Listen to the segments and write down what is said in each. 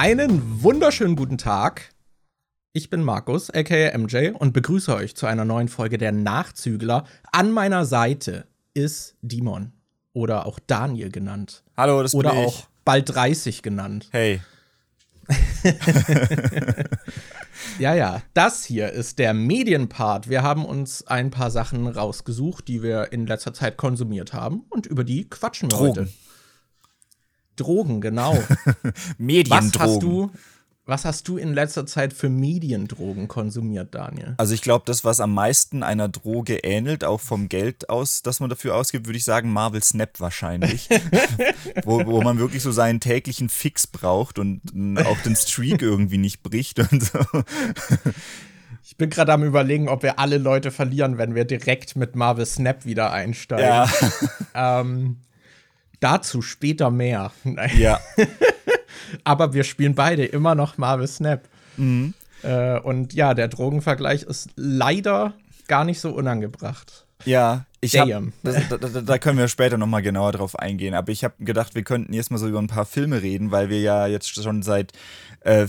Einen wunderschönen guten Tag. Ich bin Markus, aka MJ, und begrüße euch zu einer neuen Folge der Nachzügler. An meiner Seite ist Dimon. Oder auch Daniel genannt. Hallo, das Oder bin ich. auch bald 30 genannt. Hey. Ja, ja. Das hier ist der Medienpart. Wir haben uns ein paar Sachen rausgesucht, die wir in letzter Zeit konsumiert haben. Und über die quatschen wir Drogen. heute. Drogen, genau. Was Mediendrogen. hast du, was hast du in letzter Zeit für Mediendrogen konsumiert, Daniel? Also ich glaube, das, was am meisten einer Droge ähnelt, auch vom Geld aus, das man dafür ausgibt, würde ich sagen, Marvel Snap wahrscheinlich. wo, wo man wirklich so seinen täglichen Fix braucht und auch den Streak irgendwie nicht bricht und so. Ich bin gerade am überlegen, ob wir alle Leute verlieren, wenn wir direkt mit Marvel Snap wieder einsteigen. Ja. Ähm, dazu später mehr. ja. Aber wir spielen beide immer noch Marvel Snap. Mhm. Äh, und ja, der Drogenvergleich ist leider gar nicht so unangebracht. Ja, ich hab, Damn. das, da, da, können wir später nochmal genauer drauf eingehen. Aber ich habe gedacht, wir könnten jetzt mal so über ein paar Filme reden, weil wir ja jetzt schon seit äh,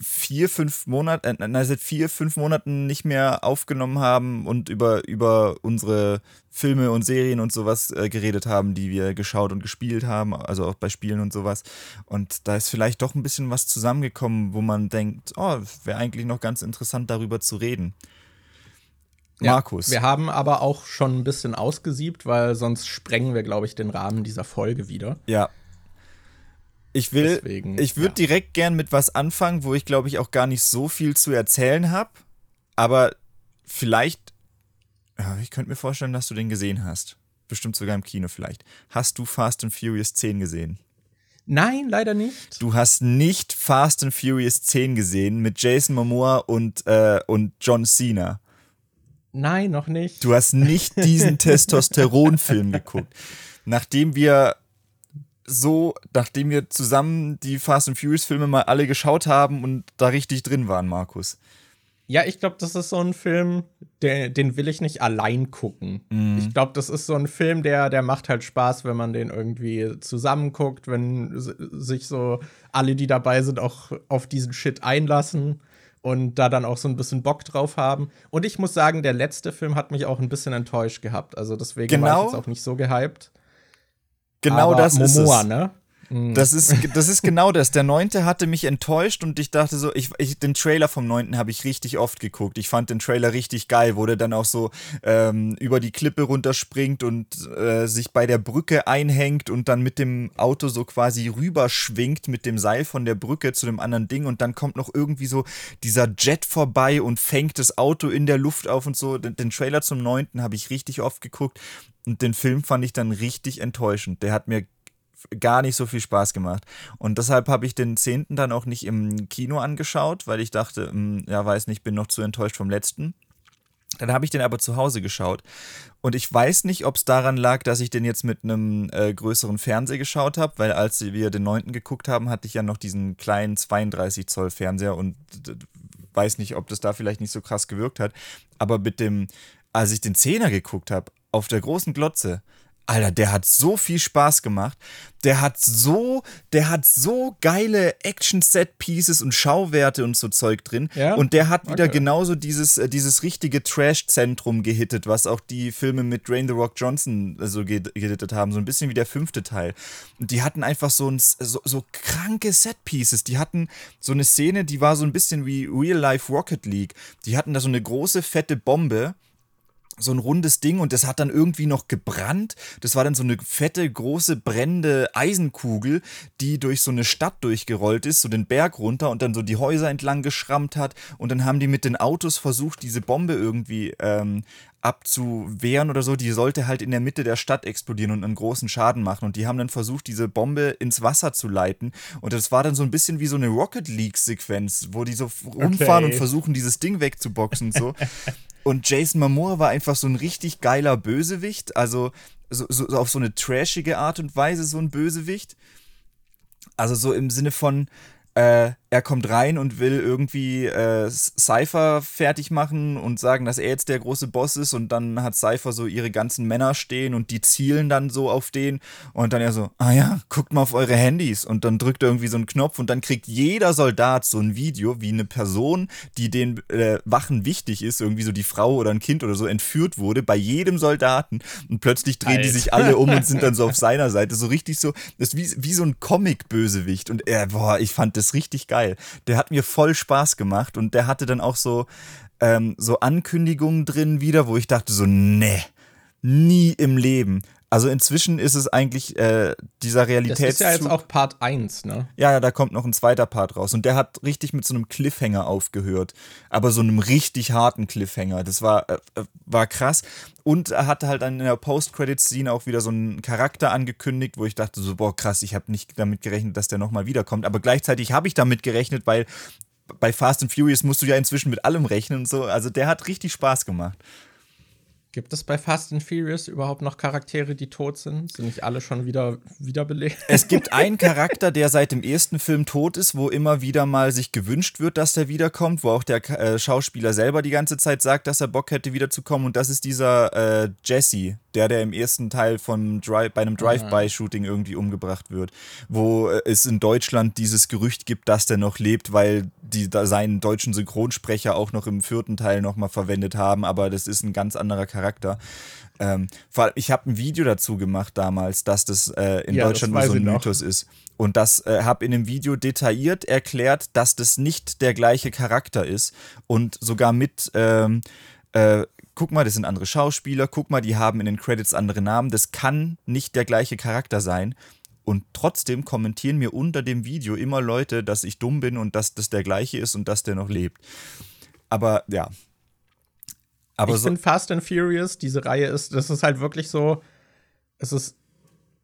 vier, fünf Monaten, äh, nein, seit vier, fünf Monaten nicht mehr aufgenommen haben und über, über unsere Filme und Serien und sowas äh, geredet haben, die wir geschaut und gespielt haben, also auch bei Spielen und sowas. Und da ist vielleicht doch ein bisschen was zusammengekommen, wo man denkt, oh, wäre eigentlich noch ganz interessant, darüber zu reden. Ja, Markus. Wir haben aber auch schon ein bisschen ausgesiebt, weil sonst sprengen wir, glaube ich, den Rahmen dieser Folge wieder. Ja. Ich will, Deswegen, ich würde ja. direkt gern mit was anfangen, wo ich glaube ich auch gar nicht so viel zu erzählen habe. Aber vielleicht, ich könnte mir vorstellen, dass du den gesehen hast. Bestimmt sogar im Kino vielleicht. Hast du Fast and Furious 10 gesehen? Nein, leider nicht. Du hast nicht Fast and Furious 10 gesehen mit Jason Momoa und, äh, und John Cena. Nein, noch nicht. Du hast nicht diesen Testosteron-Film geguckt. Nachdem wir so, nachdem wir zusammen die Fast and Furious-Filme mal alle geschaut haben und da richtig drin waren, Markus. Ja, ich glaube, das ist so ein Film, der, den will ich nicht allein gucken. Mhm. Ich glaube, das ist so ein Film, der, der macht halt Spaß, wenn man den irgendwie zusammen guckt, wenn sich so alle, die dabei sind, auch auf diesen Shit einlassen und da dann auch so ein bisschen Bock drauf haben. Und ich muss sagen, der letzte Film hat mich auch ein bisschen enttäuscht gehabt. Also deswegen war Genau. ich jetzt auch nicht so gehypt. Genau Aber das ist Momoa, es. ne? Mhm. Das ist, das ist genau das. Der neunte hatte mich enttäuscht und ich dachte so, ich, ich, den Trailer vom neunten habe ich richtig oft geguckt. Ich fand den Trailer richtig geil, wo der dann auch so ähm, über die Klippe runterspringt und äh, sich bei der Brücke einhängt und dann mit dem Auto so quasi rüberschwingt mit dem Seil von der Brücke zu dem anderen Ding und dann kommt noch irgendwie so dieser Jet vorbei und fängt das Auto in der Luft auf und so. Den, den Trailer zum neunten habe ich richtig oft geguckt und den Film fand ich dann richtig enttäuschend. Der hat mir gar nicht so viel Spaß gemacht. Und deshalb habe ich den zehnten dann auch nicht im Kino angeschaut, weil ich dachte, hm, ja, weiß nicht, bin noch zu enttäuscht vom letzten. Dann habe ich den aber zu Hause geschaut. Und ich weiß nicht, ob es daran lag, dass ich den jetzt mit einem äh, größeren Fernseher geschaut habe, weil als wir den neunten geguckt haben, hatte ich ja noch diesen kleinen 32 Zoll Fernseher und weiß nicht, ob das da vielleicht nicht so krass gewirkt hat. Aber mit dem, als ich den Zehner geguckt habe, auf der großen Glotze, Alter, der hat so viel Spaß gemacht. Der hat so, der hat so geile Action-Set-Pieces und Schauwerte und so Zeug drin. Ja? Und der hat wieder Okay. genauso dieses, äh, dieses richtige Trash-Zentrum gehittet, was auch die Filme mit Dwayne The Rock Johnson äh, so ge gehittet haben. So ein bisschen wie der fünfte Teil. Und die hatten einfach so, ein, so, so kranke Set-Pieces. Die hatten so eine Szene, die war so ein bisschen wie Real-Life Rocket League. Die hatten da so eine große, fette Bombe so ein rundes Ding und das hat dann irgendwie noch gebrannt. Das war dann so eine fette, große, brennende Eisenkugel, die durch so eine Stadt durchgerollt ist, so den Berg runter und dann so die Häuser entlang geschrammt hat. Und dann haben die mit den Autos versucht, diese Bombe irgendwie ähm, abzuwehren oder so. Die sollte halt in der Mitte der Stadt explodieren und einen großen Schaden machen. Und die haben dann versucht, diese Bombe ins Wasser zu leiten. Und das war dann so ein bisschen wie so eine Rocket League-Sequenz, wo die so rumfahren Okay. und versuchen, dieses Ding wegzuboxen und so. Und Jason Momoa war einfach so ein richtig geiler Bösewicht, also so, so, auf so eine trashige Art und Weise so ein Bösewicht. Also so im Sinne von, äh, er kommt rein und will irgendwie äh, Cypher fertig machen und sagen, dass er jetzt der große Boss ist und dann hat Cypher so ihre ganzen Männer stehen und die zielen dann so auf den und dann er so, ah ja, guckt mal auf eure Handys und dann drückt er irgendwie so einen Knopf und dann kriegt jeder Soldat so ein Video, wie eine Person, die den äh, Wachen wichtig ist, irgendwie so die Frau oder ein Kind oder so entführt wurde, bei jedem Soldaten und plötzlich drehen Alter. die sich alle um und sind dann so auf seiner Seite, so richtig so, das ist wie, wie so ein Comic-Bösewicht und er, boah, ich fand das richtig geil. Der hat mir voll Spaß gemacht und der hatte dann auch so, ähm, so Ankündigungen drin wieder, wo ich dachte so, nee, nie im Leben. Also inzwischen ist es eigentlich äh, dieser Realität. Das ist ja jetzt auch Part 1, ne? Ja, ja, da kommt noch ein zweiter Part raus. Und der hat richtig mit so einem Cliffhanger aufgehört. Aber so einem richtig harten Cliffhanger. Das war, äh, äh war krass. Und er hatte halt dann in der Post-Credit-Scene auch wieder so einen Charakter angekündigt, wo ich dachte so, boah, krass, ich habe nicht damit gerechnet, dass der nochmal wiederkommt. Aber gleichzeitig habe ich damit gerechnet, weil bei Fast and Furious musst du ja inzwischen mit allem rechnen und so. Also der hat richtig Spaß gemacht. Gibt es bei Fast and Furious überhaupt noch Charaktere, die tot sind? Sind nicht alle schon wieder wiederbelebt? Es gibt einen Charakter, der seit dem ersten Film tot ist, wo immer wieder mal sich gewünscht wird, dass der wiederkommt, wo auch der äh, Schauspieler selber die ganze Zeit sagt, dass er Bock hätte wiederzukommen. Und das ist dieser äh, Jesse, der, der im ersten Teil von Dri bei einem Drive-by-Shooting irgendwie umgebracht wird, wo äh, es in Deutschland dieses Gerücht gibt, dass der noch lebt, weil die da seinen deutschen Synchronsprecher auch noch im vierten Teil nochmal verwendet haben, aber das ist ein ganz anderer Charakter. Ähm, vor allem, ich habe ein Video dazu gemacht damals, dass das äh, in ja, Deutschland nur so ein Mythos noch. ist. Und das äh, habe in dem Video detailliert erklärt, dass das nicht der gleiche Charakter ist und sogar mit ähm, äh, guck mal, das sind andere Schauspieler, guck mal, die haben in den Credits andere Namen, das kann nicht der gleiche Charakter sein. Und trotzdem kommentieren mir unter dem Video immer Leute, dass ich dumm bin und dass das der gleiche ist und dass der noch lebt. Aber ja. Aber ich so finde Fast and Furious, diese Reihe ist, das ist halt wirklich so, es ist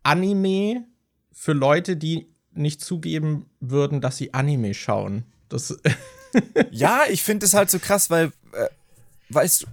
Anime für Leute, die nicht zugeben würden, dass sie Anime schauen. Das ja, ich finde es halt so krass, weil, äh, weißt du,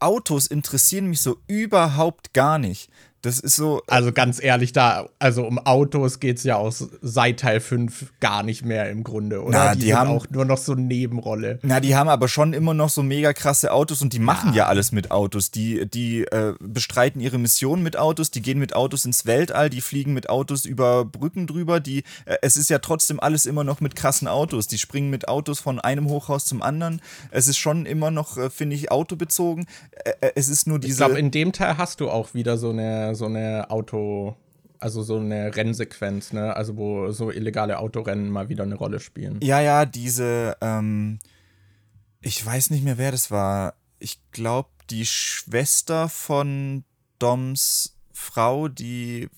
Autos interessieren mich so überhaupt gar nicht. Das ist so. Also ganz ehrlich, da, also um Autos geht es ja auch seit Teil 5 gar nicht mehr im Grunde, oder? Na, die, die haben auch nur noch so eine Nebenrolle. Na, die haben aber schon immer noch so mega krasse Autos und die machen ja, ja alles mit Autos. Die, die äh, bestreiten ihre Mission mit Autos, die gehen mit Autos ins Weltall, die fliegen mit Autos über Brücken drüber. Die, äh, es ist ja trotzdem alles immer noch mit krassen Autos. Die springen mit Autos von einem Hochhaus zum anderen. Es ist schon immer noch, äh, finde ich, autobezogen. Äh, äh, es ist nur diese. Ich glaube, in dem Teil hast du auch wieder so eine so eine Auto, also so eine Rennsequenz, ne? Also wo so illegale Autorennen mal wieder eine Rolle spielen. Ja, ja, diese, ähm, ich weiß nicht mehr, wer das war. Ich glaube, die Schwester von Doms Frau, die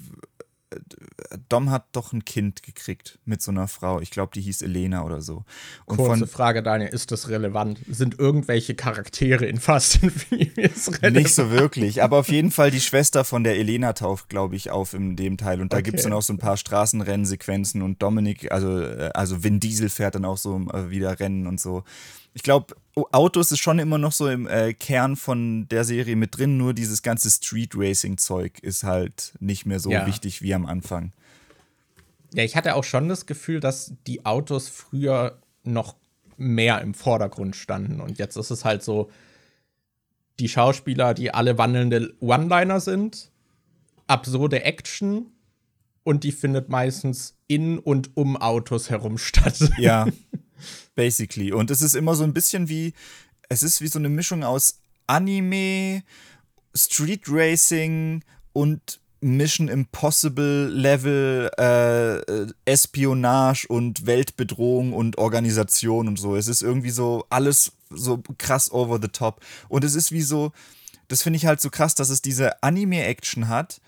Dom hat doch ein Kind gekriegt mit so einer Frau. Ich glaube, die hieß Elena oder so. Und Kurze von, Frage, Daniel, ist das relevant? Sind irgendwelche Charaktere in Fast and Furious relevant? Nicht so wirklich, aber auf jeden Fall die Schwester von der Elena taucht, glaube ich, auf in dem Teil. Und da okay. gibt es dann auch so ein paar Straßenrennsequenzen und Dominik, also, äh, also Vin Diesel fährt dann auch so äh, wieder Rennen und so ich glaube, Autos ist schon immer noch so im äh, Kern von der Serie mit drin, nur dieses ganze Street Racing Zeug ist halt nicht mehr so ja. wichtig wie am Anfang. Ja, ich hatte auch schon das Gefühl, dass die Autos früher noch mehr im Vordergrund standen und jetzt ist es halt so die Schauspieler, die alle wandelnde One-Liner sind, absurde Action und die findet meistens in und um Autos herum statt. Ja. basically. Und es ist immer so ein bisschen wie, es ist wie so eine Mischung aus Anime, Street Racing und Mission Impossible Level äh, Espionage und Weltbedrohung und Organisation und so. Es ist irgendwie so alles so krass over the top. Und es ist wie so, das finde ich halt so krass, dass es diese Anime-Action hat,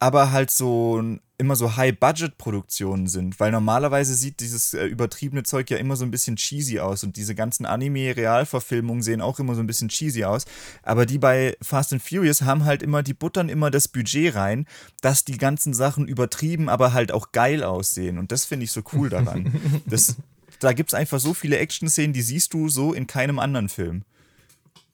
aber halt so immer so High-Budget-Produktionen sind, weil normalerweise sieht dieses äh, übertriebene Zeug ja immer so ein bisschen cheesy aus und diese ganzen Anime-Realverfilmungen sehen auch immer so ein bisschen cheesy aus. Aber die bei Fast and Furious haben halt immer, die buttern immer das Budget rein, dass die ganzen Sachen übertrieben, aber halt auch geil aussehen. Und das finde ich so cool daran. das, da gibt es einfach so viele Action-Szenen, die siehst du so in keinem anderen Film.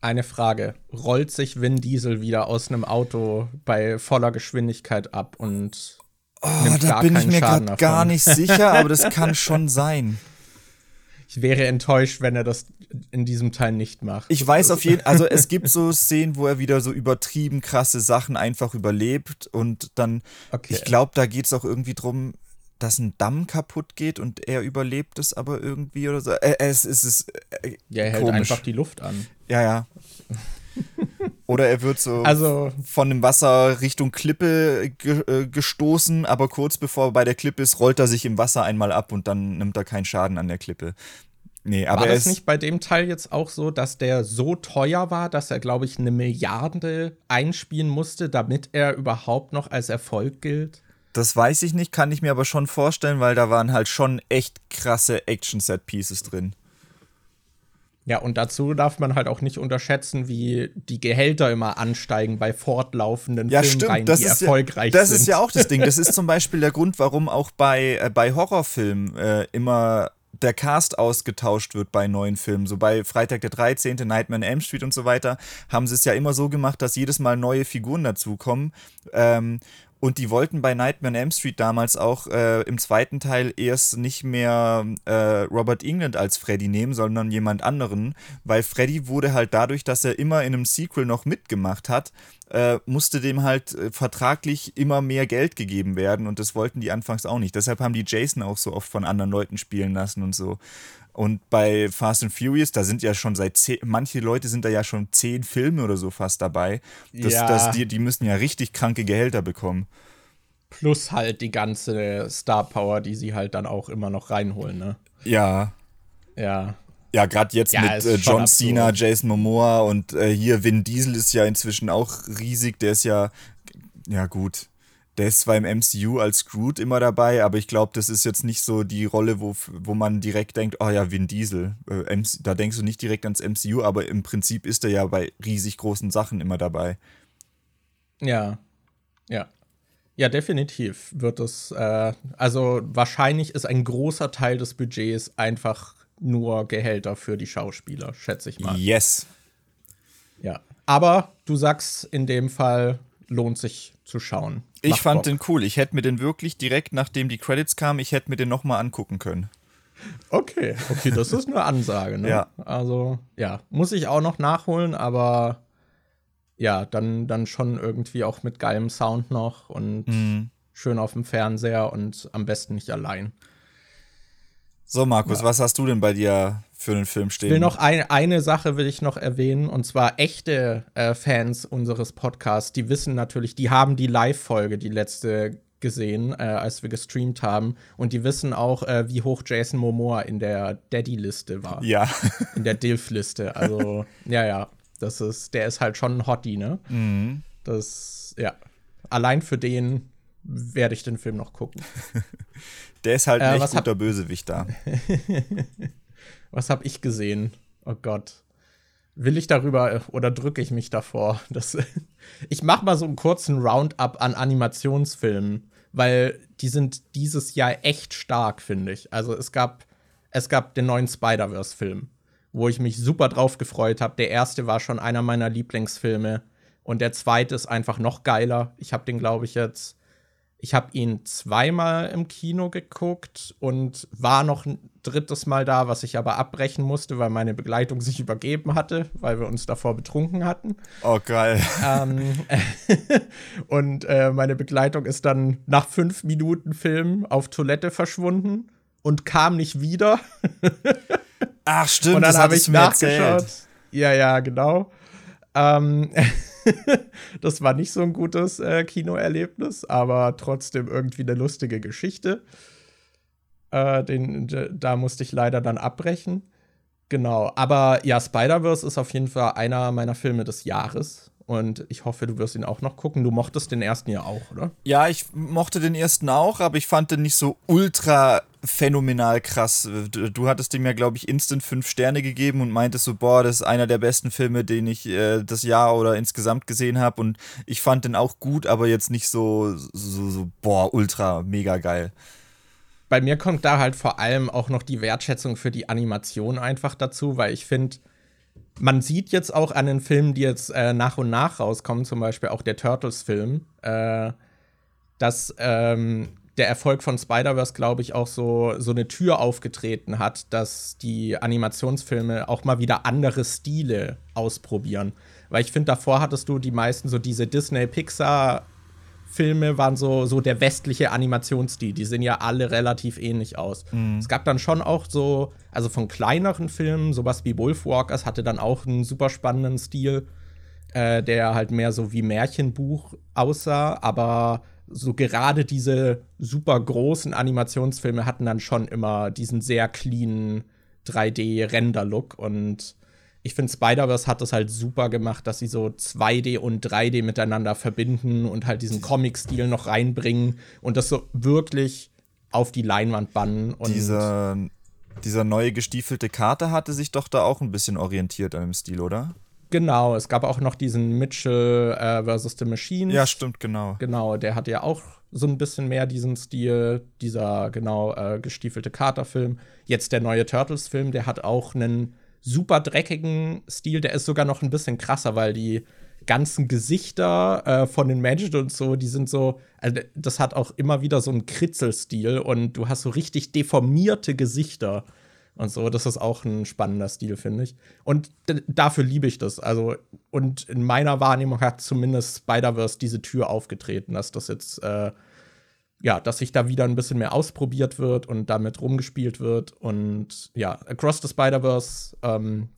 Eine Frage. Rollt sich Vin Diesel wieder aus einem Auto bei voller Geschwindigkeit ab und Oh, da bin ich mir gerade gar nicht sicher, aber das kann schon sein. ich wäre enttäuscht, wenn er das in diesem Teil nicht macht. Ich weiß auf jeden Fall, also es gibt so Szenen, wo er wieder so übertrieben krasse Sachen einfach überlebt und dann, okay. ich glaube, da geht es auch irgendwie drum, dass ein Damm kaputt geht und er überlebt es aber irgendwie oder so. Äh, es, es ist äh, Ja, er hält komisch. einfach die Luft an. Ja, ja. Oder er wird so also, von dem Wasser Richtung Klippe ge äh, gestoßen, aber kurz bevor er bei der Klippe ist, rollt er sich im Wasser einmal ab und dann nimmt er keinen Schaden an der Klippe. Nee, aber war das nicht bei dem Teil jetzt auch so, dass der so teuer war, dass er, glaube ich, eine Milliarde einspielen musste, damit er überhaupt noch als Erfolg gilt? Das weiß ich nicht, kann ich mir aber schon vorstellen, weil da waren halt schon echt krasse Action-Set-Pieces drin. Ja, und dazu darf man halt auch nicht unterschätzen, wie die Gehälter immer ansteigen bei fortlaufenden ja, Filmreihen, die erfolgreich ja, das sind. Das ist ja auch das Ding. Das ist zum Beispiel der Grund, warum auch bei, äh, bei Horrorfilmen äh, immer der Cast ausgetauscht wird bei neuen Filmen. So bei Freitag der 13., Nightmare on Elm Street und so weiter, haben sie es ja immer so gemacht, dass jedes Mal neue Figuren dazukommen. Ähm, und die wollten bei Nightmare on Elm Street damals auch äh, im zweiten Teil erst nicht mehr äh, Robert England als Freddy nehmen, sondern jemand anderen, weil Freddy wurde halt dadurch, dass er immer in einem Sequel noch mitgemacht hat, äh, musste dem halt äh, vertraglich immer mehr Geld gegeben werden und das wollten die anfangs auch nicht. Deshalb haben die Jason auch so oft von anderen Leuten spielen lassen und so. Und bei Fast and Furious, da sind ja schon seit zehn, manche Leute sind da ja schon zehn Filme oder so fast dabei. Das, ja. das, die, die müssen ja richtig kranke Gehälter bekommen. Plus halt die ganze Star Power, die sie halt dann auch immer noch reinholen, ne? Ja. Ja. Ja, gerade jetzt ja, mit äh, John Cena, Jason Momoa und äh, hier Vin Diesel ist ja inzwischen auch riesig. Der ist ja, ja gut, der ist zwar im MCU als Groot immer dabei, aber ich glaube, das ist jetzt nicht so die Rolle, wo, wo man direkt denkt, oh ja, Vin Diesel. Äh, MC, da denkst du nicht direkt ans MCU, aber im Prinzip ist er ja bei riesig großen Sachen immer dabei. Ja, ja. Ja, definitiv wird es, äh, also wahrscheinlich ist ein großer Teil des Budgets einfach nur Gehälter für die Schauspieler, schätze ich mal. Yes. Ja. Aber du sagst in dem Fall, lohnt sich zu schauen. Ich fand Bock. den cool. Ich hätte mir den wirklich direkt, nachdem die Credits kamen, ich hätte mir den nochmal angucken können. Okay, okay, das ist eine Ansage, ne? ja. Also, ja, muss ich auch noch nachholen, aber ja, dann, dann schon irgendwie auch mit geilem Sound noch und mhm. schön auf dem Fernseher und am besten nicht allein. So, Markus, ja. was hast du denn bei dir für einen Film stehen? Ich will noch ein, eine Sache will ich noch erwähnen und zwar echte äh, Fans unseres Podcasts, die wissen natürlich, die haben die Live-Folge, die letzte gesehen, äh, als wir gestreamt haben und die wissen auch, äh, wie hoch Jason Momoa in der Daddy-Liste war. Ja. In der Dilf-Liste. Also, ja, ja. Das ist, der ist halt schon ein Hottie, ne? Mhm. Das, ja. Allein für den werde ich den Film noch gucken. der ist halt ein äh, echt guter hab, Bösewicht da. was habe ich gesehen? Oh Gott. Will ich darüber oder drücke ich mich davor? Das, ich mache mal so einen kurzen Roundup an Animationsfilmen, weil die sind dieses Jahr echt stark, finde ich. Also es gab, es gab den neuen Spider-Verse-Film wo ich mich super drauf gefreut habe. Der erste war schon einer meiner Lieblingsfilme und der zweite ist einfach noch geiler. Ich habe den, glaube ich, jetzt, ich habe ihn zweimal im Kino geguckt und war noch ein drittes Mal da, was ich aber abbrechen musste, weil meine Begleitung sich übergeben hatte, weil wir uns davor betrunken hatten. Oh, geil. Ähm, und äh, meine Begleitung ist dann nach fünf Minuten Film auf Toilette verschwunden und kam nicht wieder. Ach, stimmt, und dann habe ich nachgeschaut. Ja, ja, genau. Ähm, das war nicht so ein gutes äh, Kinoerlebnis, aber trotzdem irgendwie eine lustige Geschichte. Äh, den, da musste ich leider dann abbrechen. Genau, aber ja, Spider-Verse ist auf jeden Fall einer meiner Filme des Jahres. Und ich hoffe, du wirst ihn auch noch gucken. Du mochtest den ersten ja auch, oder? Ja, ich mochte den ersten auch, aber ich fand den nicht so ultra phänomenal krass. Du, hattest dem ja, glaube ich, instant fünf Sterne gegeben und meintest so, boah, das ist einer der besten Filme, den ich äh, das Jahr oder insgesamt gesehen habe. Und ich fand den auch gut, aber jetzt nicht so, so, so, boah, ultra, mega geil. Bei mir kommt da halt vor allem auch noch die Wertschätzung für die Animation einfach dazu, weil ich finde, man sieht jetzt auch an den Filmen, die jetzt äh, nach und nach rauskommen, zum Beispiel auch der Turtles-Film, äh, dass ähm, der Erfolg von Spider-Verse, glaube ich, auch so, so eine Tür aufgetreten hat, dass die Animationsfilme auch mal wieder andere Stile ausprobieren. Weil ich finde, davor hattest du die meisten so diese Disney-Pixar- Filme waren so, so der westliche Animationsstil. Die sehen ja alle relativ ähnlich aus. Mhm. Es gab dann schon auch so, also von kleineren Filmen, sowas wie Wolfwalkers hatte dann auch einen super spannenden Stil, äh, der halt mehr so wie Märchenbuch aussah. Aber so gerade diese super großen Animationsfilme hatten dann schon immer diesen sehr cleanen 3D-Render-Look und ich finde, Spider-Verse hat das halt super gemacht, dass sie so 2D und 3D miteinander verbinden und halt diesen Comic-Stil noch reinbringen und das so wirklich auf die Leinwand bannen. Und dieser, dieser neue gestiefelte Kater hatte sich doch da auch ein bisschen orientiert an dem Stil, oder? Genau, es gab auch noch diesen Mitchell äh, versus The Machine. Ja, stimmt, genau. Genau, der hatte ja auch so ein bisschen mehr diesen Stil, dieser genau äh, gestiefelte Kater-Film. Jetzt der neue Turtles-Film, der hat auch einen super dreckigen Stil. Der ist sogar noch ein bisschen krasser, weil die ganzen Gesichter äh, von den Menschen und so, die sind so, also das hat auch immer wieder so einen Kritzelstil und du hast so richtig deformierte Gesichter und so. Das ist auch ein spannender Stil, finde ich. Und dafür liebe ich das. Also, und in meiner Wahrnehmung hat zumindest Spider-Verse diese Tür aufgetreten, dass das jetzt äh, ja, dass sich da wieder ein bisschen mehr ausprobiert wird und damit rumgespielt wird. Und ja, Across the Spider-Verse ähm,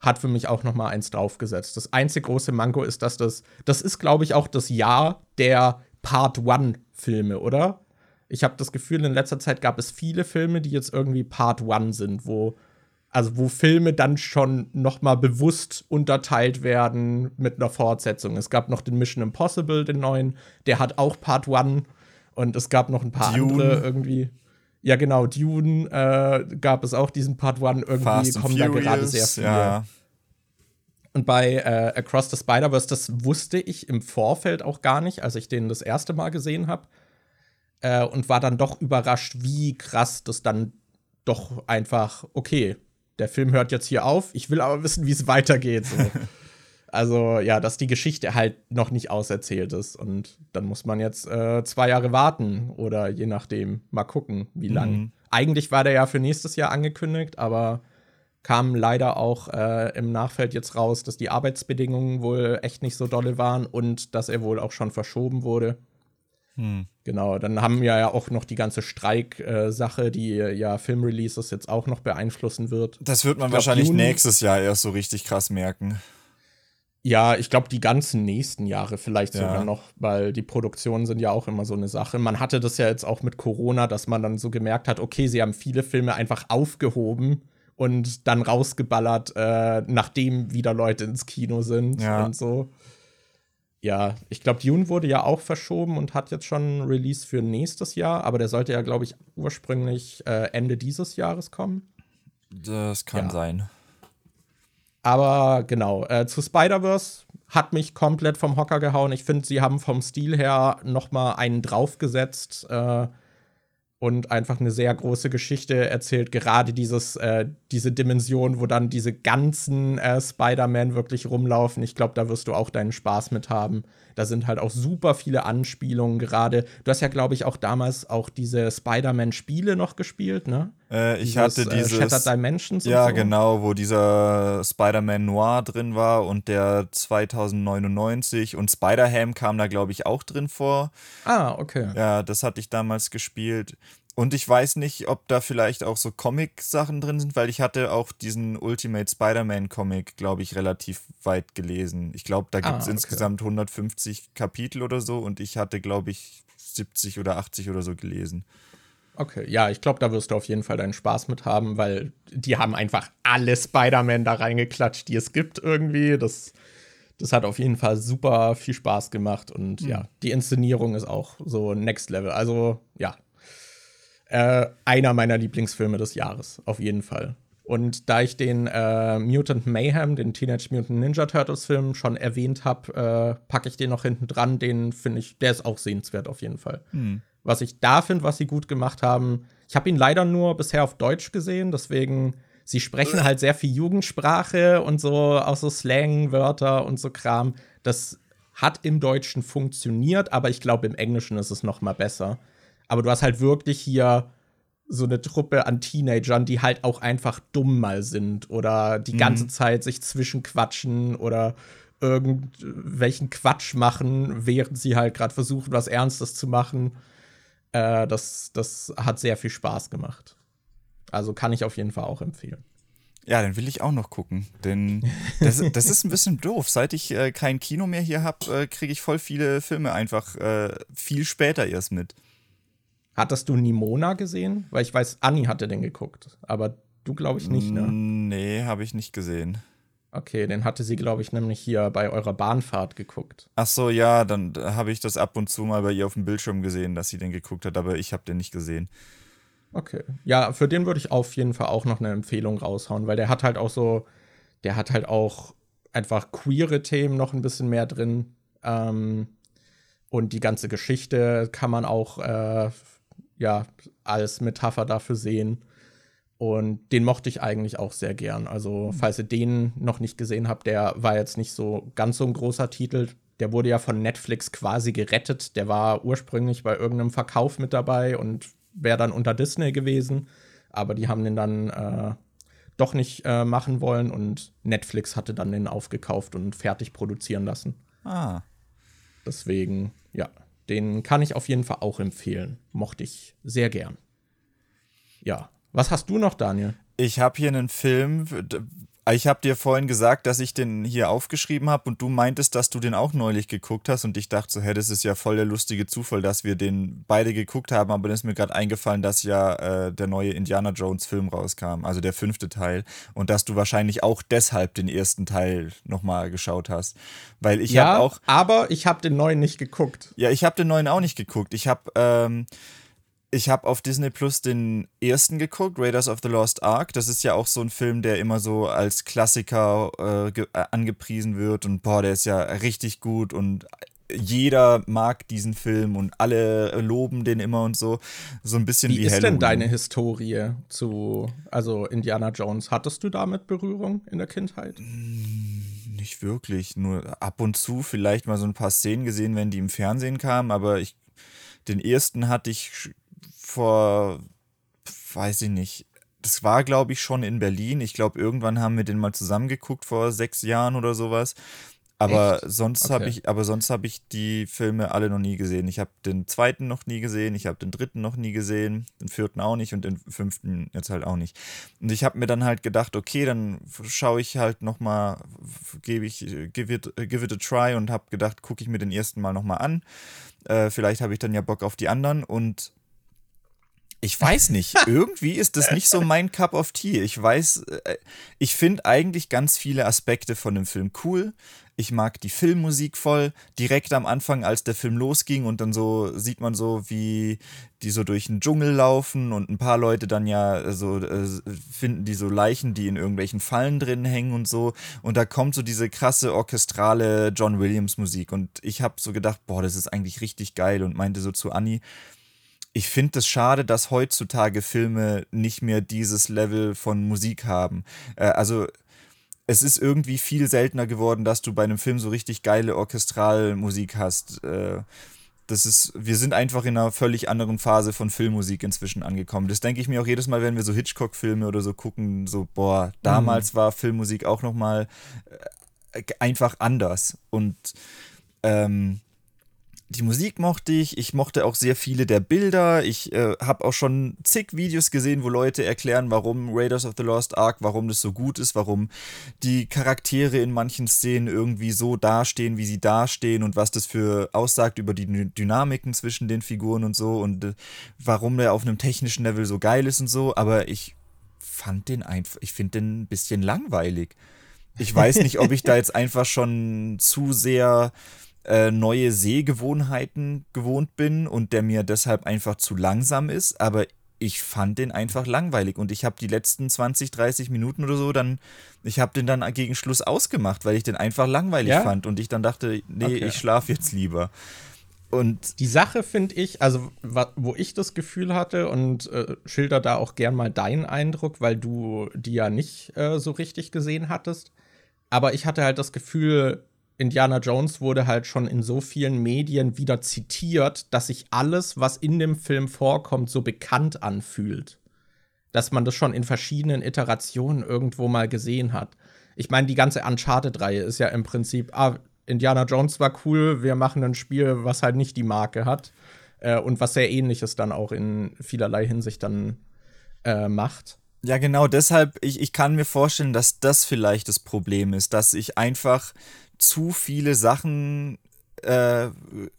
hat für mich auch noch mal eins draufgesetzt. Das einzige große Manko ist, dass das, das ist, glaube ich, auch das Jahr der Part-One-Filme, oder? Ich habe das Gefühl, in letzter Zeit gab es viele Filme, die jetzt irgendwie Part One sind, wo also wo Filme dann schon noch mal bewusst unterteilt werden mit einer Fortsetzung. Es gab noch den Mission Impossible, den neuen, der hat auch Part One und es gab noch ein paar Dune. andere irgendwie. Ja, genau, Dune äh, gab es auch diesen Part One. Irgendwie Fast kommen da gerade sehr viele. Ja. Und bei äh, Across the Spider-Verse, das wusste ich im Vorfeld auch gar nicht, als ich den das erste Mal gesehen habe. Äh, und war dann doch überrascht, wie krass das dann doch einfach, okay, der Film hört jetzt hier auf, ich will aber wissen, wie es weitergeht. So. Also ja, dass die Geschichte halt noch nicht auserzählt ist. Und dann muss man jetzt äh, zwei Jahre warten oder je nachdem mal gucken, wie lang. Mhm. Eigentlich war der ja für nächstes Jahr angekündigt, aber kam leider auch äh, im Nachfeld jetzt raus, dass die Arbeitsbedingungen wohl echt nicht so dolle waren und dass er wohl auch schon verschoben wurde. Hm. Genau, dann haben wir ja auch noch die ganze Streik-Sache, die ja Filmreleases jetzt auch noch beeinflussen wird. Das wird man glaub, wahrscheinlich Juni nächstes Jahr erst so richtig krass merken. Ja, ich glaube, die ganzen nächsten Jahre vielleicht ja. sogar noch, weil die Produktionen sind ja auch immer so eine Sache. Man hatte das ja jetzt auch mit Corona, dass man dann so gemerkt hat, okay, sie haben viele Filme einfach aufgehoben und dann rausgeballert, äh, nachdem wieder Leute ins Kino sind ja. und so. Ja, ich glaube, Dune wurde ja auch verschoben und hat jetzt schon ein Release für nächstes Jahr, aber der sollte ja, glaube ich, ursprünglich äh, Ende dieses Jahres kommen. Das kann ja. sein. Aber genau, äh, zu Spider-Verse hat mich komplett vom Hocker gehauen. Ich finde, sie haben vom Stil her noch mal einen draufgesetzt. Äh, und einfach eine sehr große Geschichte erzählt. Gerade dieses, äh, diese Dimension, wo dann diese ganzen äh, Spider-Man wirklich rumlaufen. Ich glaube, da wirst du auch deinen Spaß mit haben. Da sind halt auch super viele Anspielungen gerade. Du hast ja, glaube ich, auch damals auch diese Spider-Man-Spiele noch gespielt, ne? Äh, ich dieses, hatte dieses. Äh, Shattered Dimensions. Ja, so. genau, wo dieser Spider-Man Noir drin war und der 2099 und Spider-Ham kam da, glaube ich, auch drin vor. Ah, okay. Ja, das hatte ich damals gespielt. Und ich weiß nicht, ob da vielleicht auch so Comic-Sachen drin sind, weil ich hatte auch diesen Ultimate Spider-Man-Comic, glaube ich, relativ weit gelesen. Ich glaube, da gibt es ah, okay. insgesamt 150 Kapitel oder so und ich hatte, glaube ich, 70 oder 80 oder so gelesen. Okay, ja, ich glaube, da wirst du auf jeden Fall deinen Spaß mit haben, weil die haben einfach alle Spider-Man da reingeklatscht, die es gibt irgendwie. Das, das hat auf jeden Fall super viel Spaß gemacht und mhm. ja, die Inszenierung ist auch so Next Level. Also ja, äh, einer meiner Lieblingsfilme des Jahres, auf jeden Fall. Und da ich den äh, Mutant Mayhem, den Teenage Mutant Ninja Turtles Film schon erwähnt habe, äh, packe ich den noch hinten dran. Den finde ich, der ist auch sehenswert auf jeden Fall. Hm. Was ich da finde, was sie gut gemacht haben, ich habe ihn leider nur bisher auf Deutsch gesehen, deswegen sie sprechen halt sehr viel Jugendsprache und so auch so Slang-Wörter und so Kram. Das hat im Deutschen funktioniert, aber ich glaube im Englischen ist es noch mal besser. Aber du hast halt wirklich hier so eine Truppe an Teenagern, die halt auch einfach dumm mal sind oder die ganze mhm. Zeit sich zwischenquatschen oder irgendwelchen Quatsch machen, während sie halt gerade versuchen, was Ernstes zu machen. Äh, das, das hat sehr viel Spaß gemacht. Also kann ich auf jeden Fall auch empfehlen. Ja, dann will ich auch noch gucken. Denn das, das ist ein bisschen doof. Seit ich äh, kein Kino mehr hier habe, äh, kriege ich voll viele Filme einfach äh, viel später erst mit. Hattest du Nimona gesehen? Weil ich weiß, Anni hatte den geguckt. Aber du, glaube ich, nicht, ne? Nee, habe ich nicht gesehen. Okay, den hatte sie, glaube ich, nämlich hier bei eurer Bahnfahrt geguckt. Ach so, ja, dann habe ich das ab und zu mal bei ihr auf dem Bildschirm gesehen, dass sie den geguckt hat, aber ich habe den nicht gesehen. Okay. Ja, für den würde ich auf jeden Fall auch noch eine Empfehlung raushauen, weil der hat halt auch so, der hat halt auch einfach queere Themen noch ein bisschen mehr drin. Ähm, und die ganze Geschichte kann man auch, äh, ja, als Metapher dafür sehen. Und den mochte ich eigentlich auch sehr gern. Also, mhm. falls ihr den noch nicht gesehen habt, der war jetzt nicht so ganz so ein großer Titel. Der wurde ja von Netflix quasi gerettet. Der war ursprünglich bei irgendeinem Verkauf mit dabei und wäre dann unter Disney gewesen. Aber die haben den dann äh, doch nicht äh, machen wollen und Netflix hatte dann den aufgekauft und fertig produzieren lassen. Ah. Deswegen, ja, den kann ich auf jeden Fall auch empfehlen. Mochte ich sehr gern. Ja, was hast du noch, Daniel? Ich habe hier einen Film. Ich habe dir vorhin gesagt, dass ich den hier aufgeschrieben habe und du meintest, dass du den auch neulich geguckt hast und ich dachte so, hey, das ist ja voll der lustige Zufall, dass wir den beide geguckt haben, aber dann ist mir gerade eingefallen, dass ja äh, der neue Indiana Jones Film rauskam, also der fünfte Teil und dass du wahrscheinlich auch deshalb den ersten Teil nochmal geschaut hast, weil ich ja, habe auch aber ich habe den neuen nicht geguckt. Ja, ich habe den neuen auch nicht geguckt. Ich habe ähm, ich habe auf Disney Plus den ersten geguckt, Raiders of the Lost Ark. Das ist ja auch so ein Film, der immer so als Klassiker äh, äh, angepriesen wird und boah, der ist ja richtig gut und jeder mag diesen Film und alle loben den immer und so. So ein bisschen wie, wie ist Halloween. denn deine Historie zu, also Indiana Jones? Hattest du damit Berührung in der Kindheit? Hm, nicht wirklich. Nur ab und zu vielleicht mal so ein paar Szenen gesehen, wenn die im Fernsehen kamen, aber ich, den ersten hatte ich vor, weiß ich nicht, das war, glaube ich, schon in Berlin. Ich glaube, irgendwann haben wir den mal zusammengeguckt vor sechs Jahren oder sowas. Aber Echt? sonst okay. habe ich, aber sonst habe ich die Filme alle noch nie gesehen. Ich habe den zweiten noch nie gesehen, ich habe den dritten noch nie gesehen, den vierten auch nicht und den fünften jetzt halt auch nicht. Und ich habe mir dann halt gedacht, okay, dann schaue ich halt noch mal, gebe ich, give it, give it a try und habe gedacht, gucke ich mir den ersten Mal noch mal an. Äh, vielleicht habe ich dann ja Bock auf die anderen und ich weiß nicht. Irgendwie ist das nicht so mein Cup of Tea. Ich weiß, äh, ich finde eigentlich ganz viele Aspekte von dem Film cool. Ich mag die Filmmusik voll. Direkt am Anfang, als der Film losging und dann so sieht man so, wie die so durch den Dschungel laufen und ein paar Leute dann ja so äh, finden die so Leichen, die in irgendwelchen Fallen drin hängen und so. Und da kommt so diese krasse orchestrale John Williams Musik. Und ich habe so gedacht, boah, das ist eigentlich richtig geil und meinte so zu Annie, ich finde es schade, dass heutzutage Filme nicht mehr dieses Level von Musik haben. Äh, also es ist irgendwie viel seltener geworden, dass du bei einem Film so richtig geile Orchestralmusik hast. Äh, das ist, wir sind einfach in einer völlig anderen Phase von Filmmusik inzwischen angekommen. Das denke ich mir auch jedes Mal, wenn wir so Hitchcock-Filme oder so gucken, so, boah, damals mhm. war Filmmusik auch nochmal äh, einfach anders. Und ähm, die Musik mochte ich, ich mochte auch sehr viele der Bilder. Ich äh, habe auch schon zig Videos gesehen, wo Leute erklären, warum Raiders of the Lost Ark, warum das so gut ist, warum die Charaktere in manchen Szenen irgendwie so dastehen, wie sie dastehen und was das für aussagt über die Dynamiken zwischen den Figuren und so und äh, warum der auf einem technischen Level so geil ist und so. Aber ich fand den einfach, ich finde den ein bisschen langweilig. Ich weiß nicht, ob ich da jetzt einfach schon zu sehr äh, neue Sehgewohnheiten gewohnt bin und der mir deshalb einfach zu langsam ist, aber ich fand den einfach langweilig und ich habe die letzten 20, 30 Minuten oder so dann, ich habe den dann gegen Schluss ausgemacht, weil ich den einfach langweilig ja? fand und ich dann dachte, nee, okay. ich schlafe jetzt lieber. Und die Sache finde ich, also wo ich das Gefühl hatte und äh, schilder da auch gern mal deinen Eindruck, weil du die ja nicht äh, so richtig gesehen hattest. Aber ich hatte halt das Gefühl, Indiana Jones wurde halt schon in so vielen Medien wieder zitiert, dass sich alles, was in dem Film vorkommt, so bekannt anfühlt. Dass man das schon in verschiedenen Iterationen irgendwo mal gesehen hat. Ich meine, die ganze Uncharted-Reihe ist ja im Prinzip, ah, Indiana Jones war cool, wir machen ein Spiel, was halt nicht die Marke hat. Äh, und was sehr ähnliches dann auch in vielerlei Hinsicht dann äh, macht. Ja, genau, deshalb, ich, ich kann mir vorstellen, dass das vielleicht das Problem ist, dass ich einfach zu viele Sachen äh,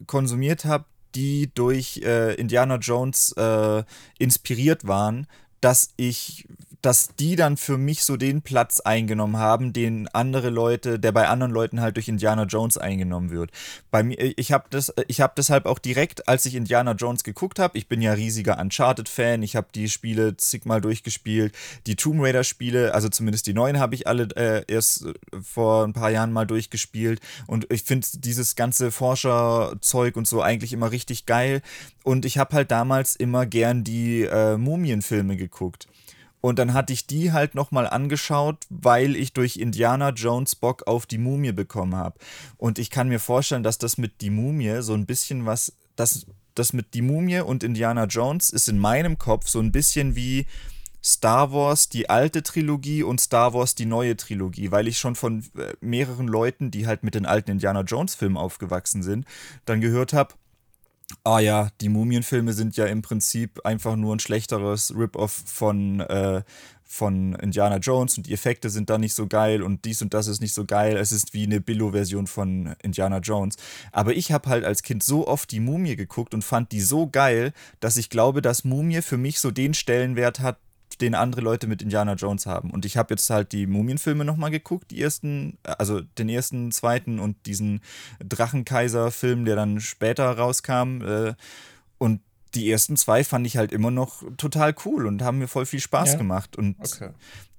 konsumiert habe, die durch äh, Indiana Jones äh, inspiriert waren, dass ich dass die dann für mich so den Platz eingenommen haben, den andere Leute, der bei anderen Leuten halt durch Indiana Jones eingenommen wird. Bei mir, ich habe das, ich habe deshalb auch direkt, als ich Indiana Jones geguckt habe, ich bin ja riesiger Uncharted-Fan, ich habe die Spiele zigmal durchgespielt, die Tomb Raider-Spiele, also zumindest die neuen habe ich alle äh, erst vor ein paar Jahren mal durchgespielt und ich finde dieses ganze Forscherzeug und so eigentlich immer richtig geil und ich habe halt damals immer gern die äh, Mumienfilme geguckt. Und dann hatte ich die halt nochmal angeschaut, weil ich durch Indiana Jones Bock auf die Mumie bekommen habe. Und ich kann mir vorstellen, dass das mit die Mumie so ein bisschen was, das, das mit die Mumie und Indiana Jones ist in meinem Kopf so ein bisschen wie Star Wars die alte Trilogie und Star Wars die neue Trilogie, weil ich schon von äh, mehreren Leuten, die halt mit den alten Indiana Jones Filmen aufgewachsen sind, dann gehört habe, Ah ja, die Mumienfilme sind ja im Prinzip einfach nur ein schlechteres Rip-Off von, äh, von Indiana Jones und die Effekte sind da nicht so geil und dies und das ist nicht so geil. Es ist wie eine Billo-Version von Indiana Jones. Aber ich habe halt als Kind so oft die Mumie geguckt und fand die so geil, dass ich glaube, dass Mumie für mich so den Stellenwert hat, den andere Leute mit Indiana Jones haben. Und ich habe jetzt halt die Mumienfilme nochmal geguckt, die ersten, also den ersten, zweiten und diesen Drachenkaiser-Film, der dann später rauskam. Äh, und die ersten zwei fand ich halt immer noch total cool und haben mir voll viel Spaß ja? gemacht. Und okay.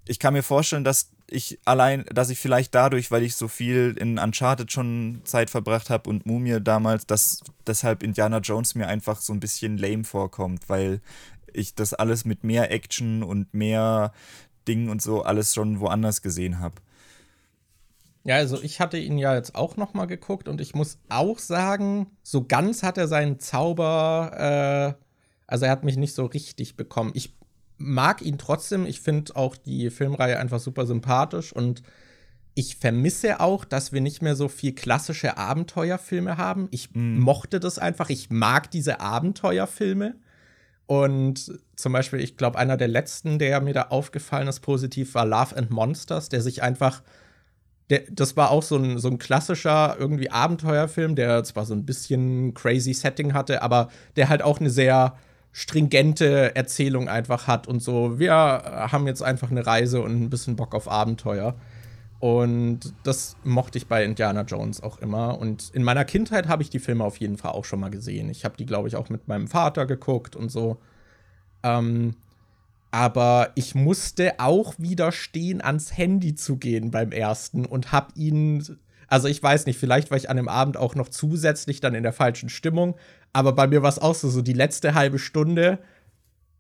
ich kann mir vorstellen, dass ich allein, dass ich vielleicht dadurch, weil ich so viel in Uncharted schon Zeit verbracht habe und Mumie damals, dass deshalb Indiana Jones mir einfach so ein bisschen lame vorkommt, weil ich das alles mit mehr Action und mehr Dingen und so alles schon woanders gesehen habe. Ja, also ich hatte ihn ja jetzt auch noch mal geguckt und ich muss auch sagen, so ganz hat er seinen Zauber, äh, also er hat mich nicht so richtig bekommen. Ich mag ihn trotzdem. Ich finde auch die Filmreihe einfach super sympathisch und ich vermisse auch, dass wir nicht mehr so viel klassische Abenteuerfilme haben. Ich mm. mochte das einfach. Ich mag diese Abenteuerfilme. Und zum Beispiel, ich glaube, einer der letzten, der mir da aufgefallen ist, positiv, war Love and Monsters, der sich einfach. Der, das war auch so ein, so ein klassischer irgendwie Abenteuerfilm, der zwar so ein bisschen crazy Setting hatte, aber der halt auch eine sehr stringente Erzählung einfach hat und so. Wir haben jetzt einfach eine Reise und ein bisschen Bock auf Abenteuer. Und das mochte ich bei Indiana Jones auch immer. Und in meiner Kindheit habe ich die Filme auf jeden Fall auch schon mal gesehen. Ich habe die, glaube ich, auch mit meinem Vater geguckt und so. Ähm, aber ich musste auch widerstehen, ans Handy zu gehen beim ersten und habe ihn. Also ich weiß nicht, vielleicht war ich an dem Abend auch noch zusätzlich dann in der falschen Stimmung, aber bei mir war es auch so, so die letzte halbe Stunde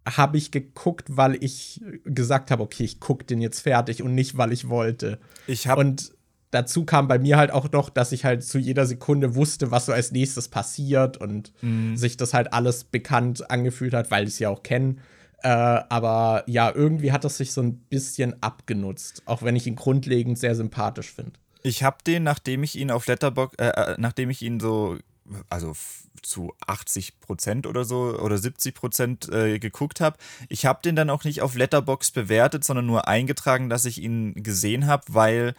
habe ich geguckt, weil ich gesagt habe, okay, ich gucke den jetzt fertig und nicht, weil ich wollte. Ich habe und dazu kam bei mir halt auch noch, dass ich halt zu jeder Sekunde wusste, was so als nächstes passiert und mhm. sich das halt alles bekannt angefühlt hat, weil ich es ja auch kenne. Äh, aber ja, irgendwie hat das sich so ein bisschen abgenutzt, auch wenn ich ihn grundlegend sehr sympathisch finde. Ich habe den, nachdem ich ihn auf Letterbox, äh, äh nachdem ich ihn so also zu 80 Prozent oder so oder 70 Prozent äh, geguckt habe. Ich habe den dann auch nicht auf Letterbox bewertet, sondern nur eingetragen, dass ich ihn gesehen habe, weil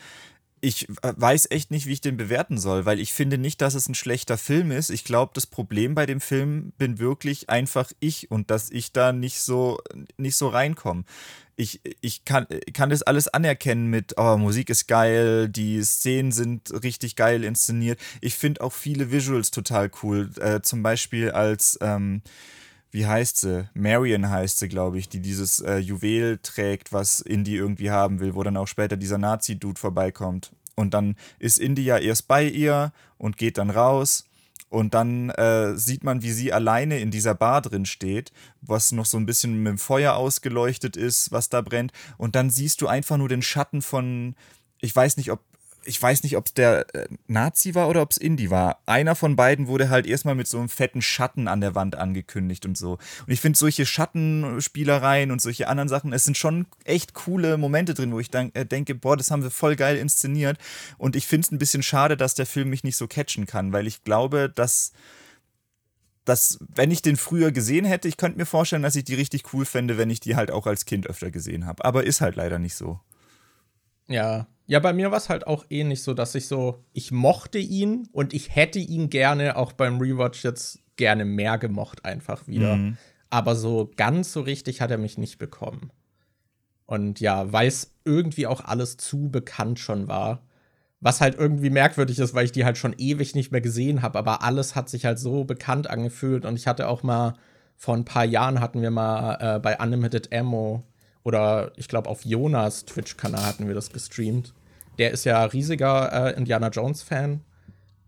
ich äh, weiß echt nicht, wie ich den bewerten soll, weil ich finde nicht, dass es ein schlechter Film ist. Ich glaube, das Problem bei dem Film bin wirklich einfach ich und dass ich da nicht so nicht so reinkomme ich, ich kann, kann das alles anerkennen mit, oh, Musik ist geil, die Szenen sind richtig geil inszeniert. Ich finde auch viele Visuals total cool. Äh, zum Beispiel als, ähm, wie heißt sie? Marion heißt sie, glaube ich, die dieses äh, Juwel trägt, was Indy irgendwie haben will, wo dann auch später dieser Nazi-Dude vorbeikommt. Und dann ist Indy ja erst bei ihr und geht dann raus und dann äh, sieht man, wie sie alleine in dieser Bar drin steht, was noch so ein bisschen mit dem Feuer ausgeleuchtet ist, was da brennt. Und dann siehst du einfach nur den Schatten von, ich weiß nicht, ob ich weiß nicht, ob es der äh, Nazi war oder ob es Indie war. Einer von beiden wurde halt erstmal mit so einem fetten Schatten an der Wand angekündigt und so. Und ich finde solche Schattenspielereien und solche anderen Sachen, es sind schon echt coole Momente drin, wo ich dann, äh, denke, boah, das haben wir voll geil inszeniert. Und ich finde es ein bisschen schade, dass der Film mich nicht so catchen kann, weil ich glaube, dass dass, wenn ich den früher gesehen hätte, ich könnte mir vorstellen, dass ich die richtig cool fände, wenn ich die halt auch als Kind öfter gesehen habe. Aber ist halt leider nicht so. Ja, ja, bei mir war es halt auch ähnlich so, dass ich so, ich mochte ihn und ich hätte ihn gerne auch beim Rewatch jetzt gerne mehr gemocht, einfach wieder. Mhm. Aber so ganz so richtig hat er mich nicht bekommen. Und ja, weil es irgendwie auch alles zu bekannt schon war. Was halt irgendwie merkwürdig ist, weil ich die halt schon ewig nicht mehr gesehen habe. Aber alles hat sich halt so bekannt angefühlt. Und ich hatte auch mal, vor ein paar Jahren hatten wir mal äh, bei Unlimited Ammo oder ich glaube auf Jonas Twitch-Kanal hatten wir das gestreamt. Der ist ja riesiger äh, Indiana Jones-Fan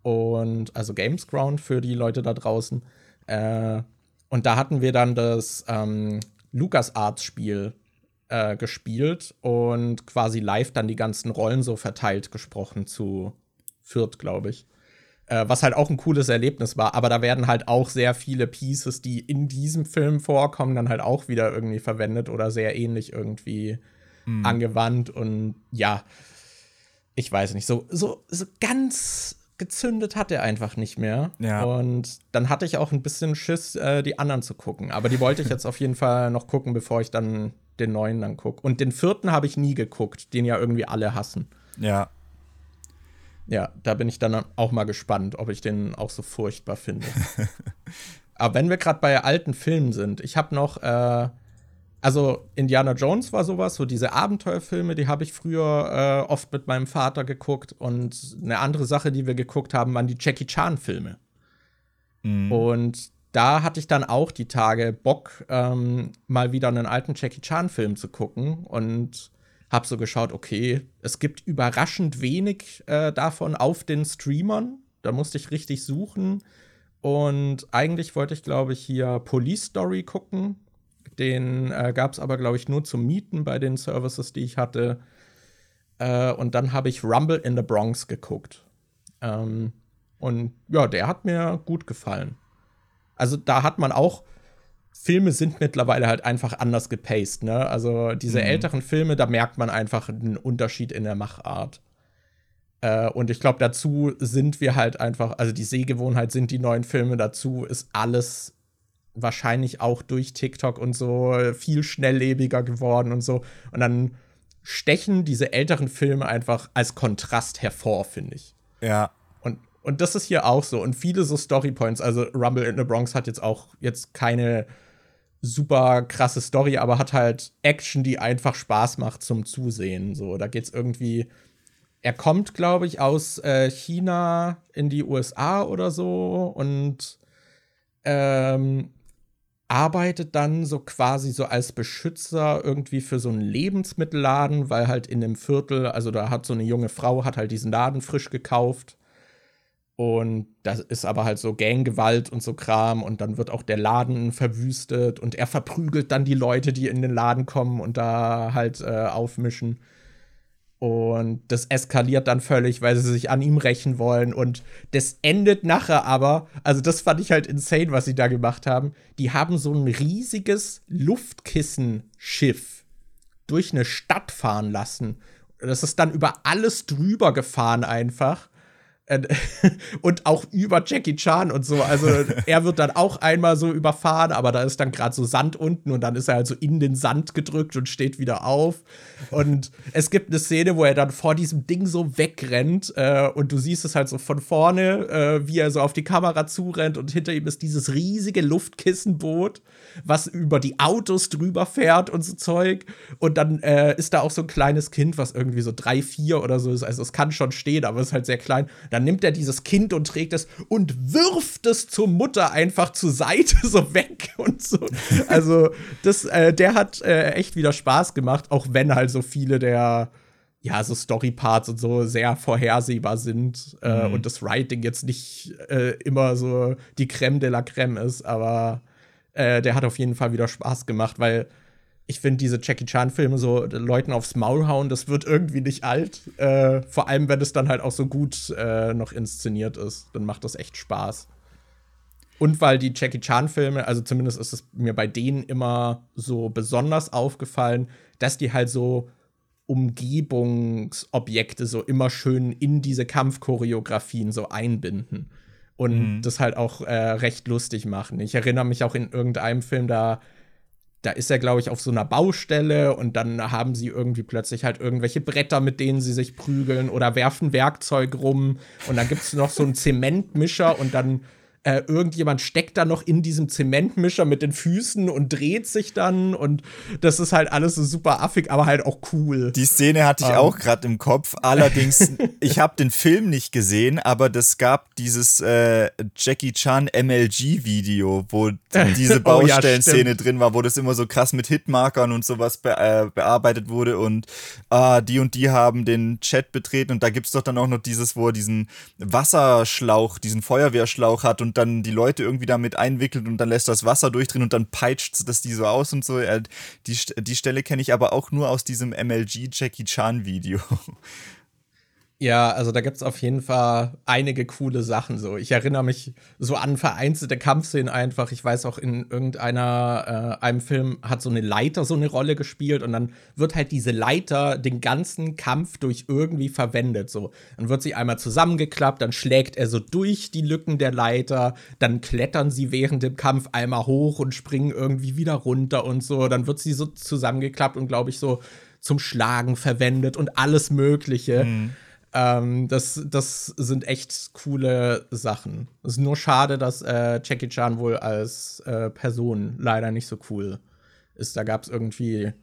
und also Gamesground für die Leute da draußen. Äh, und da hatten wir dann das ähm, LucasArts-Spiel äh, gespielt und quasi live dann die ganzen Rollen so verteilt gesprochen zu Fürth, glaube ich. Äh, was halt auch ein cooles Erlebnis war. Aber da werden halt auch sehr viele Pieces, die in diesem Film vorkommen, dann halt auch wieder irgendwie verwendet oder sehr ähnlich irgendwie mhm. angewandt. Und ja, ich weiß nicht, so, so, so ganz gezündet hat er einfach nicht mehr. Ja. Und dann hatte ich auch ein bisschen Schiss, äh, die anderen zu gucken. Aber die wollte ich jetzt auf jeden Fall noch gucken, bevor ich dann den neuen dann gucke. Und den vierten habe ich nie geguckt, den ja irgendwie alle hassen. Ja. Ja, da bin ich dann auch mal gespannt, ob ich den auch so furchtbar finde. Aber wenn wir gerade bei alten Filmen sind, ich habe noch, äh, also Indiana Jones war sowas, so diese Abenteuerfilme, die habe ich früher äh, oft mit meinem Vater geguckt. Und eine andere Sache, die wir geguckt haben, waren die Jackie Chan-Filme. Mhm. Und da hatte ich dann auch die Tage Bock, ähm, mal wieder einen alten Jackie Chan-Film zu gucken. Und hab so geschaut, okay, es gibt überraschend wenig äh, davon auf den Streamern. Da musste ich richtig suchen. Und eigentlich wollte ich, glaube ich, hier Police Story gucken. Den äh, gab es aber, glaube ich, nur zum Mieten bei den Services, die ich hatte. Äh, und dann habe ich Rumble in the Bronx geguckt. Ähm, und ja, der hat mir gut gefallen. Also da hat man auch Filme sind mittlerweile halt einfach anders gepaced, ne? Also diese mhm. älteren Filme, da merkt man einfach einen Unterschied in der Machart. Äh, und ich glaube, dazu sind wir halt einfach, also die Sehgewohnheit sind die neuen Filme, dazu ist alles wahrscheinlich auch durch TikTok und so viel schnelllebiger geworden und so. Und dann stechen diese älteren Filme einfach als Kontrast hervor, finde ich. Ja. Und, und das ist hier auch so. Und viele so Storypoints, also Rumble in the Bronx hat jetzt auch jetzt keine super krasse Story, aber hat halt Action, die einfach Spaß macht zum Zusehen. So, da geht's irgendwie. Er kommt, glaube ich, aus äh, China in die USA oder so und ähm, arbeitet dann so quasi so als Beschützer irgendwie für so einen Lebensmittelladen, weil halt in dem Viertel, also da hat so eine junge Frau, hat halt diesen Laden frisch gekauft und das ist aber halt so Ganggewalt und so Kram. Und dann wird auch der Laden verwüstet. Und er verprügelt dann die Leute, die in den Laden kommen und da halt äh, aufmischen. Und das eskaliert dann völlig, weil sie sich an ihm rächen wollen. Und das endet nachher aber, also das fand ich halt insane, was sie da gemacht haben. Die haben so ein riesiges Luftkissenschiff durch eine Stadt fahren lassen. Das ist dann über alles drüber gefahren einfach. Äh, und auch über Jackie Chan und so. Also er wird dann auch einmal so überfahren, aber da ist dann gerade so Sand unten und dann ist er halt so in den Sand gedrückt und steht wieder auf. Und es gibt eine Szene, wo er dann vor diesem Ding so wegrennt äh, und du siehst es halt so von vorne, äh, wie er so auf die Kamera zurennt und hinter ihm ist dieses riesige Luftkissenboot, was über die Autos drüber fährt und so Zeug. Und dann äh, ist da auch so ein kleines Kind, was irgendwie so drei, vier oder so ist. Also es kann schon stehen, aber es ist halt sehr klein. Dann nimmt er dieses Kind und trägt es und wirft es zur Mutter einfach zur Seite so weg und so. Also, das, äh, der hat äh, echt wieder Spaß gemacht, auch wenn halt so viele der ja, so Story-Parts und so sehr vorhersehbar sind äh, mhm. und das Writing jetzt nicht äh, immer so die Creme de la Creme ist, aber äh, der hat auf jeden Fall wieder Spaß gemacht, weil ich finde diese Jackie Chan-Filme so Leuten aufs Maul hauen, das wird irgendwie nicht alt. Äh, vor allem, wenn es dann halt auch so gut äh, noch inszeniert ist, dann macht das echt Spaß. Und weil die Jackie Chan-Filme, also zumindest ist es mir bei denen immer so besonders aufgefallen, dass die halt so Umgebungsobjekte so immer schön in diese Kampfchoreografien so einbinden. Und mhm. das halt auch äh, recht lustig machen. Ich erinnere mich auch in irgendeinem Film, da da ist er, glaube ich, auf so einer Baustelle und dann haben sie irgendwie plötzlich halt irgendwelche Bretter, mit denen sie sich prügeln oder werfen Werkzeug rum. Und dann gibt es noch so einen Zementmischer und dann äh, irgendjemand steckt da noch in diesem Zementmischer mit den Füßen und dreht sich dann und das ist halt alles so super affig, aber halt auch cool. Die Szene hatte ich um. Ähm. auch gerade im Kopf. Allerdings, ich habe den Film nicht gesehen, aber das gab dieses äh, Jackie Chan MLG-Video, wo diese Baustellenszene oh, ja, drin war, wo das immer so krass mit Hitmarkern und sowas be äh, bearbeitet wurde und äh, die und die haben den Chat betreten und da gibt es doch dann auch noch dieses, wo er diesen Wasserschlauch, diesen Feuerwehrschlauch hat und dann die Leute irgendwie damit einwickelt und dann lässt das Wasser durchdrehen und dann peitscht das die so aus und so. Die, die Stelle kenne ich aber auch nur aus diesem MLG Jackie Chan Video. Ja, also da gibt es auf jeden Fall einige coole Sachen so. Ich erinnere mich so an vereinzelte Kampfszenen einfach. Ich weiß auch in irgendeiner äh, einem Film hat so eine Leiter so eine Rolle gespielt und dann wird halt diese Leiter den ganzen Kampf durch irgendwie verwendet so. Dann wird sie einmal zusammengeklappt, dann schlägt er so durch die Lücken der Leiter, dann klettern sie während dem Kampf einmal hoch und springen irgendwie wieder runter und so. Dann wird sie so zusammengeklappt und glaube ich so zum Schlagen verwendet und alles Mögliche. Mhm. Ähm, das, das sind echt coole Sachen. Es ist nur schade, dass äh, Jackie Chan wohl als äh, Person leider nicht so cool ist. Da gab es irgendwie,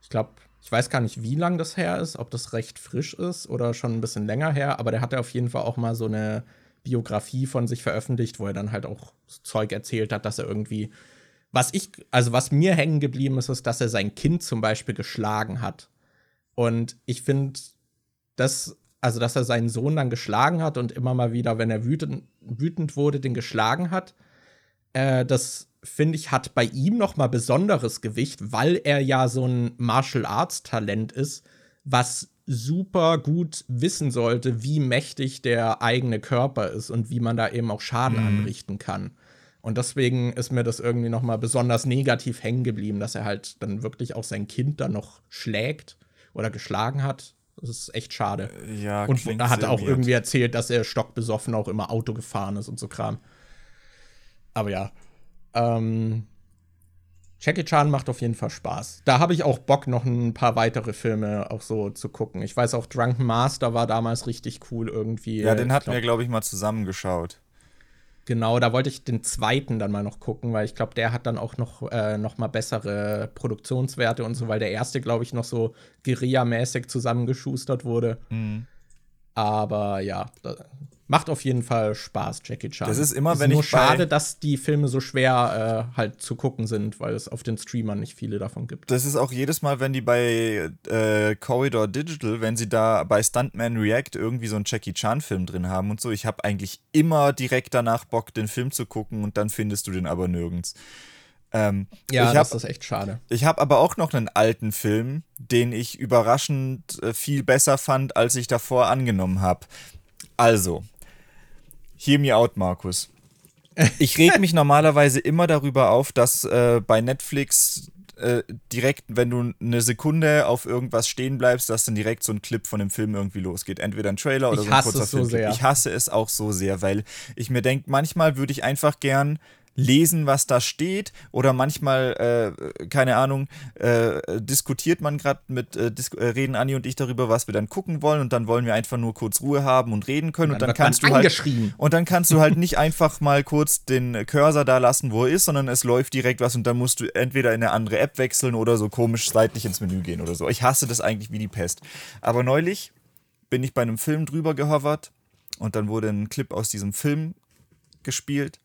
ich glaube, ich weiß gar nicht, wie lang das her ist, ob das recht frisch ist oder schon ein bisschen länger her, aber der hatte auf jeden Fall auch mal so eine Biografie von sich veröffentlicht, wo er dann halt auch Zeug erzählt hat, dass er irgendwie, was ich, also was mir hängen geblieben ist, ist, dass er sein Kind zum Beispiel geschlagen hat. Und ich finde, das also dass er seinen Sohn dann geschlagen hat und immer mal wieder, wenn er wütend, wütend wurde, den geschlagen hat. Äh, das finde ich hat bei ihm noch mal besonderes Gewicht, weil er ja so ein Martial Arts Talent ist, was super gut wissen sollte, wie mächtig der eigene Körper ist und wie man da eben auch Schaden mhm. anrichten kann. Und deswegen ist mir das irgendwie noch mal besonders negativ hängen geblieben, dass er halt dann wirklich auch sein Kind dann noch schlägt oder geschlagen hat. Das ist echt schade. Äh, ja, Und er hat auch irgendwie erzählt, dass er stockbesoffen auch immer Auto gefahren ist und so Kram. Aber ja. Ähm, Jackie Chan macht auf jeden Fall Spaß. Da habe ich auch Bock, noch ein paar weitere Filme auch so zu gucken. Ich weiß auch, Drunken Master war damals richtig cool irgendwie. Ja, den hatten wir, glaube ich, mal zusammengeschaut. Genau, da wollte ich den zweiten dann mal noch gucken, weil ich glaube, der hat dann auch noch, äh, noch mal bessere Produktionswerte und so, weil der erste, glaube ich, noch so Guerilla-mäßig zusammengeschustert wurde. Mhm. Aber ja, macht auf jeden Fall Spaß, Jackie Chan. Das ist immer, ist wenn nur ich schade, dass die Filme so schwer äh, halt zu gucken sind, weil es auf den Streamern nicht viele davon gibt. Das ist auch jedes Mal, wenn die bei äh, Corridor Digital, wenn sie da bei Stuntman React irgendwie so einen Jackie Chan Film drin haben und so, ich habe eigentlich immer direkt danach Bock, den Film zu gucken und dann findest du den aber nirgends. Ähm, ja, hab, das ist echt schade. Ich habe aber auch noch einen alten Film, den ich überraschend äh, viel besser fand, als ich davor angenommen habe. Also, Hear me out, Markus. Ich reg mich normalerweise immer darüber auf, dass äh, bei Netflix äh, direkt, wenn du eine Sekunde auf irgendwas stehen bleibst, dass dann direkt so ein Clip von dem Film irgendwie losgeht. Entweder ein Trailer oder ich so ein kurzer Film. So ich hasse es auch so sehr, weil ich mir denke, manchmal würde ich einfach gern lesen, was da steht. Oder manchmal, äh, keine Ahnung, äh, diskutiert man gerade mit, äh, äh, reden Anni und ich darüber, was wir dann gucken wollen. Und dann wollen wir einfach nur kurz Ruhe haben und reden können. Und dann, und dann kannst du halt. Und dann kannst du halt nicht einfach mal kurz den Cursor da lassen, wo er ist, sondern es läuft direkt was und dann musst du entweder in eine andere App wechseln oder so komisch seitlich ins Menü gehen oder so. Ich hasse das eigentlich wie die Pest. Aber neulich bin ich bei einem Film drüber gehovert und dann wurde ein Clip aus diesem Film gespielt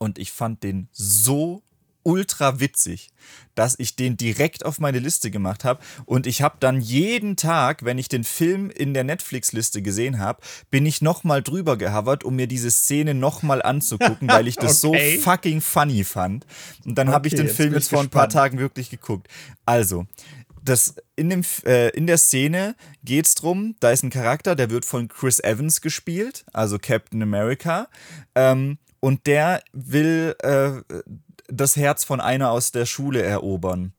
und ich fand den so ultra witzig, dass ich den direkt auf meine Liste gemacht habe. Und ich habe dann jeden Tag, wenn ich den Film in der Netflix-Liste gesehen habe, bin ich nochmal drüber gehovert, um mir diese Szene nochmal anzugucken, weil ich das okay. so fucking funny fand. Und dann okay, habe ich den Film jetzt vor ein paar Tagen wirklich geguckt. Also, das in, dem, äh, in der Szene geht es darum, da ist ein Charakter, der wird von Chris Evans gespielt, also Captain America. Ähm, und der will äh, das Herz von einer aus der Schule erobern.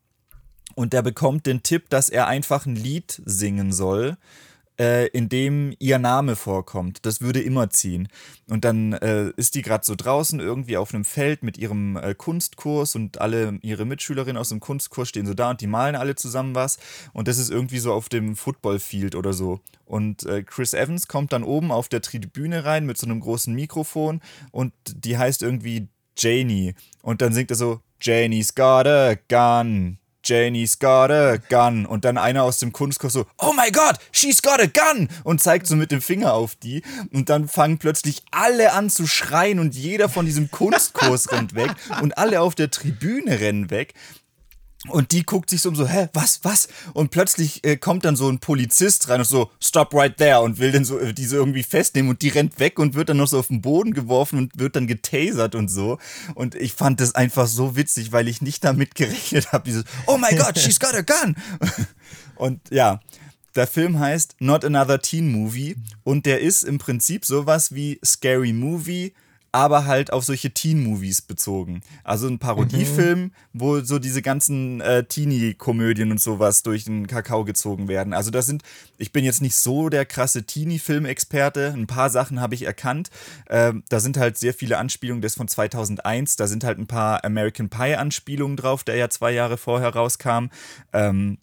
Und der bekommt den Tipp, dass er einfach ein Lied singen soll, äh, in dem ihr Name vorkommt. Das würde immer ziehen. Und dann äh, ist die gerade so draußen irgendwie auf einem Feld mit ihrem äh, Kunstkurs und alle ihre Mitschülerinnen aus dem Kunstkurs stehen so da und die malen alle zusammen was. Und das ist irgendwie so auf dem Footballfield oder so. Und äh, Chris Evans kommt dann oben auf der Tribüne rein mit so einem großen Mikrofon und die heißt irgendwie Janie. Und dann singt er so, Janie's got a gun. Janie's got a gun. Und dann einer aus dem Kunstkurs so, oh my god, she's got a gun. Und zeigt so mit dem Finger auf die. Und dann fangen plötzlich alle an zu schreien und jeder von diesem Kunstkurs rennt weg. Und alle auf der Tribüne rennen weg. Und die guckt sich so um so, hä, was, was? Und plötzlich äh, kommt dann so ein Polizist rein und so, stop right there und will dann so äh, diese irgendwie festnehmen und die rennt weg und wird dann noch so auf den Boden geworfen und wird dann getasert und so. Und ich fand das einfach so witzig, weil ich nicht damit gerechnet habe, dieses, oh my god, she's got a gun. und ja, der Film heißt Not Another Teen Movie und der ist im Prinzip sowas wie Scary Movie aber halt auf solche Teen-Movies bezogen. Also ein Parodiefilm, mhm. wo so diese ganzen äh, Teenie-Komödien und sowas durch den Kakao gezogen werden. Also da sind, ich bin jetzt nicht so der krasse Teenie-Film-Experte, ein paar Sachen habe ich erkannt. Ähm, da sind halt sehr viele Anspielungen, das von 2001, da sind halt ein paar American Pie-Anspielungen drauf, der ja zwei Jahre vorher rauskam. Ähm,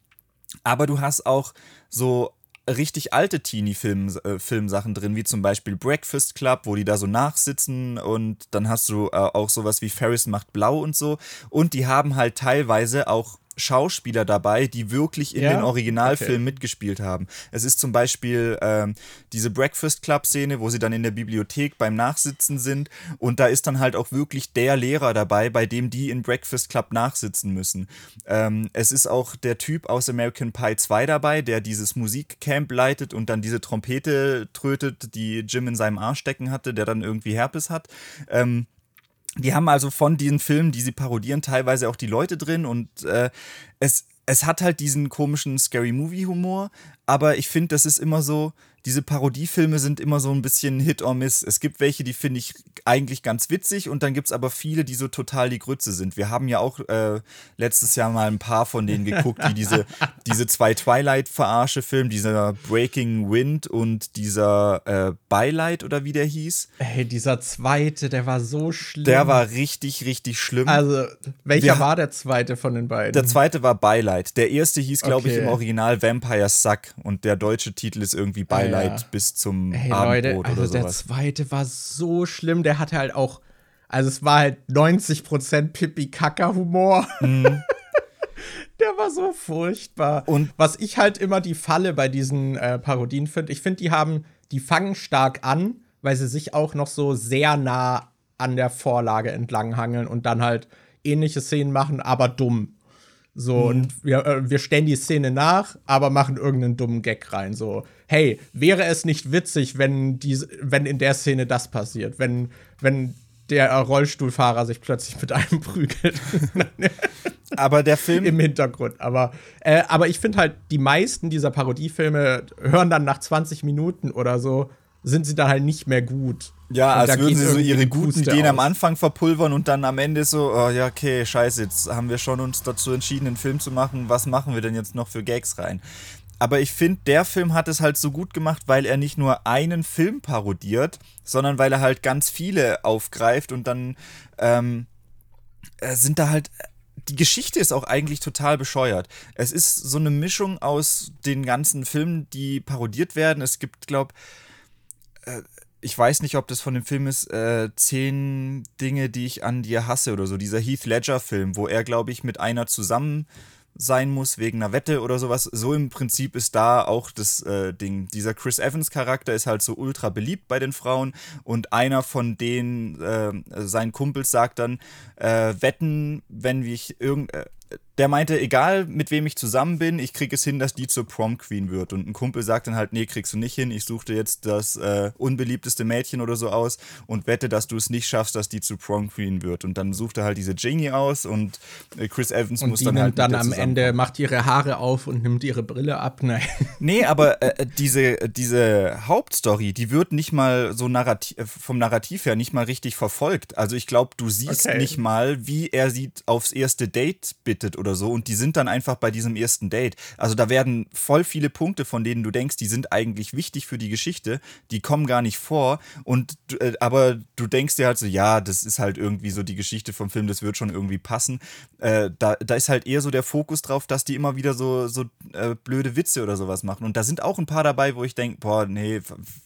aber du hast auch so richtig alte Teenie-Film-Sachen äh, drin, wie zum Beispiel Breakfast Club, wo die da so nachsitzen und dann hast du äh, auch sowas wie Ferris macht blau und so. Und die haben halt teilweise auch Schauspieler dabei, die wirklich in ja? den Originalfilmen okay. mitgespielt haben. Es ist zum Beispiel ähm, diese Breakfast Club-Szene, wo sie dann in der Bibliothek beim Nachsitzen sind und da ist dann halt auch wirklich der Lehrer dabei, bei dem die in Breakfast Club nachsitzen müssen. Ähm, es ist auch der Typ aus American Pie 2 dabei, der dieses Musikcamp leitet und dann diese Trompete trötet, die Jim in seinem Arsch stecken hatte, der dann irgendwie Herpes hat. Ähm, die haben also von diesen Filmen, die sie parodieren, teilweise auch die Leute drin und äh, es, es hat halt diesen komischen Scary Movie Humor, aber ich finde, das ist immer so, diese Parodiefilme sind immer so ein bisschen Hit or Miss. Es gibt welche, die finde ich eigentlich ganz witzig und dann gibt es aber viele, die so total die Grütze sind. Wir haben ja auch äh, letztes Jahr mal ein paar von denen geguckt, wie diese, diese zwei Twilight-Verarsche-Filme, dieser Breaking Wind und dieser äh, Bylight oder wie der hieß. Ey, dieser zweite, der war so schlimm. Der war richtig, richtig schlimm. Also, welcher Wir, war der zweite von den beiden? Der zweite war Bylight. Der erste hieß, glaube okay. ich, im Original Vampire Suck und der deutsche Titel ist irgendwie Bylight. Twilight ja. bis zum hey, Abendbrot Leute, also oder der zweite war so schlimm, der hatte halt auch, also es war halt 90% Pipi-Kaka-Humor. Mhm. der war so furchtbar. Und was ich halt immer die Falle bei diesen äh, Parodien finde, ich finde, die haben, die fangen stark an, weil sie sich auch noch so sehr nah an der Vorlage entlanghangeln und dann halt ähnliche Szenen machen, aber dumm. So, mhm. und wir, äh, wir stellen die Szene nach, aber machen irgendeinen dummen Gag rein. So, hey, wäre es nicht witzig, wenn, die, wenn in der Szene das passiert? Wenn, wenn der Rollstuhlfahrer sich plötzlich mit einem prügelt. aber der Film. Im Hintergrund. Aber, äh, aber ich finde halt, die meisten dieser Parodiefilme hören dann nach 20 Minuten oder so, sind sie dann halt nicht mehr gut. Ja, und als würden sie so ihre guten Ideen aus. am Anfang verpulvern und dann am Ende so, oh ja, okay, scheiße, jetzt haben wir schon uns dazu entschieden, einen Film zu machen. Was machen wir denn jetzt noch für Gags rein? Aber ich finde, der Film hat es halt so gut gemacht, weil er nicht nur einen Film parodiert, sondern weil er halt ganz viele aufgreift und dann ähm, äh, sind da halt. Die Geschichte ist auch eigentlich total bescheuert. Es ist so eine Mischung aus den ganzen Filmen, die parodiert werden. Es gibt, glaube äh, ich weiß nicht, ob das von dem Film ist, äh, zehn Dinge, die ich an dir hasse oder so. Dieser Heath Ledger-Film, wo er, glaube ich, mit einer zusammen sein muss wegen einer Wette oder sowas. So im Prinzip ist da auch das äh, Ding. Dieser Chris Evans Charakter ist halt so ultra beliebt bei den Frauen und einer von denen, äh, sein Kumpels sagt dann, äh, wetten, wenn ich irgend, äh, der meinte, egal mit wem ich zusammen bin, ich kriege es hin, dass die zur Prom Queen wird. Und ein Kumpel sagt dann halt, nee, kriegst du nicht hin. Ich suchte jetzt das äh, unbeliebteste Mädchen oder so aus und wette, dass du es nicht schaffst, dass die zur Prom Queen wird. Und dann sucht er halt diese Jingy aus und äh, Chris Evans und muss die dann halt. dann am Ende, macht ihre Haare auf und nimmt ihre Brille ab. Nein. Nee, aber äh, diese, diese Hauptstory, die wird nicht mal so narrativ, vom Narrativ her nicht mal richtig verfolgt. Also ich glaube, du siehst Okay. nicht mal, wie er sie aufs erste Date bittet oder so. Und die sind dann einfach bei diesem ersten Date. Also da werden voll viele Punkte, von denen du denkst, die sind eigentlich wichtig für die Geschichte, die kommen gar nicht vor. Und äh, aber du denkst dir halt so, ja, das ist halt irgendwie so die Geschichte vom Film, das wird schon irgendwie passen. Äh, da, da ist halt eher so der Fokus drauf, dass die immer wieder so, so äh, blöde Witze oder sowas machen. Und da sind auch ein paar dabei, wo ich denke, boah, nee,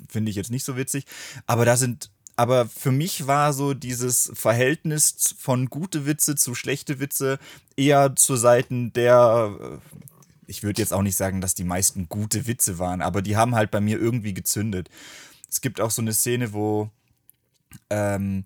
finde ich jetzt nicht so witzig. Aber da sind aber für mich war so dieses Verhältnis von gute Witze zu schlechte Witze eher zu Seiten der. äh, Ich würde jetzt auch nicht sagen, dass die meisten gute Witze waren, aber die haben halt bei mir irgendwie gezündet. Es gibt auch so eine Szene, wo ähm,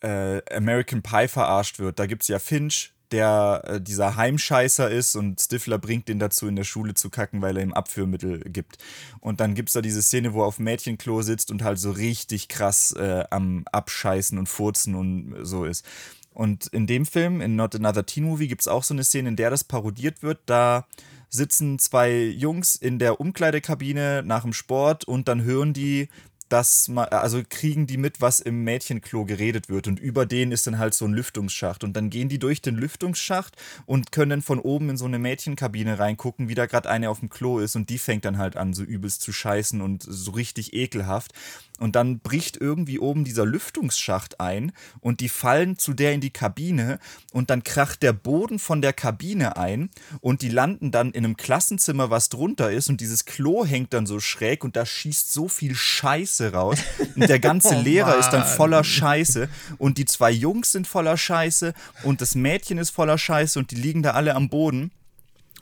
äh, American Pie verarscht wird. Da gibt es ja Finch, der äh, dieser Heimscheißer ist und Stifler bringt den dazu, in der Schule zu kacken, weil er ihm Abführmittel gibt. Und dann gibt es da diese Szene, wo er auf Mädchenklo sitzt und halt so richtig krass äh, am Abscheißen und Furzen und so ist. Und in dem Film, in Not Another Teen Movie, gibt es auch so eine Szene, in der das parodiert wird. Da sitzen zwei Jungs in der Umkleidekabine nach dem Sport und dann hören die, dass man, also kriegen die mit, was im Mädchenklo geredet wird. Und über denen ist dann halt so ein Lüftungsschacht. Und dann gehen die durch den Lüftungsschacht und können dann von oben in so eine Mädchenkabine reingucken, wie da gerade eine auf dem Klo ist. Und die fängt dann halt an, so übelst zu scheißen und so richtig ekelhaft. Und dann bricht irgendwie oben dieser Lüftungsschacht ein und die fallen zu der in die Kabine und dann kracht der Boden von der Kabine ein und die landen dann in einem Klassenzimmer, was drunter ist und dieses Klo hängt dann so schräg und da schießt so viel Scheiße raus und der ganze Oh Lehrer ist dann Mann. voller Scheiße und die zwei Jungs sind voller Scheiße und das Mädchen ist voller Scheiße und die liegen da alle am Boden.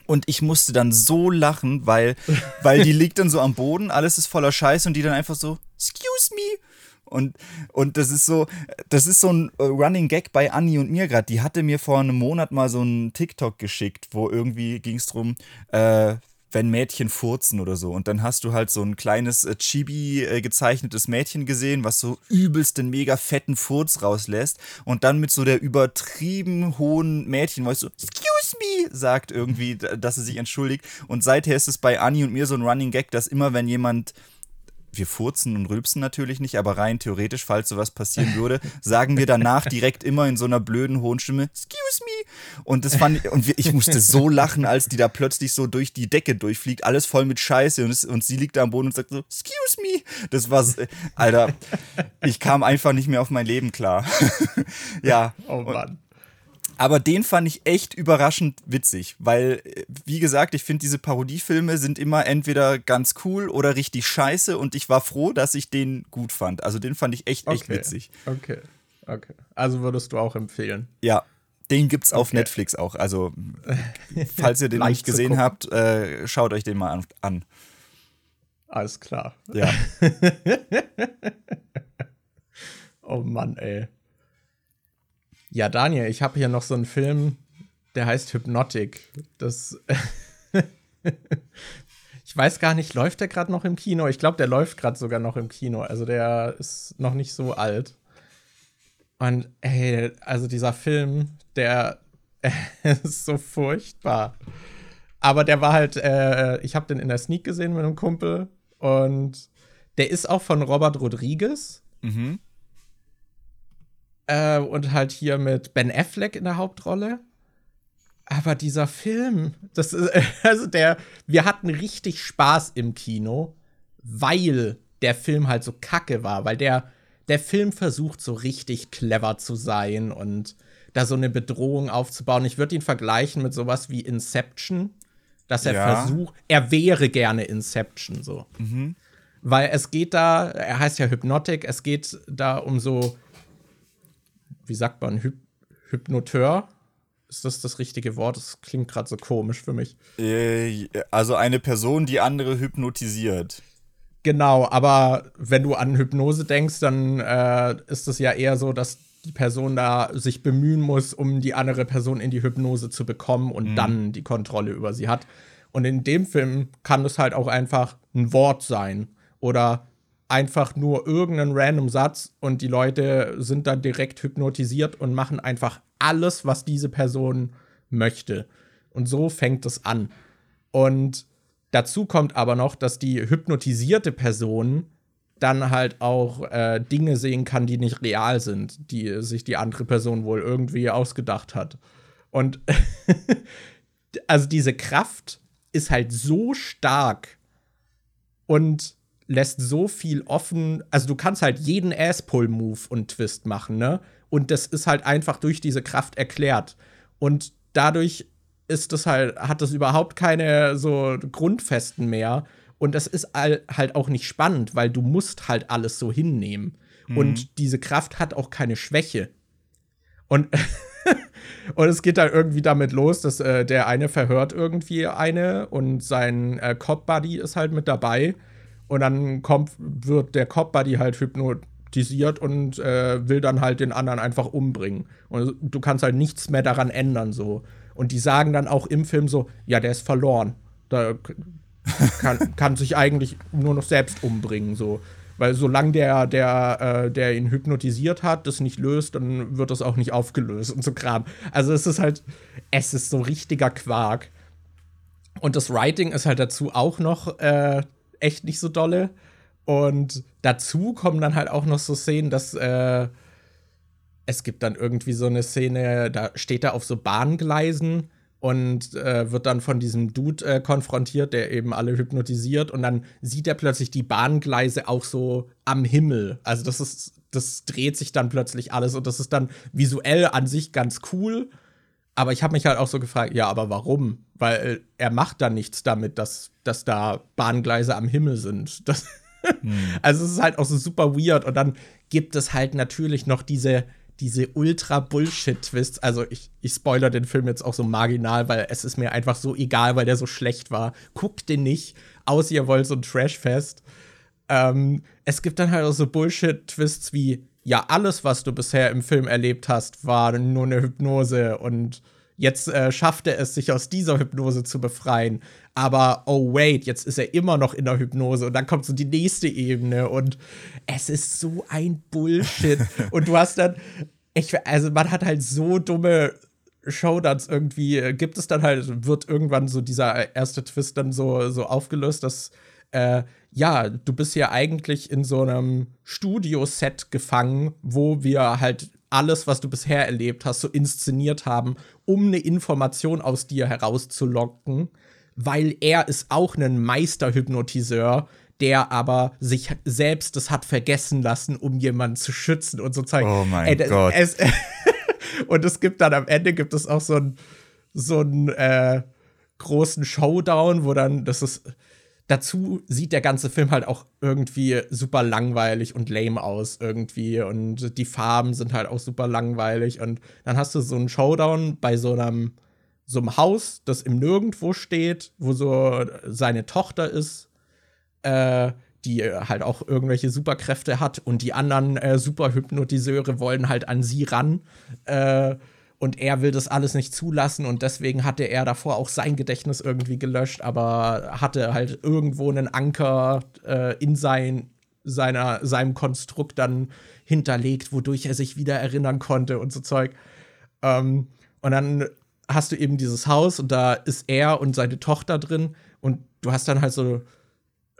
Und ich musste dann so lachen, weil, weil die liegt dann so am Boden, alles ist voller Scheiße und die dann einfach so, excuse me. Und, und das ist so, das ist so ein äh, Running Gag bei Anni und mir gerade. Die hatte mir vor einem Monat mal so einen TikTok geschickt, wo irgendwie ging es drum, äh, wenn Mädchen furzen oder so. Und dann hast du halt so ein kleines äh, Chibi äh, gezeichnetes Mädchen gesehen, was so übelst den mega fetten Furz rauslässt. Und dann mit so der übertrieben hohen Mädchen, wo ich so, excuse me, sagt irgendwie, dass sie sich entschuldigt. Und seither ist es bei Anni und mir so ein Running Gag, dass immer, wenn jemand wir furzen und rülpsen natürlich nicht, aber rein theoretisch, falls sowas passieren würde, sagen wir danach direkt immer in so einer blöden hohen Stimme, excuse me. Und das fand ich, und ich musste so lachen, als die da plötzlich so durch die Decke durchfliegt, alles voll mit Scheiße und, es, und sie liegt da am Boden und sagt so, excuse me. Das war, Alter, ich kam einfach nicht mehr auf mein Leben klar. ja. Oh Mann. Aber den fand ich echt überraschend witzig, weil, äh, wie gesagt, ich finde, diese Parodiefilme sind immer entweder ganz cool oder richtig scheiße und ich war froh, dass ich den gut fand. Also den fand ich echt, echt Okay. witzig. Okay. Okay. Also würdest du auch empfehlen. Ja, den gibt's auf Okay. Netflix auch. Also, falls ihr den noch nicht gesehen habt, äh, schaut euch den mal an. an. Alles klar. Ja. Oh Mann, ey. Ja, Daniel, ich habe hier noch so einen Film, der heißt Hypnotic. Das. ich weiß gar nicht, läuft der gerade noch im Kino? Ich glaube, der läuft gerade sogar noch im Kino. Also der ist noch nicht so alt. Und ey, also dieser Film, der ist so furchtbar. Aber der war halt, äh, ich habe den in der Sneak gesehen mit einem Kumpel und der ist auch von Robert Rodriguez. Mhm. Äh, und halt hier mit Ben Affleck in der Hauptrolle. Aber dieser Film, das ist, also der, wir hatten richtig Spaß im Kino, weil der Film halt so kacke war, weil der, der Film versucht so richtig clever zu sein und da so eine Bedrohung aufzubauen. Ich würde ihn vergleichen mit sowas wie Inception, dass er Ja. versucht, er wäre gerne Inception so. Weil es geht da, er heißt ja Hypnotic, es geht da um so, wie sagt man, Hyp Hypnoteur, Ist das das richtige Wort? Das klingt gerade so komisch für mich. Äh, also eine Person, die andere hypnotisiert. Genau, aber wenn du an Hypnose denkst, dann äh, ist es ja eher so, dass die Person da sich bemühen muss, um die andere Person in die Hypnose zu bekommen und mhm. dann die Kontrolle über sie hat. Und in dem Film kann es halt auch einfach ein Wort sein oder einfach nur irgendeinen random Satz und die Leute sind dann direkt hypnotisiert und machen einfach alles, was diese Person möchte. Und so fängt es an. Und dazu kommt aber noch, dass die hypnotisierte Person dann halt auch äh, Dinge sehen kann, die nicht real sind, die sich die andere Person wohl irgendwie ausgedacht hat. Und also diese Kraft ist halt so stark und lässt so viel offen. Also du kannst halt jeden Ass-Pull-Move und Twist machen, ne? Und das ist halt einfach durch diese Kraft erklärt. Und dadurch ist das halt, hat das überhaupt keine so Grundfesten mehr. Und das ist halt auch nicht spannend, weil du musst halt alles so hinnehmen. Mhm. Und diese Kraft hat auch keine Schwäche. Und, und es geht dann irgendwie damit los, dass äh, der eine verhört irgendwie eine und sein äh, Cop-Buddy ist halt mit dabei. Und dann kommt, wird der Cop-Buddy halt hypnotisiert und äh, will dann halt den anderen einfach umbringen. Und du kannst halt nichts mehr daran ändern, so. Und die sagen dann auch im Film so: Ja, der ist verloren. Da kann, kann sich eigentlich nur noch selbst umbringen, so. Weil solange der, der, äh, der ihn hypnotisiert hat, das nicht löst, dann wird das auch nicht aufgelöst und so Kram. Also es ist halt, es ist so richtiger Quark. Und das Writing ist halt dazu auch noch äh, echt nicht so dolle. Und dazu kommen dann halt auch noch so Szenen, dass äh, es gibt dann irgendwie so eine Szene, da steht er auf so Bahngleisen und äh, wird dann von diesem Dude äh, konfrontiert, der eben alle hypnotisiert und dann sieht er plötzlich die Bahngleise auch so am Himmel. Also das ist, das dreht sich dann plötzlich alles und das ist dann visuell an sich ganz cool. Aber ich habe mich halt auch so gefragt, ja, aber warum? Weil er macht dann nichts damit, dass, dass da Bahngleise am Himmel sind. Das, hm. Also es ist halt auch so super weird. Und dann gibt es halt natürlich noch diese, diese Ultra-Bullshit-Twists. Also ich, ich spoiler den Film jetzt auch so marginal, weil es ist mir einfach so egal, weil der so schlecht war. Guckt den nicht, außer ihr wollt so ein Trash-Fest. Ähm, es gibt dann halt auch so Bullshit-Twists wie, ja, alles, was du bisher im Film erlebt hast, war nur eine Hypnose und jetzt äh, schafft er es, sich aus dieser Hypnose zu befreien. Aber oh wait, jetzt ist er immer noch in der Hypnose und dann kommt so die nächste Ebene und es ist so ein Bullshit. und du hast dann, ich, also man hat halt so dumme Showdowns irgendwie, gibt es dann halt, wird irgendwann so dieser erste Twist dann so, so aufgelöst, dass äh, ja, du bist ja eigentlich in so einem Studioset gefangen, wo wir halt alles, was du bisher erlebt hast, so inszeniert haben, um eine Information aus dir herauszulocken, weil er ist auch ein Meisterhypnotiseur, der aber sich selbst das hat vergessen lassen, um jemanden zu schützen und so Zeug. Oh mein Ey, Gott. Es, und es gibt dann am Ende gibt es auch so einen so einen äh, großen Showdown, wo dann das ist dazu sieht der ganze Film halt auch irgendwie super langweilig und lame aus irgendwie und die Farben sind halt auch super langweilig und dann hast du so einen Showdown bei so einem so einem Haus, das im Nirgendwo steht, wo so seine Tochter ist, äh, die halt auch irgendwelche Superkräfte hat und die anderen äh, Superhypnotiseure wollen halt an sie ran. Äh, und er will das alles nicht zulassen und deswegen hatte er davor auch sein Gedächtnis irgendwie gelöscht, aber hatte halt irgendwo einen Anker äh, in sein, seiner, seinem Konstrukt dann hinterlegt, wodurch er sich wieder erinnern konnte und so Zeug. Ähm, und dann hast du eben dieses Haus und da ist er und seine Tochter drin und du hast dann halt so,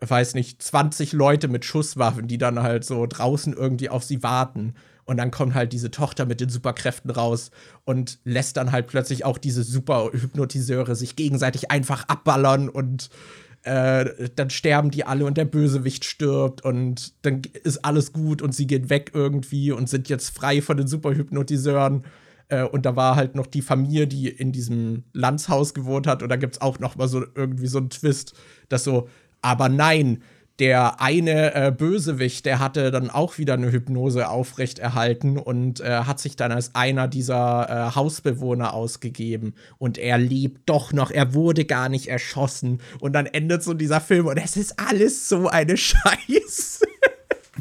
weiß nicht, 20 Leute mit Schusswaffen, die dann halt so draußen irgendwie auf sie warten. Und dann kommt halt diese Tochter mit den Superkräften raus und lässt dann halt plötzlich auch diese Superhypnotiseure sich gegenseitig einfach abballern und äh, dann sterben die alle und der Bösewicht stirbt und dann ist alles gut und sie gehen weg irgendwie und sind jetzt frei von den Superhypnotiseuren. Äh, und da war halt noch die Familie, die in diesem Landshaus gewohnt hat. Und da gibt es auch noch mal so irgendwie so einen Twist, dass so, aber nein, der eine äh, Bösewicht, der hatte dann auch wieder eine Hypnose aufrechterhalten und äh, hat sich dann als einer dieser äh, Hausbewohner ausgegeben. Und er lebt doch noch, er wurde gar nicht erschossen. Und dann endet so dieser Film und es ist alles so eine Scheiße.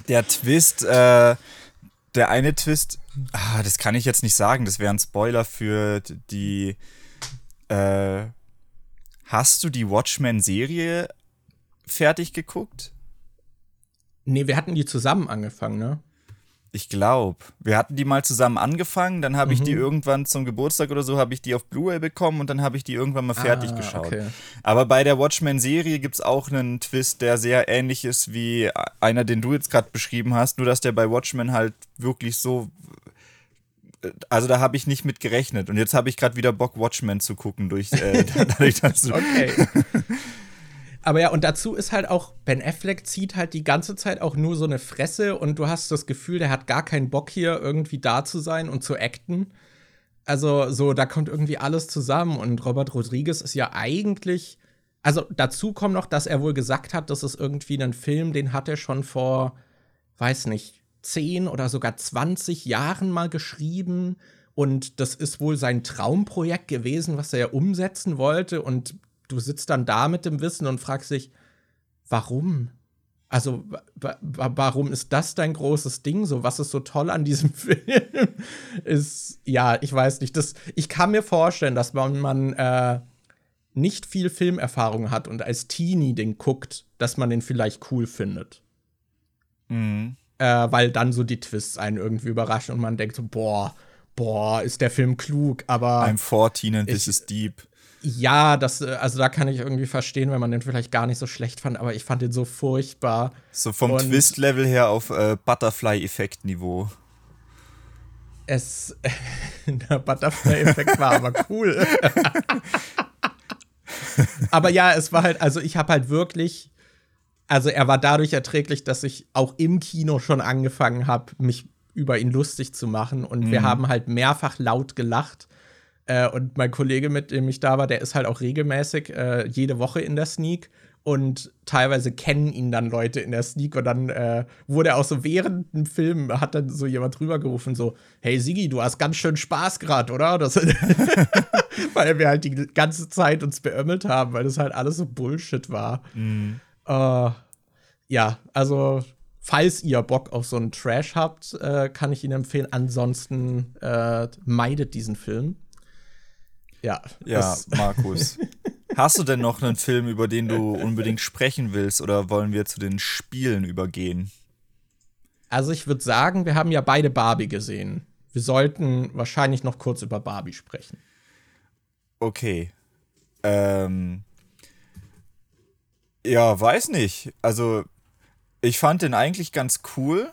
Der Twist, äh, der eine Twist, ah, das kann ich jetzt nicht sagen, das wäre ein Spoiler für die. Äh, hast du die Watchmen-Serie fertig geguckt? Nee, wir hatten die zusammen angefangen, ne? Ich glaube. Wir hatten die mal zusammen angefangen, dann habe ich die mhm. irgendwann zum Geburtstag oder so, habe ich die auf Blu-ray bekommen und dann habe ich die irgendwann mal fertig ah, geschaut. Okay. Aber bei der Watchmen-Serie gibt es auch einen Twist, der sehr ähnlich ist wie einer, den du jetzt gerade beschrieben hast, nur dass der bei Watchmen halt wirklich so also da habe ich nicht mit gerechnet. Und jetzt habe ich gerade wieder Bock, Watchmen zu gucken, durch, äh, dadurch, dass du. Okay. Aber ja, und dazu ist halt auch, Ben Affleck zieht halt die ganze Zeit auch nur so eine Fresse und du hast das Gefühl, der hat gar keinen Bock hier irgendwie da zu sein und zu acten. Also, so, da kommt irgendwie alles zusammen und Robert Rodriguez ist ja eigentlich. Also, dazu kommt noch, dass er wohl gesagt hat, das ist irgendwie ein Film, den hat er schon vor, weiß nicht, 10 oder sogar 20 Jahren mal geschrieben. Und das ist wohl sein Traumprojekt gewesen, was er ja umsetzen wollte. Und du sitzt dann da mit dem Wissen und fragst dich, warum? Also, warum ist das dein großes Ding? So, was ist so toll an diesem Film? ist, ja, ich weiß nicht. Das, ich kann mir vorstellen, dass man, man äh, nicht viel Filmerfahrung hat und als Teenie den guckt, dass man den vielleicht cool findet. Mhm. Äh, weil dann so die Twists einen irgendwie überraschen und man denkt so, boah, boah, ist der Film klug, aber. I'm 14 and this is deep ja, das, äh, also da kann ich irgendwie verstehen, wenn man den vielleicht gar nicht so schlecht fand, aber ich fand den so furchtbar. So vom Twist-Level her auf äh, Butterfly-Effekt-Niveau. Es, der Butterfly-Effekt war aber cool. aber ja, es war halt, also ich habe halt wirklich, also er war dadurch erträglich, dass ich auch im Kino schon angefangen habe, mich über ihn lustig zu machen und mhm. wir haben halt mehrfach laut gelacht äh, und mein Kollege, mit dem ich da war, der ist halt auch regelmäßig äh, jede Woche in der Sneak. Und teilweise kennen ihn dann Leute in der Sneak. Und dann äh, wurde er auch so während dem Film, hat dann so jemand drüber gerufen, so, hey Sigi, du hast ganz schön Spaß gerade, oder? Das, weil wir halt die ganze Zeit uns beömmelt haben, weil das halt alles so Bullshit war. Mhm. Uh, ja, also falls ihr Bock auf so einen Trash habt, äh, kann ich ihn empfehlen. Ansonsten äh, meidet diesen Film. Ja. Ja, Markus. Hast du denn noch einen Film, über den du unbedingt sprechen willst, oder wollen wir zu den Spielen übergehen? Also ich würde sagen, wir haben ja beide Barbie gesehen. Wir sollten wahrscheinlich noch kurz über Barbie sprechen. Okay. Ähm. Ja, weiß nicht. Also, ich fand den eigentlich ganz cool.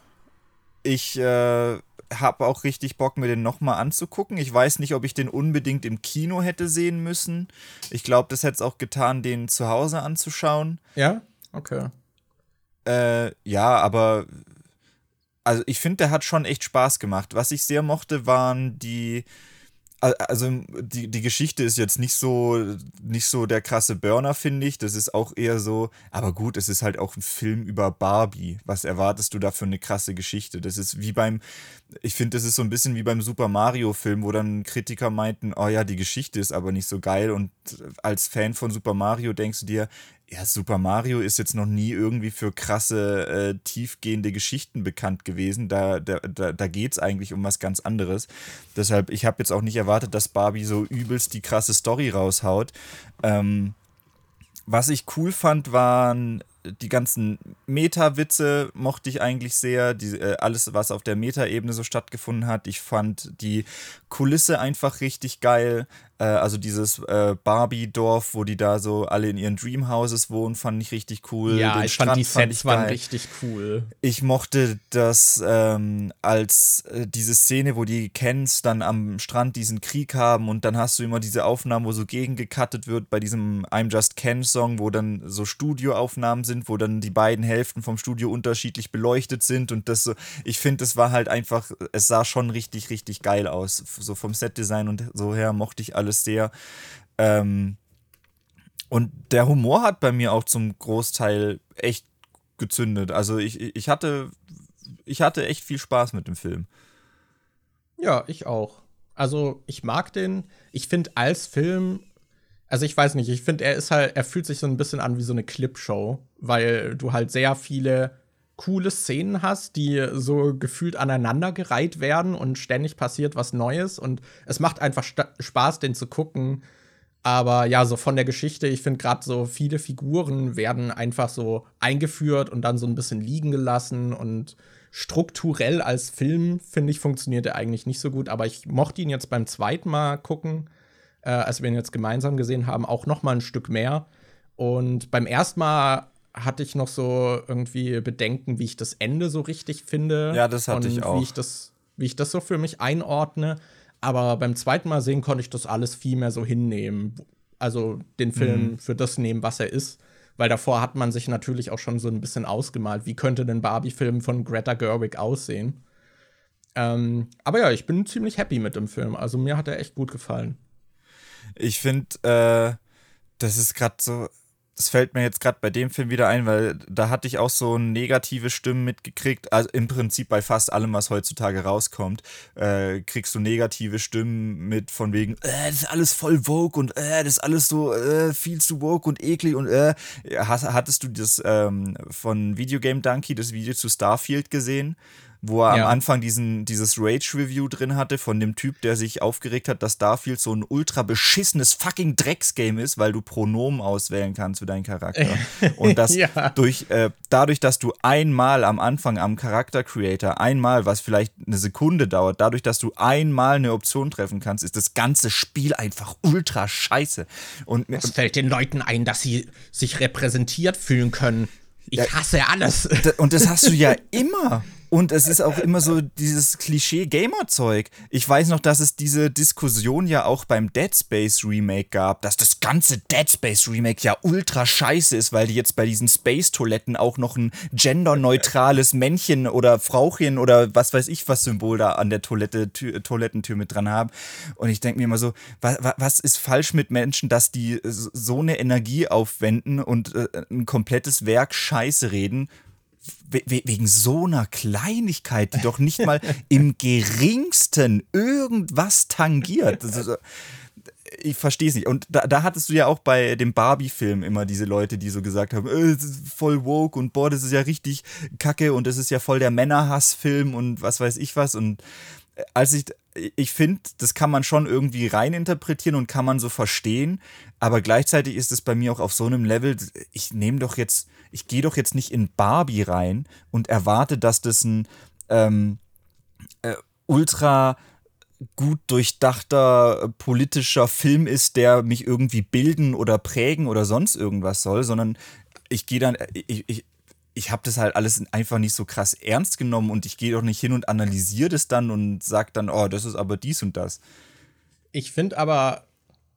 Ich äh, habe auch richtig Bock, mir den nochmal anzugucken. Ich weiß nicht, ob ich den unbedingt im Kino hätte sehen müssen. Ich glaube, das hätte es auch getan, den zu Hause anzuschauen. Ja? Okay. Äh, ja, aber also ich finde, der hat schon echt Spaß gemacht. Was ich sehr mochte, waren die also die, die Geschichte ist jetzt nicht so, nicht so der krasse Burner, finde ich. Das ist auch eher so, aber gut, es ist halt auch ein Film über Barbie. Was erwartest du da für eine krasse Geschichte? Das ist wie beim, ich finde, das ist so ein bisschen wie beim Super Mario-Film, wo dann Kritiker meinten, oh ja, die Geschichte ist aber nicht so geil. Und als Fan von Super Mario denkst du dir, ja, Super Mario ist jetzt noch nie irgendwie für krasse, äh, tiefgehende Geschichten bekannt gewesen. Da, da, da, da geht es eigentlich um was ganz anderes. Deshalb, ich habe jetzt auch nicht erwartet, dass Barbie so übelst die krasse Story raushaut. Ähm, was ich cool fand, waren die ganzen Meta-Witze mochte ich eigentlich sehr. Die, äh, alles, was auf der Meta-Ebene so stattgefunden hat. Ich fand die Kulisse einfach richtig geil. Äh, also dieses äh, Barbie-Dorf, wo die da so alle in ihren Dreamhouses wohnen, fand ich richtig cool. Ja, Den ich Strand fand die Sets waren richtig cool. Ich mochte das ähm, als äh, diese Szene, wo die Kens dann am Strand diesen Krieg haben und dann hast du immer diese Aufnahmen, wo so gegengekattet wird bei diesem I'm Just Ken Song, wo dann so Studioaufnahmen sind, wo dann die beiden Hälften vom Studio unterschiedlich beleuchtet sind und das so, ich finde, es war halt einfach, es sah schon richtig, richtig geil aus. So vom Setdesign und so her mochte ich alles alles sehr. Ähm, und der Humor hat bei mir auch zum Großteil echt gezündet. Also ich, ich hatte, ich hatte echt viel Spaß mit dem Film. Ja, ich auch. Also ich mag den. Ich finde als Film, also ich weiß nicht, ich finde, er ist halt, er fühlt sich so ein bisschen an wie so eine Clipshow, weil du halt sehr viele coole Szenen hast, die so gefühlt aneinandergereiht werden und ständig passiert was Neues und es macht einfach Spaß, den zu gucken. Aber ja, so von der Geschichte, ich finde gerade so viele Figuren werden einfach so eingeführt und dann so ein bisschen liegen gelassen und strukturell als Film, finde ich, funktioniert er eigentlich nicht so gut. Aber ich mochte ihn jetzt beim zweiten Mal gucken, äh, als wir ihn jetzt gemeinsam gesehen haben, auch noch mal ein Stück mehr. Und beim ersten Mal hatte ich noch so irgendwie Bedenken, wie ich das Ende so richtig finde. Ja, das hatte ich auch. Wie ich das, wie ich das so für mich einordne. Aber beim zweiten Mal sehen konnte ich das alles viel mehr so hinnehmen. Also den Film mhm. für das nehmen, was er ist. Weil davor hat man sich natürlich auch schon so ein bisschen ausgemalt, wie könnte denn Barbie-Film von Greta Gerwig aussehen. Ähm, aber ja, ich bin ziemlich happy mit dem Film. Also mir hat er echt gut gefallen. Ich finde, äh, das ist gerade so das fällt mir jetzt gerade bei dem Film wieder ein, weil da hatte ich auch so negative Stimmen mitgekriegt. Also im Prinzip bei fast allem, was heutzutage rauskommt, äh, kriegst du negative Stimmen mit von wegen, äh, das ist alles voll Vogue und äh, das ist alles so äh, viel zu Vogue und eklig und äh. Hattest du das ähm, von Videogame Donkey, das Video zu Starfield gesehen? Wo er ja. am Anfang diesen, dieses Rage-Review drin hatte von dem Typ, der sich aufgeregt hat, dass Starfield so ein ultra beschissenes fucking Drecksgame ist, weil du Pronomen auswählen kannst für deinen Charakter. Und das ja. durch, äh, dadurch, dass du einmal am Anfang am Charakter-Creator, einmal, was vielleicht eine Sekunde dauert, dadurch, dass du einmal eine Option treffen kannst, ist das ganze Spiel einfach ultra scheiße. Und es fällt den Leuten ein, dass sie sich repräsentiert fühlen können. Ich hasse alles. Und das hast du ja immer. Und es ist auch immer so dieses Klischee-Gamer-Zeug. Ich weiß noch, dass es diese Diskussion ja auch beim Dead Space Remake gab, dass das ganze Dead Space Remake ja ultra scheiße ist, weil die jetzt bei diesen Space-Toiletten auch noch ein genderneutrales Männchen oder Frauchen oder was weiß ich was Symbol da an der Toilette, Toilettentür mit dran haben. Und ich denke mir immer so, was, was ist falsch mit Menschen, dass die so eine Energie aufwenden und äh, ein komplettes Werk scheiße reden? Wegen so einer Kleinigkeit, die doch nicht mal im geringsten irgendwas tangiert. Also, ich verstehe es nicht. Und da, da, hattest du ja auch bei dem Barbie-Film immer diese Leute, die so gesagt haben, äh, ist voll woke und boah, das ist ja richtig kacke und das ist ja voll der Männerhass-Film und was weiß ich was. Und als ich, ich finde, das kann man schon irgendwie reininterpretieren und kann man so verstehen, aber gleichzeitig ist es bei mir auch auf so einem Level, ich nehme doch jetzt ich gehe doch jetzt nicht in Barbie rein und erwarte, dass das ein ähm, äh, ultra gut durchdachter politischer Film ist, der mich irgendwie bilden oder prägen oder sonst irgendwas soll, sondern ich gehe dann, ich, ich, ich habe das halt alles einfach nicht so krass ernst genommen und ich gehe doch nicht hin und analysiere das dann und sage dann, oh, das ist aber dies und das. Ich finde aber,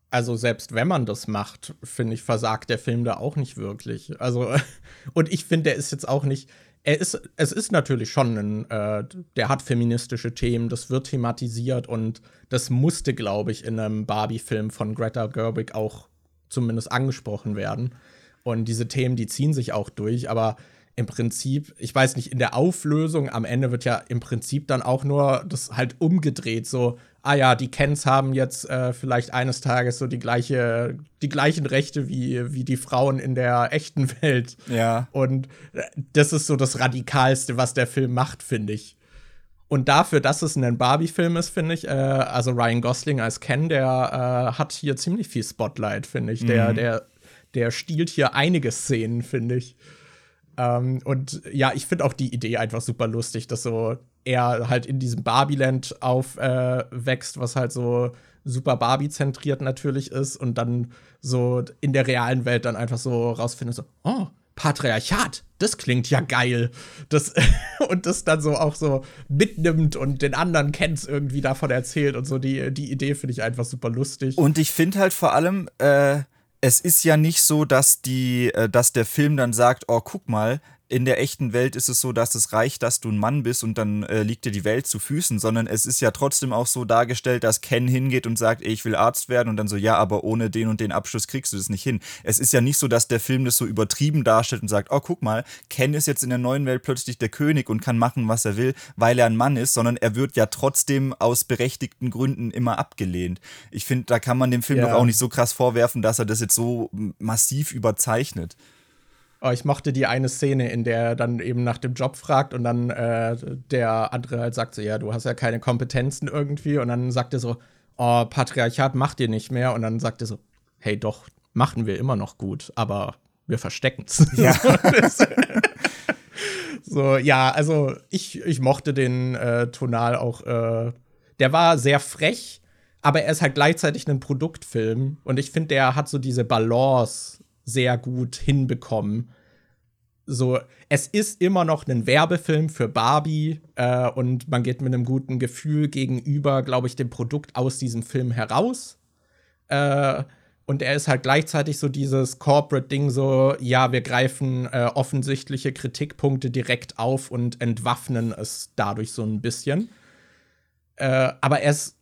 also selbst wenn man das macht, finde ich, versagt der Film da auch nicht wirklich. Also, und ich finde, der ist jetzt auch nicht. Er ist, es ist natürlich schon ein, äh, der hat feministische Themen, das wird thematisiert und das musste, glaube ich, in einem Barbie-Film von Greta Gerwig auch zumindest angesprochen werden. Und diese Themen, die ziehen sich auch durch, aber im Prinzip, ich weiß nicht, in der Auflösung am Ende wird ja im Prinzip dann auch nur das halt umgedreht, so, ah ja, die Kens haben jetzt äh, vielleicht eines Tages so die gleiche, die gleichen Rechte wie, wie die Frauen in der echten Welt. Ja. Und äh, das ist so das Radikalste, was der Film macht, finde ich. Und dafür, dass es ein Barbie-Film ist, finde ich, äh, also Ryan Gosling als Ken, der äh, hat hier ziemlich viel Spotlight, finde ich. Mhm. Der, der, der stiehlt hier einige Szenen, finde ich. Ähm, und ja, ich finde auch die Idee einfach super lustig, dass so er halt in diesem Barbie-Land aufwächst, äh, was halt so super Barbie-zentriert natürlich ist und dann so in der realen Welt dann einfach so rausfindet, so, oh, Patriarchat, das klingt ja geil. Das, und das dann so auch so mitnimmt und den anderen Kens irgendwie davon erzählt und so. Die, die Idee finde ich einfach super lustig. Und ich finde halt vor allem, äh, es ist ja nicht so, dass die, äh, dass der Film dann sagt, oh, guck mal, in der echten Welt ist es so, dass es reicht, dass du ein Mann bist und dann äh, liegt dir die Welt zu Füßen, sondern es ist ja trotzdem auch so dargestellt, dass Ken hingeht und sagt, ey, ich will Arzt werden und dann so, ja, aber ohne den und den Abschluss kriegst du das nicht hin. Es ist ja nicht so, dass der Film das so übertrieben darstellt und sagt, oh, guck mal, Ken ist jetzt in der neuen Welt plötzlich der König und kann machen, was er will, weil er ein Mann ist, sondern er wird ja trotzdem aus berechtigten Gründen immer abgelehnt. Ich finde, da kann man dem Film ja. doch auch nicht so krass vorwerfen, dass er das jetzt so massiv überzeichnet. Oh, ich mochte die eine Szene, in der er dann eben nach dem Job fragt und dann äh, der andere halt sagt so, ja, du hast ja keine Kompetenzen irgendwie und dann sagt er so, oh, Patriarchat macht ihr nicht mehr und dann sagt er so, hey, doch, machen wir immer noch gut, aber wir verstecken's. Ja. so, ja, also ich, ich mochte den äh, Tonal auch, äh, der war sehr frech, aber er ist halt gleichzeitig ein Produktfilm und ich finde, der hat so diese Balance sehr gut hinbekommen. So, es ist immer noch ein Werbefilm für Barbie äh, und man geht mit einem guten Gefühl gegenüber, glaube ich, dem Produkt aus diesem Film heraus. Äh, und er ist halt gleichzeitig so dieses Corporate-Ding, so, ja, wir greifen äh, offensichtliche Kritikpunkte direkt auf und entwaffnen es dadurch so ein bisschen. Äh, aber er ist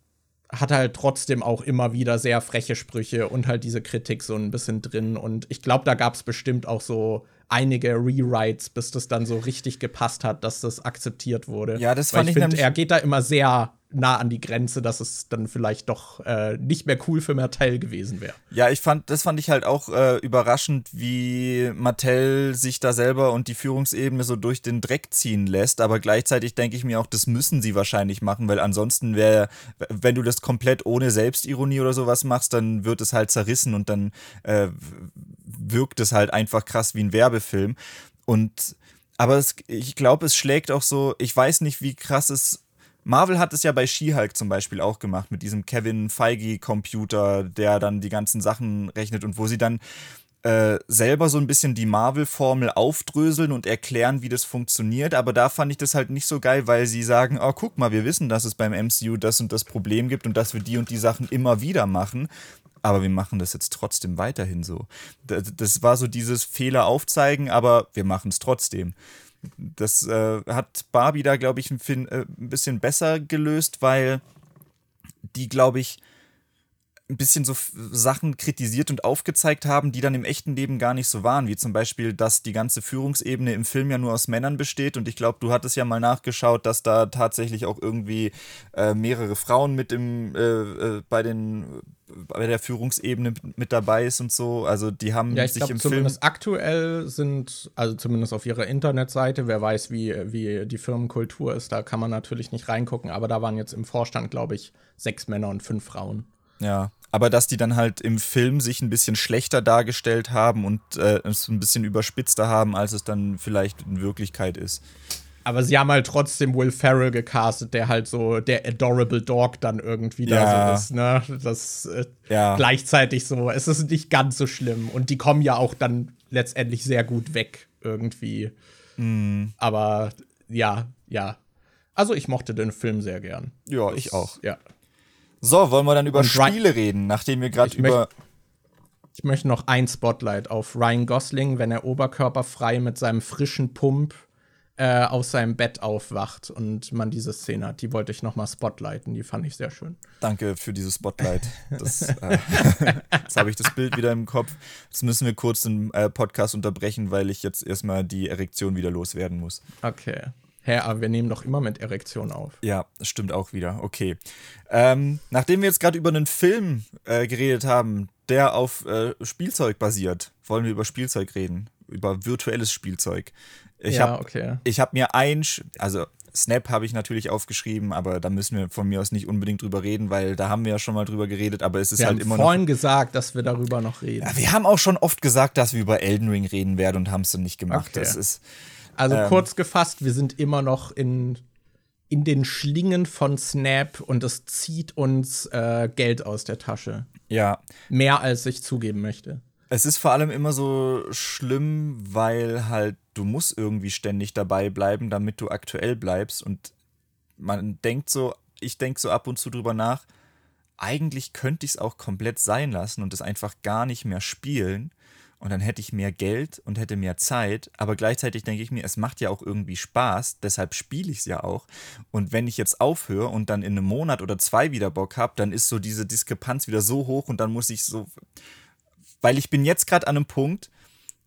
hat halt trotzdem auch immer wieder sehr freche Sprüche und halt diese Kritik so ein bisschen drin. Und ich glaube, da gab es bestimmt auch so einige Rewrites, bis das dann so richtig gepasst hat, dass das akzeptiert wurde. Ja, das fand Weil ich, ich finde, er geht da immer sehr nah an die Grenze, dass es dann vielleicht doch äh, nicht mehr cool für Mattel gewesen wäre. Ja, ich fand, das fand ich halt auch äh, überraschend, wie Mattel sich da selber und die Führungsebene so durch den Dreck ziehen lässt. Aber gleichzeitig denke ich mir auch, das müssen sie wahrscheinlich machen, weil ansonsten wäre, wenn du das komplett ohne Selbstironie oder sowas machst, dann wird es halt zerrissen und dann äh, wirkt es halt einfach krass wie ein Werbefilm. Und aber es, ich glaube, es schlägt auch so, ich weiß nicht, wie krass es Marvel hat es ja bei She-Hulk zum Beispiel auch gemacht, mit diesem Kevin Feige-Computer, der dann die ganzen Sachen rechnet und wo sie dann äh, selber so ein bisschen die Marvel-Formel aufdröseln und erklären, wie das funktioniert. Aber da fand ich das halt nicht so geil, weil sie sagen, oh, guck mal, wir wissen, dass es beim MCU das und das Problem gibt und dass wir die und die Sachen immer wieder machen. Aber wir machen das jetzt trotzdem weiterhin so. Das war so dieses Fehler aufzeigen, aber wir machen es trotzdem. Das äh, hat Barbie da, glaube ich, ein, äh, ein bisschen besser gelöst, weil die, glaube ich, ein bisschen so Sachen kritisiert und aufgezeigt haben, die dann im echten Leben gar nicht so waren, wie zum Beispiel, dass die ganze Führungsebene im Film ja nur aus Männern besteht und ich glaube, du hattest ja mal nachgeschaut, dass da tatsächlich auch irgendwie äh, mehrere Frauen mit im äh, äh, bei den bei der Führungsebene mit dabei ist und so. Also die haben ja, ich sich glaub, im zumindest Film aktuell sind, also zumindest auf ihrer Internetseite, wer weiß, wie, wie die Firmenkultur ist, da kann man natürlich nicht reingucken, aber da waren jetzt im Vorstand, glaube ich, sechs Männer und fünf Frauen. Ja, aber dass die dann halt im Film sich ein bisschen schlechter dargestellt haben und äh, es ein bisschen überspitzter haben, als es dann vielleicht in Wirklichkeit ist. Aber sie haben halt trotzdem Will Ferrell gecastet, der halt so der Adorable Dog dann irgendwie ja. da so ist, ne? Das äh, ja. gleichzeitig so, es ist nicht ganz so schlimm. Und die kommen ja auch dann letztendlich sehr gut weg, irgendwie. Mm. Aber ja, ja. Also ich mochte den Film sehr gern. Ja, das, ich auch. Ja. So, wollen wir dann über Und Spiele reden, nachdem wir gerade über. ich möchte noch ein Spotlight auf Ryan Gosling, wenn er oberkörperfrei mit seinem frischen Pump äh, aus seinem Bett aufwacht und man diese Szene hat. Die wollte ich noch mal spotlighten, die fand ich sehr schön. Danke für dieses Spotlight. Das, äh, jetzt habe ich das Bild wieder im Kopf. Jetzt müssen wir kurz den äh, Podcast unterbrechen, weil ich jetzt erstmal die Erektion wieder loswerden muss. Okay. Hä, aber wir nehmen doch immer mit Erektion auf. Ja, das stimmt auch wieder. Okay. Ähm, nachdem wir jetzt gerade über einen Film äh, geredet haben, der auf äh, Spielzeug basiert, wollen wir über Spielzeug reden. Über virtuelles Spielzeug. Ich ja, habe okay. hab mir ein, also Snap habe ich natürlich aufgeschrieben, aber da müssen wir von mir aus nicht unbedingt drüber reden, weil da haben wir ja schon mal drüber geredet, aber es ist wir halt immer noch. Wir haben vorhin gesagt, dass wir darüber noch reden. Ja, wir haben auch schon oft gesagt, dass wir über Elden Ring reden werden und haben es dann nicht gemacht. Okay. Das ist also ähm, kurz gefasst, wir sind immer noch in, in den Schlingen von Snap und es zieht uns äh, Geld aus der Tasche. Ja. Mehr als ich zugeben möchte. Es ist vor allem immer so schlimm, weil halt du musst irgendwie ständig dabei bleiben, damit du aktuell bleibst. Und man denkt so, ich denke so ab und zu drüber nach, eigentlich könnte ich es auch komplett sein lassen und es einfach gar nicht mehr spielen. Und dann hätte ich mehr Geld und hätte mehr Zeit, aber gleichzeitig denke ich mir, es macht ja auch irgendwie Spaß, deshalb spiele ich es ja auch. Und wenn ich jetzt aufhöre und dann in einem Monat oder zwei wieder Bock habe, dann ist so diese Diskrepanz wieder so hoch und dann muss ich so, weil ich bin jetzt gerade an einem Punkt,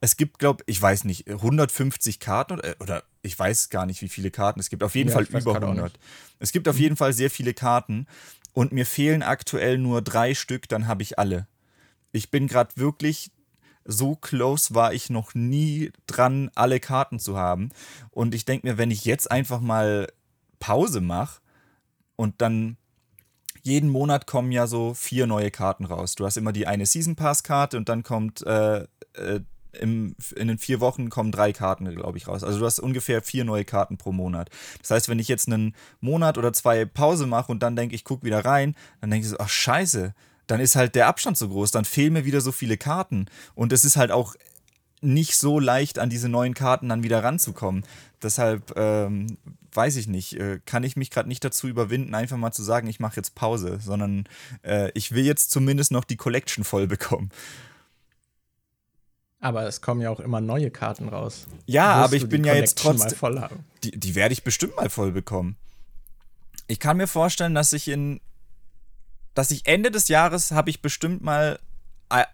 es gibt, glaube ich, weiß nicht, 150 Karten oder, oder, ich weiß gar nicht, wie viele Karten. Es gibt auf jeden ja, Fall über 100. Es gibt auf mhm. jeden Fall sehr viele Karten und mir fehlen aktuell nur drei Stück, dann habe ich alle. Ich bin gerade wirklich so close war ich noch nie dran, alle Karten zu haben. Und ich denke mir, wenn ich jetzt einfach mal Pause mache und dann jeden Monat kommen ja so vier neue Karten raus. Du hast immer die eine Season Pass Karte und dann kommt äh, äh, im, in den vier Wochen kommen drei Karten, glaube ich, raus. Also du hast ungefähr vier neue Karten pro Monat. Das heißt, wenn ich jetzt einen Monat oder zwei Pause mache und dann denke ich, gucke wieder rein, dann denke ich so, ach scheiße, dann ist halt der Abstand so groß, dann fehlen mir wieder so viele Karten. Und es ist halt auch nicht so leicht, an diese neuen Karten dann wieder ranzukommen. Deshalb ähm, weiß ich nicht, äh, kann ich mich gerade nicht dazu überwinden, einfach mal zu sagen, ich mache jetzt Pause, sondern äh, ich will jetzt zumindest noch die Collection voll bekommen. Aber es kommen ja auch immer neue Karten raus. Ja, aber ich bin ja jetzt trotzdem. Die, die werde ich bestimmt mal voll bekommen. Ich kann mir vorstellen, dass ich in dass ich Ende des Jahres habe ich bestimmt mal ein,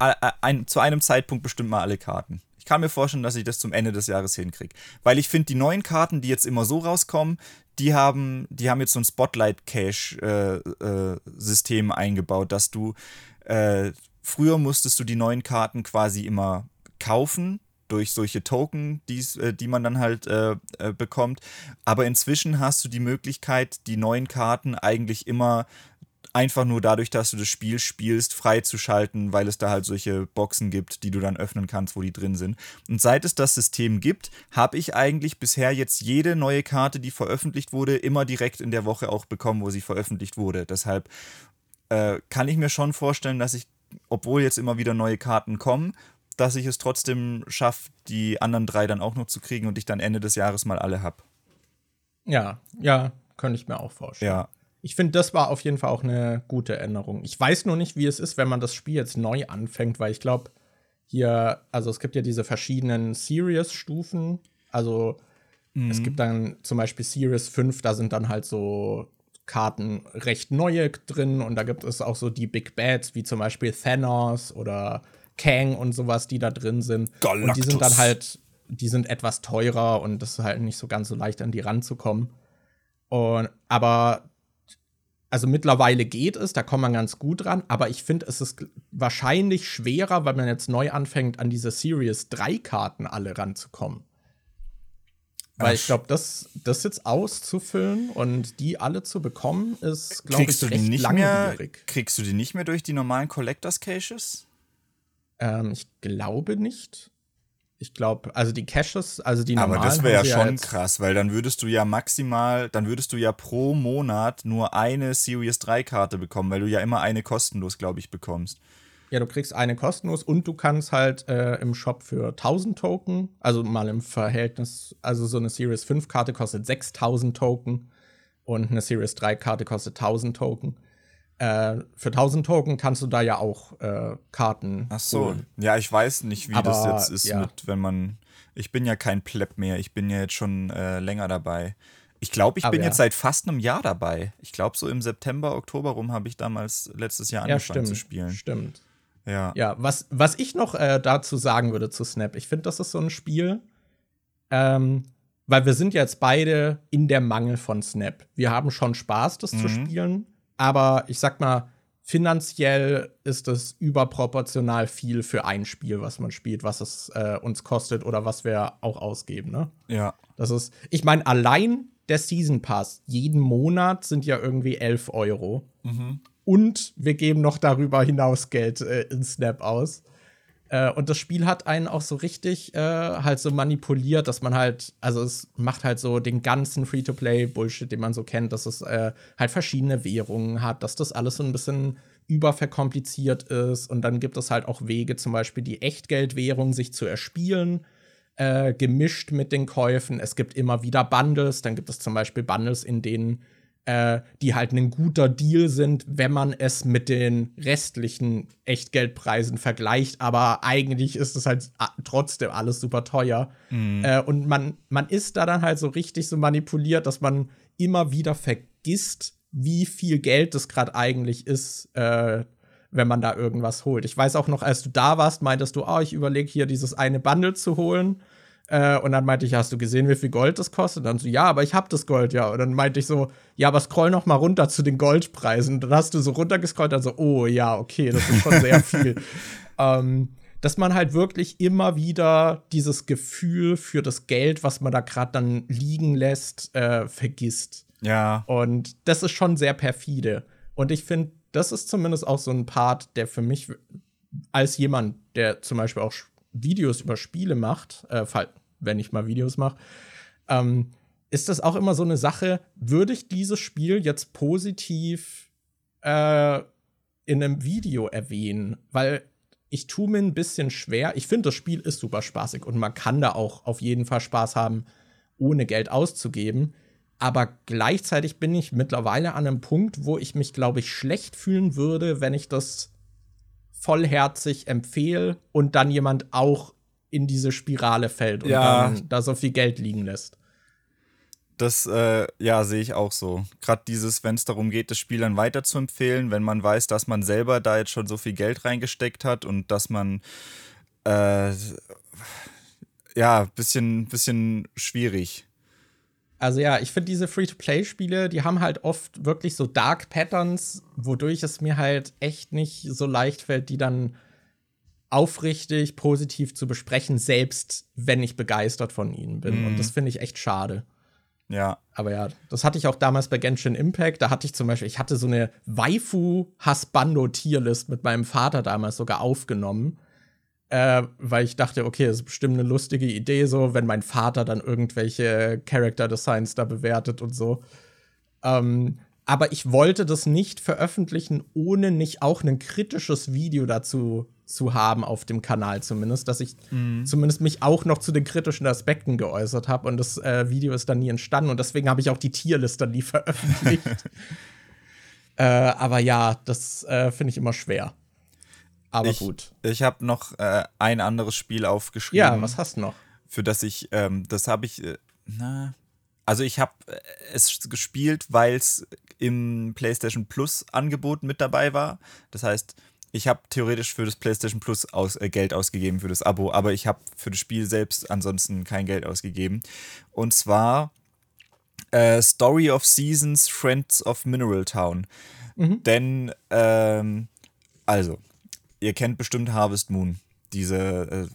ein, zu einem Zeitpunkt bestimmt mal alle Karten. Ich kann mir vorstellen, dass ich das zum Ende des Jahres hinkriege. Weil ich finde, die neuen Karten, die jetzt immer so rauskommen, die haben, die haben jetzt so ein Spotlight-Cache-System äh, äh, eingebaut, dass du äh, früher musstest du die neuen Karten quasi immer kaufen durch solche Token, die's, äh, die man dann halt äh, äh, bekommt. Aber inzwischen hast du die Möglichkeit, die neuen Karten eigentlich immer einfach nur dadurch, dass du das Spiel spielst, freizuschalten, weil es da halt solche Boxen gibt, die du dann öffnen kannst, wo die drin sind. Und seit es das System gibt, habe ich eigentlich bisher jetzt jede neue Karte, die veröffentlicht wurde, immer direkt in der Woche auch bekommen, wo sie veröffentlicht wurde. Deshalb äh, kann ich mir schon vorstellen, dass ich, obwohl jetzt immer wieder neue Karten kommen, dass ich es trotzdem schaffe, die anderen drei dann auch noch zu kriegen und ich dann Ende des Jahres mal alle habe. Ja, ja, könnte ich mir auch vorstellen. Ja, ich finde, das war auf jeden Fall auch eine gute Änderung. Ich weiß nur nicht, wie es ist, wenn man das Spiel jetzt neu anfängt, weil ich glaube, hier, also es gibt ja diese verschiedenen Series-Stufen. Also mhm. es gibt dann zum Beispiel Series 5, da sind dann halt so Karten recht neue drin und da gibt es auch so die Big Bads, wie zum Beispiel Thanos oder Kang und sowas, die da drin sind. Galactus. Und die sind dann halt, die sind etwas teurer und das ist halt nicht so ganz so leicht an die ranzukommen. Und, aber also mittlerweile geht es, da kommt man ganz gut dran, aber ich finde, es ist wahrscheinlich schwerer, weil man jetzt neu anfängt, an diese Series 3 Karten alle ranzukommen. Weil ich glaube, das, das jetzt auszufüllen und die alle zu bekommen, ist, glaube ich, recht nicht langwierig. Mehr, kriegst du die nicht mehr durch die normalen Collectors Caches? Ähm, ich glaube nicht. Ich glaube, also die Caches, also die normalen. Aber das wäre ja schon krass, weil dann würdest du ja maximal, dann würdest du ja pro Monat nur eine Series 3 Karte bekommen, weil du ja immer eine kostenlos, glaube ich, bekommst. Ja, du kriegst eine kostenlos und du kannst halt äh, im Shop für 1000 Token, also mal im Verhältnis, also so eine Series 5 Karte kostet 6000 Token und eine Series 3 Karte kostet 1000 Token. Äh, für 1000 Token kannst du da ja auch äh, Karten. Ach so. Holen. Ja, ich weiß nicht, wie Aber, das jetzt ist ja. mit, wenn man. Ich bin ja kein Pleb mehr. Ich bin ja jetzt schon äh, länger dabei. Ich glaube, ich Aber bin ja. jetzt seit fast einem Jahr dabei. Ich glaube, so im September, Oktober rum habe ich damals letztes Jahr angefangen ja, stimmt, zu spielen. Stimmt. Ja. Ja, was, was ich noch äh, dazu sagen würde zu Snap, ich finde, das ist so ein Spiel, ähm, weil wir sind jetzt beide in der Mangel von Snap. Wir haben schon Spaß, das mhm. zu spielen, aber ich sag mal, finanziell ist es überproportional viel für ein Spiel, was man spielt, was es äh, uns kostet oder was wir auch ausgeben, ne? Ja. Das ist, ich meine, allein der Season Pass jeden Monat sind ja irgendwie 11 Euro. Mhm. Und wir geben noch darüber hinaus Geld äh, in Snap aus. Äh, und das Spiel hat einen auch so richtig äh, halt so manipuliert, dass man halt, also es macht halt so den ganzen Free-to-Play-Bullshit, den man so kennt, dass es äh, halt verschiedene Währungen hat, dass das alles so ein bisschen überverkompliziert ist. Und dann gibt es halt auch Wege, zum Beispiel die Echtgeldwährung sich zu erspielen. Äh, gemischt mit den Käufen. Es gibt immer wieder Bundles. Dann gibt es zum Beispiel Bundles, in denen äh, die halt ein guter Deal sind, wenn man es mit den restlichen Echtgeldpreisen vergleicht. Aber eigentlich ist es halt trotzdem alles super teuer. Mhm. Äh, und man, man ist da dann halt so richtig so manipuliert, dass man immer wieder vergisst, wie viel Geld das gerade eigentlich ist, äh, wenn man da irgendwas holt. Ich weiß auch noch, als du da warst, meintest du, oh, ich überlege hier dieses eine Bundle zu holen. Äh, und dann meinte ich, hast du gesehen, wie viel Gold das kostet? Und dann so, ja, aber ich hab das Gold, ja. Und dann meinte ich so, ja, aber scroll noch mal runter zu den Goldpreisen. Und dann hast du so runtergescrollt, dann so, oh ja, okay, das ist schon sehr viel. ähm, dass man halt wirklich immer wieder dieses Gefühl für das Geld, was man da gerade dann liegen lässt, äh, vergisst. Ja. Und das ist schon sehr perfide. Und ich finde, das ist zumindest auch so ein Part, der für mich als jemand, der zum Beispiel auch Videos über Spiele macht, äh, wenn ich mal Videos mache, ähm, ist das auch immer so eine Sache, würde ich dieses Spiel jetzt positiv äh, in einem Video erwähnen? Weil ich tue mir ein bisschen schwer. Ich finde, das Spiel ist super spaßig und man kann da auch auf jeden Fall Spaß haben, ohne Geld auszugeben. Aber gleichzeitig bin ich mittlerweile an einem Punkt, wo ich mich, glaube ich, schlecht fühlen würde, wenn ich das vollherzig empfehle und dann jemand auch in diese Spirale fällt und ja. dann da so viel Geld liegen lässt. Das, äh, ja, sehe ich auch so. Gerade dieses, wenn es darum geht, das Spiel dann weiter zu empfehlen, wenn man weiß, dass man selber da jetzt schon so viel Geld reingesteckt hat und dass man, äh, ja, bisschen, bisschen schwierig. Also ja, ich finde diese Free-to-Play-Spiele, die haben halt oft wirklich so Dark Patterns, wodurch es mir halt echt nicht so leicht fällt, die dann aufrichtig positiv zu besprechen, selbst wenn ich begeistert von ihnen bin. Mhm. Und das finde ich echt schade. Ja. Aber ja, das hatte ich auch damals bei Genshin Impact. Da hatte ich zum Beispiel, ich hatte so eine Waifu-Hasbando-Tierlist mit meinem Vater damals sogar aufgenommen äh, weil ich dachte, okay, das ist bestimmt eine lustige Idee, so, wenn mein Vater dann irgendwelche Character Designs da bewertet und so. Ähm, aber ich wollte das nicht veröffentlichen, ohne nicht auch ein kritisches Video dazu zu haben auf dem Kanal zumindest, dass ich mhm. zumindest mich auch noch zu den kritischen Aspekten geäußert habe und das äh, Video ist dann nie entstanden und deswegen habe ich auch die Tierliste nie veröffentlicht. äh, aber ja, das äh, finde ich immer schwer. Aber ich, gut. Ich habe noch äh, ein anderes Spiel aufgeschrieben. Ja, was hast du noch? Für das ich, ähm, das habe ich, äh, na, also ich habe äh, es gespielt, weil es im PlayStation Plus Angebot mit dabei war. Das heißt, ich habe theoretisch für das PlayStation Plus aus, äh, Geld ausgegeben für das Abo, aber ich habe für das Spiel selbst ansonsten kein Geld ausgegeben. Und zwar äh, Story of Seasons Friends of Mineral Town. Mhm. Denn, ähm, also, ihr kennt bestimmt Harvest Moon. Diese, äh,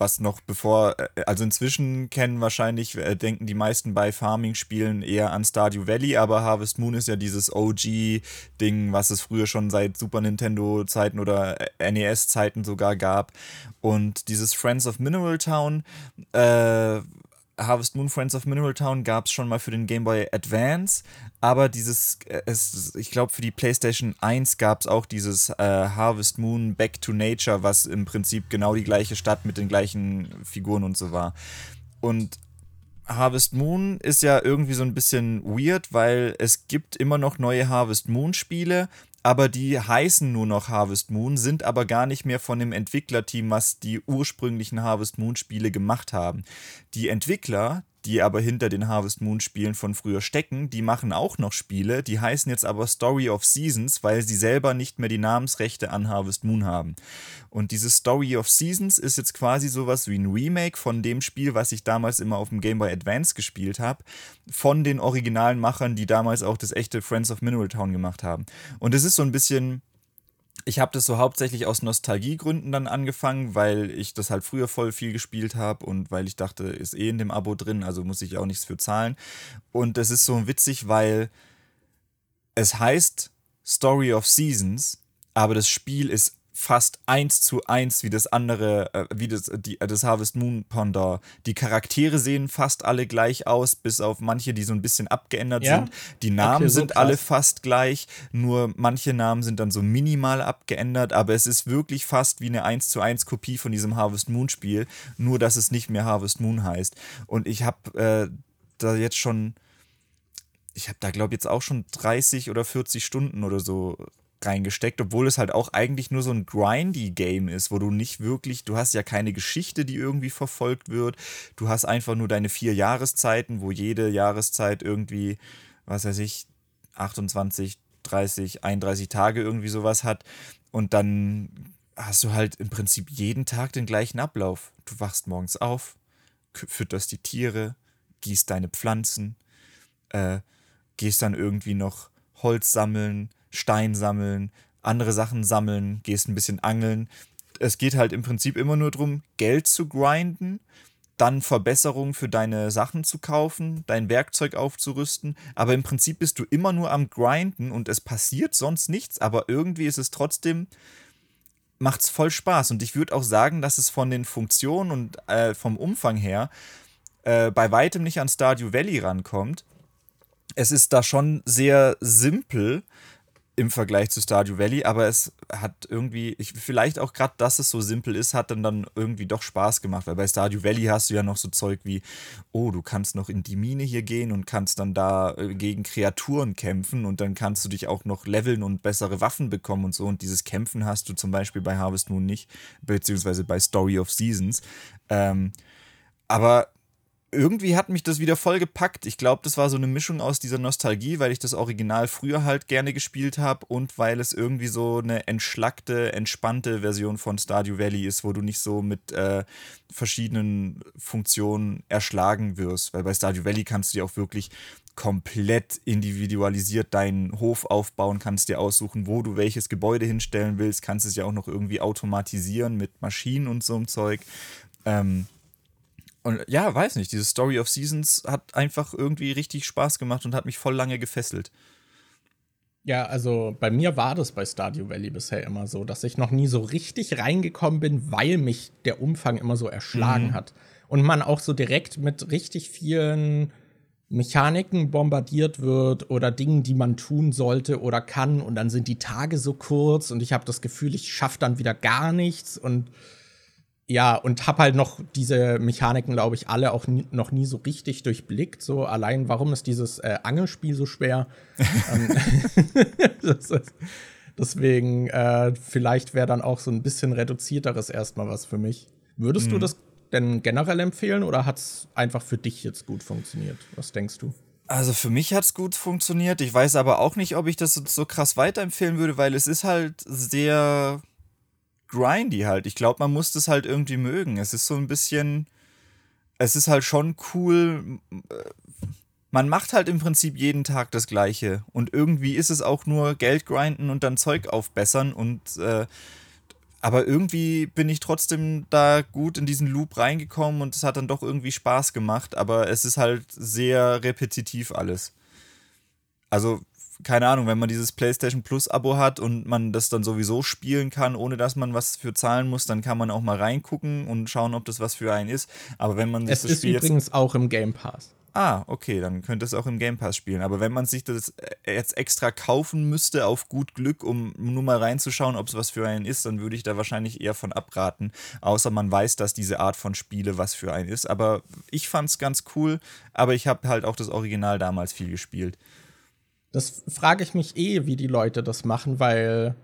was noch bevor, äh, also inzwischen kennen wahrscheinlich, äh, denken die meisten bei Farming-Spielen eher an Stardew Valley, aber Harvest Moon ist ja dieses OG-Ding, was es früher schon seit Super Nintendo-Zeiten oder NES-Zeiten sogar gab. Und dieses Friends of Mineral Town, äh, Harvest Moon Friends of Mineral Town gab es schon mal für den Game Boy Advance, aber dieses, äh, es, ich glaube für die PlayStation 1 gab es auch dieses äh, Harvest Moon Back to Nature, was im Prinzip genau die gleiche Stadt mit den gleichen Figuren und so war. Und Harvest Moon ist ja irgendwie so ein bisschen weird, weil es gibt immer noch neue Harvest Moon Spiele, aber die heißen nur noch Harvest Moon, sind aber gar nicht mehr von dem Entwicklerteam, was die ursprünglichen Harvest Moon Spiele gemacht haben. Die Entwickler, die aber hinter den Harvest Moon Spielen von früher stecken, die machen auch noch Spiele, die heißen jetzt aber Story of Seasons, weil sie selber nicht mehr die Namensrechte an Harvest Moon haben. Und dieses Story of Seasons ist jetzt quasi sowas wie ein Remake von dem Spiel, was ich damals immer auf dem Game Boy Advance gespielt habe, von den originalen Machern, die damals auch das echte Friends of Mineral Town gemacht haben. Und es ist so ein bisschen ich habe das so hauptsächlich aus Nostalgiegründen dann angefangen, weil ich das halt früher voll viel gespielt habe und weil ich dachte, ist eh in dem Abo drin, also muss ich auch nichts für zahlen. Und das ist so witzig, weil es heißt Story of Seasons, aber das Spiel ist fast eins zu eins wie das andere, äh, wie das, die, das Harvest Moon Ponder. Die Charaktere sehen fast alle gleich aus, bis auf manche, die so ein bisschen abgeändert ja? sind. Die Namen okay, so sind krass. alle fast gleich, nur manche Namen sind dann so minimal abgeändert, aber es ist wirklich fast wie eine 1 zu 1 Kopie von diesem Harvest Moon Spiel, nur dass es nicht mehr Harvest Moon heißt. Und ich habe äh, da jetzt schon ich habe da, glaube ich, jetzt auch schon 30 oder 40 Stunden oder so reingesteckt, obwohl es halt auch eigentlich nur so ein Grindy-Game ist, wo du nicht wirklich, du hast ja keine Geschichte, die irgendwie verfolgt wird. Du hast einfach nur deine vier Jahreszeiten, wo jede Jahreszeit irgendwie, was weiß ich, 28, 30, 31 Tage irgendwie sowas hat. Und dann hast du halt im Prinzip jeden Tag den gleichen Ablauf. Du wachst morgens auf, fütterst die Tiere, gießt deine Pflanzen, äh, gehst dann irgendwie noch Holz sammeln, Stein sammeln, andere Sachen sammeln, gehst ein bisschen angeln. Es geht halt im Prinzip immer nur darum, Geld zu grinden, dann Verbesserungen für deine Sachen zu kaufen, dein Werkzeug aufzurüsten. Aber im Prinzip bist du immer nur am Grinden und es passiert sonst nichts, aber irgendwie ist es trotzdem, macht es voll Spaß. Und ich würde auch sagen, dass es von den Funktionen und äh, vom Umfang her äh, bei weitem nicht an Stardew Valley rankommt. Es ist da schon sehr simpel, im Vergleich zu Stardew Valley, aber es hat irgendwie, ich, vielleicht auch gerade, dass es so simpel ist, hat dann, dann irgendwie doch Spaß gemacht, weil bei Stardew Valley hast du ja noch so Zeug wie, oh, du kannst noch in die Mine hier gehen und kannst dann da äh, gegen Kreaturen kämpfen und dann kannst du dich auch noch leveln und bessere Waffen bekommen und so und dieses Kämpfen hast du zum Beispiel bei Harvest Moon nicht, beziehungsweise bei Story of Seasons. Ähm, aber irgendwie hat mich das wieder voll gepackt. Ich glaube, das war so eine Mischung aus dieser Nostalgie, weil ich das Original früher halt gerne gespielt habe und weil es irgendwie so eine entschlackte, entspannte Version von Stardew Valley ist, wo du nicht so mit äh, verschiedenen Funktionen erschlagen wirst. Weil bei Stardew Valley kannst du dir auch wirklich komplett individualisiert deinen Hof aufbauen, kannst dir aussuchen, wo du welches Gebäude hinstellen willst, kannst es ja auch noch irgendwie automatisieren mit Maschinen und so einem Zeug. Ähm, und ja, weiß nicht, diese Story of Seasons hat einfach irgendwie richtig Spaß gemacht und hat mich voll lange gefesselt. Ja, also bei mir war das bei Stardew Valley bisher immer so, dass ich noch nie so richtig reingekommen bin, weil mich der Umfang immer so erschlagen mhm. hat. Und man auch so direkt mit richtig vielen Mechaniken bombardiert wird oder Dingen, die man tun sollte oder kann. Und dann sind die Tage so kurz und ich habe das Gefühl, ich schaffe dann wieder gar nichts und ja, und hab halt noch diese Mechaniken, glaube ich, alle auch nie, noch nie so richtig durchblickt. So allein, warum ist dieses äh, Angelspiel so schwer? Ähm, ist, deswegen, äh, vielleicht wäre dann auch so ein bisschen reduzierteres erstmal was für mich. Würdest mhm. du das denn generell empfehlen oder hat es einfach für dich jetzt gut funktioniert? Was denkst du? Also für mich hat es gut funktioniert. Ich weiß aber auch nicht, ob ich das so krass weiterempfehlen würde, weil es ist halt sehr grindy halt. Ich glaube, man muss das halt irgendwie mögen. Es ist so ein bisschen, es ist halt schon cool. Man macht halt im Prinzip jeden Tag das Gleiche. Und irgendwie ist es auch nur Geld grinden und dann Zeug aufbessern und äh, aber irgendwie bin ich trotzdem da gut in diesen Loop reingekommen und es hat dann doch irgendwie Spaß gemacht, aber es ist halt sehr repetitiv alles. Also keine Ahnung, wenn man dieses PlayStation Plus Abo hat und man das dann sowieso spielen kann, ohne dass man was für zahlen muss, dann kann man auch mal reingucken und schauen, ob das was für einen ist. Aber wenn man sich es das Spiel ist übrigens auch im Game Pass. Ah, okay, dann könnte es auch im Game Pass spielen. Aber wenn man sich das äh, jetzt extra kaufen müsste, auf gut Glück, um nur mal reinzuschauen, ob es was für einen ist, dann würde ich da wahrscheinlich eher von abraten. Außer man weiß, dass diese Art von Spiele was für einen ist. Aber ich fand es ganz cool, aber ich habe halt auch das Original damals viel gespielt. Das frage ich mich eh, wie die Leute das machen, weil,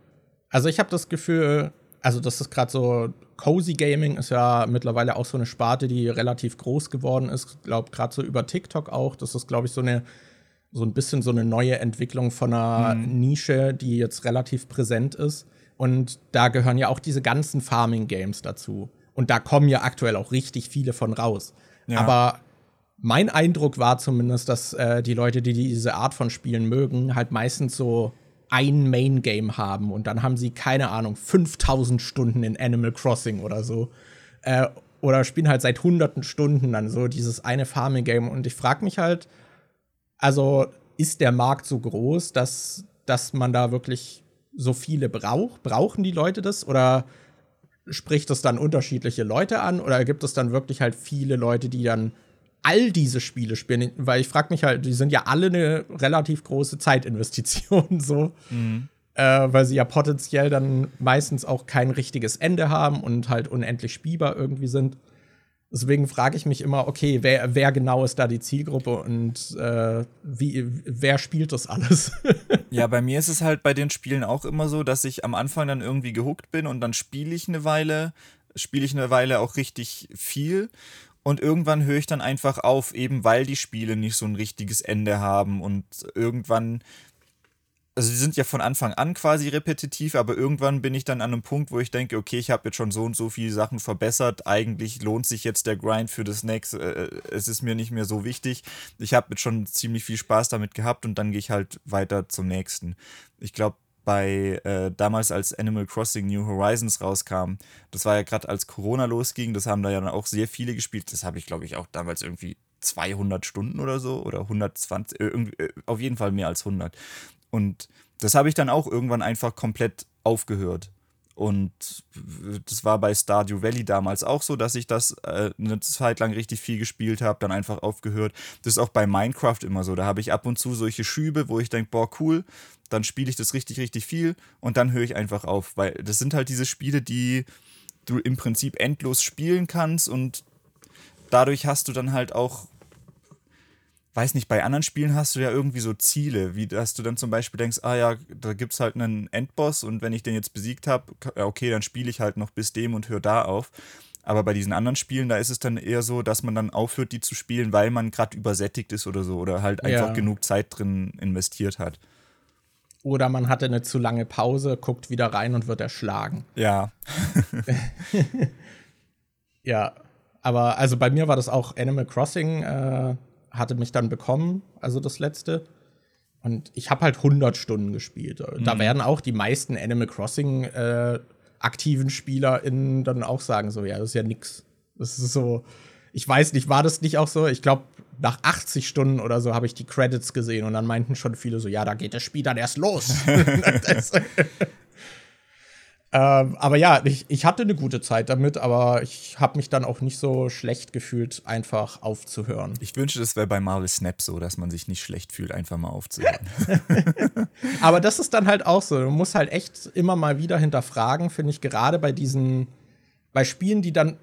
also ich habe das Gefühl, also das ist gerade so, Cozy Gaming ist ja mittlerweile auch so eine Sparte, die relativ groß geworden ist. Ich glaube, gerade so über TikTok auch. Das ist, glaube ich, so eine, so ein bisschen so eine neue Entwicklung von einer mhm. Nische, die jetzt relativ präsent ist. Und da gehören ja auch diese ganzen Farming-Games dazu. Und da kommen ja aktuell auch richtig viele von raus. Ja. Aber mein Eindruck war zumindest, dass äh, die Leute, die diese Art von Spielen mögen, halt meistens so ein Main-Game haben und dann haben sie, keine Ahnung, 5000 Stunden in Animal Crossing oder so. Äh, oder spielen halt seit hunderten Stunden dann so dieses eine Farming-Game. Und ich frage mich halt, also ist der Markt so groß, dass, dass man da wirklich so viele braucht? Brauchen die Leute das? Oder spricht das dann unterschiedliche Leute an? Oder gibt es dann wirklich halt viele Leute, die dann all diese Spiele spielen, weil ich frage mich halt, die sind ja alle eine relativ große Zeitinvestition, so. Mhm. Äh, weil sie ja potenziell dann meistens auch kein richtiges Ende haben und halt unendlich spielbar irgendwie sind. Deswegen frage ich mich immer, okay, wer, wer genau ist da die Zielgruppe und äh, wie, wer spielt das alles? ja, bei mir ist es halt bei den Spielen auch immer so, dass ich am Anfang dann irgendwie gehuckt bin und dann spiele ich eine Weile, spiele ich eine Weile auch richtig viel und irgendwann höre ich dann einfach auf, eben weil die Spiele nicht so ein richtiges Ende haben und irgendwann also die sind ja von Anfang an quasi repetitiv, aber irgendwann bin ich dann an einem Punkt, wo ich denke, okay, ich habe jetzt schon so und so viele Sachen verbessert. Eigentlich lohnt sich jetzt der Grind für das nächste. Äh, es ist mir nicht mehr so wichtig. Ich habe jetzt schon ziemlich viel Spaß damit gehabt und dann gehe ich halt weiter zum nächsten. Ich glaube, bei äh, damals als Animal Crossing New Horizons rauskam, das war ja gerade als Corona losging, das haben da ja dann auch sehr viele gespielt. Das habe ich, glaube ich, auch damals irgendwie 200 Stunden oder so oder 120, äh, äh, auf jeden Fall mehr als 100. Und das habe ich dann auch irgendwann einfach komplett aufgehört. Und das war bei Stardew Valley damals auch so, dass ich das äh, eine Zeit lang richtig viel gespielt habe, dann einfach aufgehört. Das ist auch bei Minecraft immer so. Da habe ich ab und zu solche Schübe, wo ich denke, boah, cool, dann spiele ich das richtig, richtig viel und dann höre ich einfach auf. Weil das sind halt diese Spiele, die du im Prinzip endlos spielen kannst und dadurch hast du dann halt auch weiß nicht, bei anderen Spielen hast du ja irgendwie so Ziele, wie dass du dann zum Beispiel denkst, ah ja, da gibt es halt einen Endboss und wenn ich den jetzt besiegt habe, okay, dann spiele ich halt noch bis dem und höre da auf. Aber bei diesen anderen Spielen, da ist es dann eher so, dass man dann aufhört, die zu spielen, weil man gerade übersättigt ist oder so oder halt einfach ja. genug Zeit drin investiert hat. Oder man hatte eine zu lange Pause, guckt wieder rein und wird erschlagen. Ja. ja, aber also bei mir war das auch Animal Crossing. Äh, hatte mich dann bekommen, also das letzte. Und ich habe halt 100 Stunden gespielt. Da mhm. werden auch die meisten Animal Crossing äh, aktiven SpielerInnen dann auch sagen so, ja, das ist ja nix. Das ist so, ich weiß nicht, war das nicht auch so? Ich glaube, nach 80 Stunden oder so habe ich die Credits gesehen und dann meinten schon viele so, ja, da geht das Spiel dann erst los. Ähm, aber ja, ich, ich hatte eine gute Zeit damit, aber ich habe mich dann auch nicht so schlecht gefühlt, einfach aufzuhören. Ich wünsche, das wäre bei Marvel Snap so, dass man sich nicht schlecht fühlt, einfach mal aufzuhören. aber das ist dann halt auch so. Du musst halt echt immer mal wieder hinterfragen, finde ich, gerade bei diesen, bei Spielen, die dann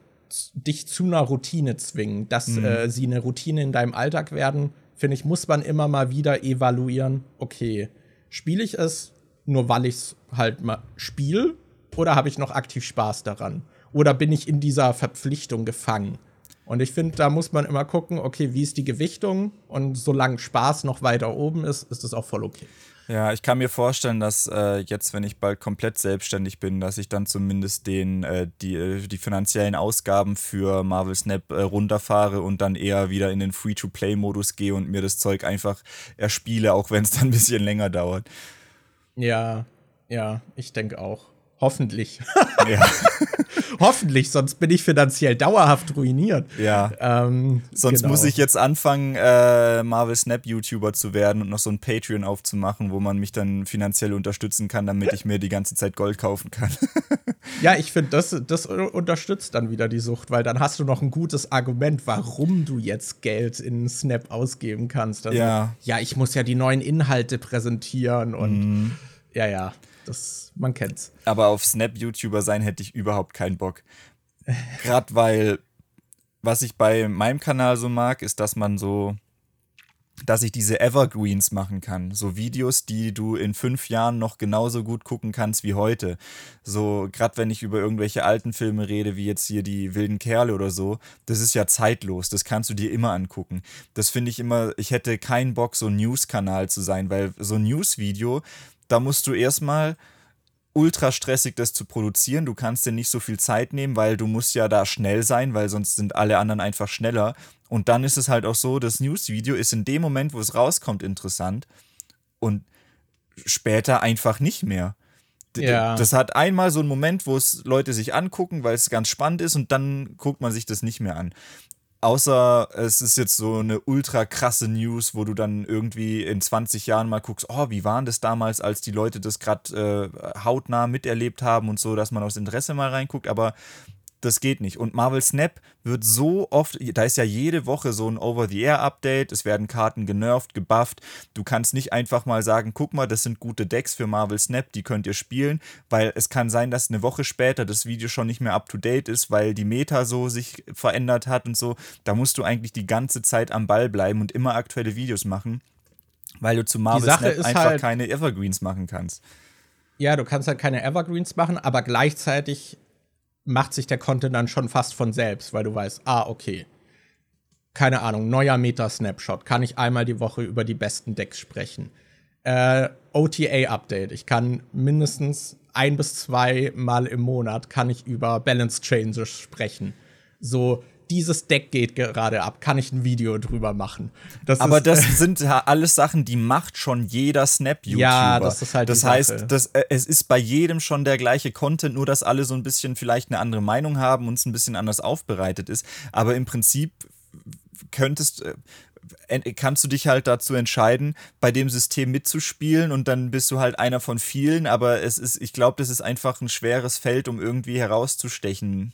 dich zu einer Routine zwingen, dass mhm. äh, sie eine Routine in deinem Alltag werden, finde ich, muss man immer mal wieder evaluieren, okay, spiele ich es nur weil ich es halt mal spiele oder habe ich noch aktiv Spaß daran? Oder bin ich in dieser Verpflichtung gefangen? Und ich finde, da muss man immer gucken, okay, wie ist die Gewichtung? Und solange Spaß noch weiter oben ist, ist es auch voll okay. Ja, ich kann mir vorstellen, dass äh, jetzt, wenn ich bald komplett selbstständig bin, dass ich dann zumindest den, äh, die, äh, die finanziellen Ausgaben für Marvel Snap äh, runterfahre und dann eher wieder in den Free-to-Play-Modus gehe und mir das Zeug einfach erspiele, auch wenn es dann ein bisschen länger dauert. Ja, ja, ich denke auch. Hoffentlich. Ja. Hoffentlich, sonst bin ich finanziell dauerhaft ruiniert. Ja. Ähm, sonst genau. muss ich jetzt anfangen, äh, Marvel Snap YouTuber zu werden und noch so ein Patreon aufzumachen, wo man mich dann finanziell unterstützen kann, damit ich mir die ganze Zeit Gold kaufen kann. ja, ich finde, das, das unterstützt dann wieder die Sucht, weil dann hast du noch ein gutes Argument, warum du jetzt Geld in Snap ausgeben kannst. Also, ja. Ja, ich muss ja die neuen Inhalte präsentieren und mm. ja, ja. Das, man kennt's. Aber auf Snap-YouTuber sein hätte ich überhaupt keinen Bock. Gerade weil, was ich bei meinem Kanal so mag, ist, dass man so, dass ich diese Evergreens machen kann. So Videos, die du in fünf Jahren noch genauso gut gucken kannst wie heute. So, gerade wenn ich über irgendwelche alten Filme rede, wie jetzt hier die wilden Kerle oder so, das ist ja zeitlos. Das kannst du dir immer angucken. Das finde ich immer, ich hätte keinen Bock, so ein News-Kanal zu sein, weil so ein News-Video, da musst du erstmal ultra stressig, das zu produzieren. Du kannst dir nicht so viel Zeit nehmen, weil du musst ja da schnell sein, weil sonst sind alle anderen einfach schneller. Und dann ist es halt auch so, das News-Video ist in dem Moment, wo es rauskommt, interessant und später einfach nicht mehr. Ja. Das hat einmal so einen Moment, wo es Leute sich angucken, weil es ganz spannend ist und dann guckt man sich das nicht mehr an. Außer es ist jetzt so eine ultra krasse News, wo du dann irgendwie in 20 Jahren mal guckst, oh, wie waren das damals, als die Leute das gerade äh, hautnah miterlebt haben und so, dass man aus Interesse mal reinguckt. Aber das geht nicht. Und Marvel Snap wird so oft, da ist ja jede Woche so ein Over-the-Air-Update, es werden Karten genervt, gebufft. Du kannst nicht einfach mal sagen, guck mal, das sind gute Decks für Marvel Snap, die könnt ihr spielen, weil es kann sein, dass eine Woche später das Video schon nicht mehr up-to-date ist, weil die Meta so sich verändert hat und so. Da musst du eigentlich die ganze Zeit am Ball bleiben und immer aktuelle Videos machen, weil du zu Marvel Snap einfach halt keine Evergreens machen kannst. Ja, du kannst halt keine Evergreens machen, aber gleichzeitig macht sich der Content dann schon fast von selbst, weil du weißt, ah, okay. Keine Ahnung, neuer Meta-Snapshot. Kann ich einmal die Woche über die besten Decks sprechen. Äh, OTA-Update. Ich kann mindestens ein bis zwei Mal im Monat kann ich über Balance Changes sprechen. So, dieses Deck geht gerade ab, kann ich ein Video drüber machen. Das Aber ist, das sind ja alles Sachen, die macht schon jeder Snap-YouTuber. Ja, das ist halt Das heißt, das, äh, es ist bei jedem schon der gleiche Content, nur dass alle so ein bisschen vielleicht eine andere Meinung haben und es ein bisschen anders aufbereitet ist. Aber im Prinzip könntest äh, kannst du dich halt dazu entscheiden, bei dem System mitzuspielen und dann bist du halt einer von vielen, aber es ist, ich glaube, das ist einfach ein schweres Feld, um irgendwie herauszustechen.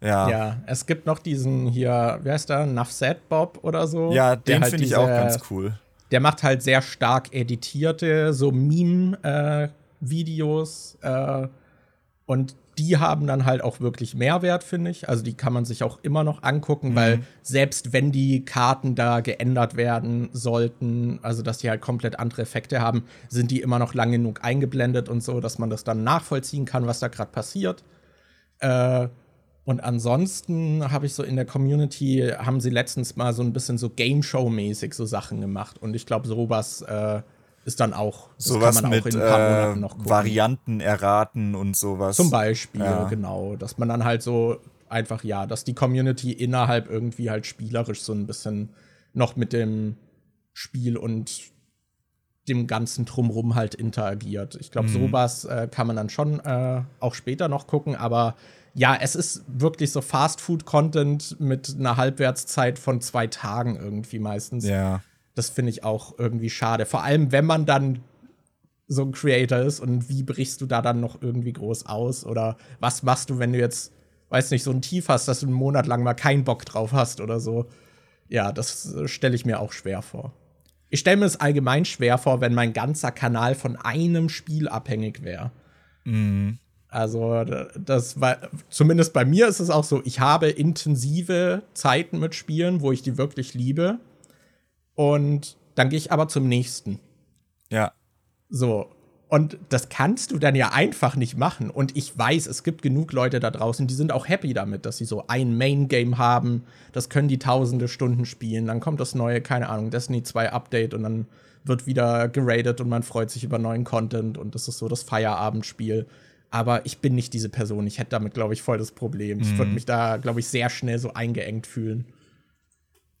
Ja. ja, es gibt noch diesen hier, wie heißt der? Nafset Bob oder so. Ja, den halt finde ich auch ganz cool. Der macht halt sehr stark editierte, so Meme-Videos. Äh, äh, und die haben dann halt auch wirklich Mehrwert, finde ich. Also die kann man sich auch immer noch angucken, mhm. weil selbst wenn die Karten da geändert werden sollten, also dass die halt komplett andere Effekte haben, sind die immer noch lang genug eingeblendet und so, dass man das dann nachvollziehen kann, was da gerade passiert. Äh, und ansonsten habe ich so in der Community, haben sie letztens mal so ein bisschen so Game Show-mäßig so Sachen gemacht. Und ich glaube, sowas äh, ist dann auch, sowas mit äh, Varianten erraten und sowas. Zum Beispiel, ja. genau. Dass man dann halt so einfach, ja, dass die Community innerhalb irgendwie halt spielerisch so ein bisschen noch mit dem Spiel und dem ganzen Drumrum halt interagiert. Ich glaube, mhm. sowas äh, kann man dann schon äh, auch später noch gucken, aber ja, es ist wirklich so Fast-Food-Content mit einer Halbwertszeit von zwei Tagen irgendwie meistens. Ja. Das finde ich auch irgendwie schade. Vor allem, wenn man dann so ein Creator ist und wie brichst du da dann noch irgendwie groß aus? Oder was machst du, wenn du jetzt, weiß nicht, so ein Tief hast, dass du einen Monat lang mal keinen Bock drauf hast oder so? Ja, das stelle ich mir auch schwer vor. Ich stelle mir es allgemein schwer vor, wenn mein ganzer Kanal von einem Spiel abhängig wäre. Mhm. Also, das war, zumindest bei mir ist es auch so, ich habe intensive Zeiten mit Spielen, wo ich die wirklich liebe. Und dann gehe ich aber zum nächsten. Ja. So. Und das kannst du dann ja einfach nicht machen. Und ich weiß, es gibt genug Leute da draußen, die sind auch happy damit, dass sie so ein Main-Game haben. Das können die tausende Stunden spielen. Dann kommt das neue, keine Ahnung, Destiny 2 Update und dann wird wieder geradet und man freut sich über neuen Content und das ist so das Feierabendspiel. Aber ich bin nicht diese Person. Ich hätte damit, glaube ich, voll das Problem. Mhm. Ich würde mich da, glaube ich, sehr schnell so eingeengt fühlen.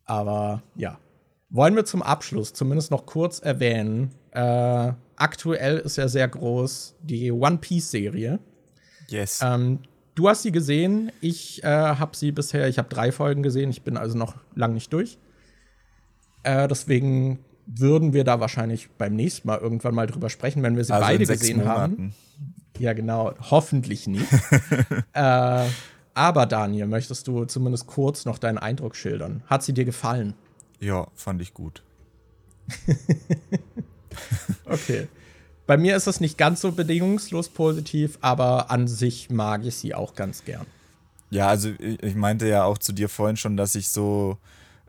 Aber ja. Wollen wir zum Abschluss zumindest noch kurz erwähnen. Äh, aktuell ist ja sehr groß die One Piece-Serie. Yes. Ähm, du hast sie gesehen. Ich äh, habe sie bisher, ich habe drei Folgen gesehen. Ich bin also noch lang nicht durch. Äh, deswegen würden wir da wahrscheinlich beim nächsten Mal irgendwann mal drüber sprechen, wenn wir sie also beide gesehen Monaten. haben. Ja, genau. Hoffentlich nicht. äh, aber Daniel, möchtest du zumindest kurz noch deinen Eindruck schildern? Hat sie dir gefallen? Ja, fand ich gut. okay. Bei mir ist es nicht ganz so bedingungslos positiv, aber an sich mag ich sie auch ganz gern. Ja, also ich meinte ja auch zu dir vorhin schon, dass ich so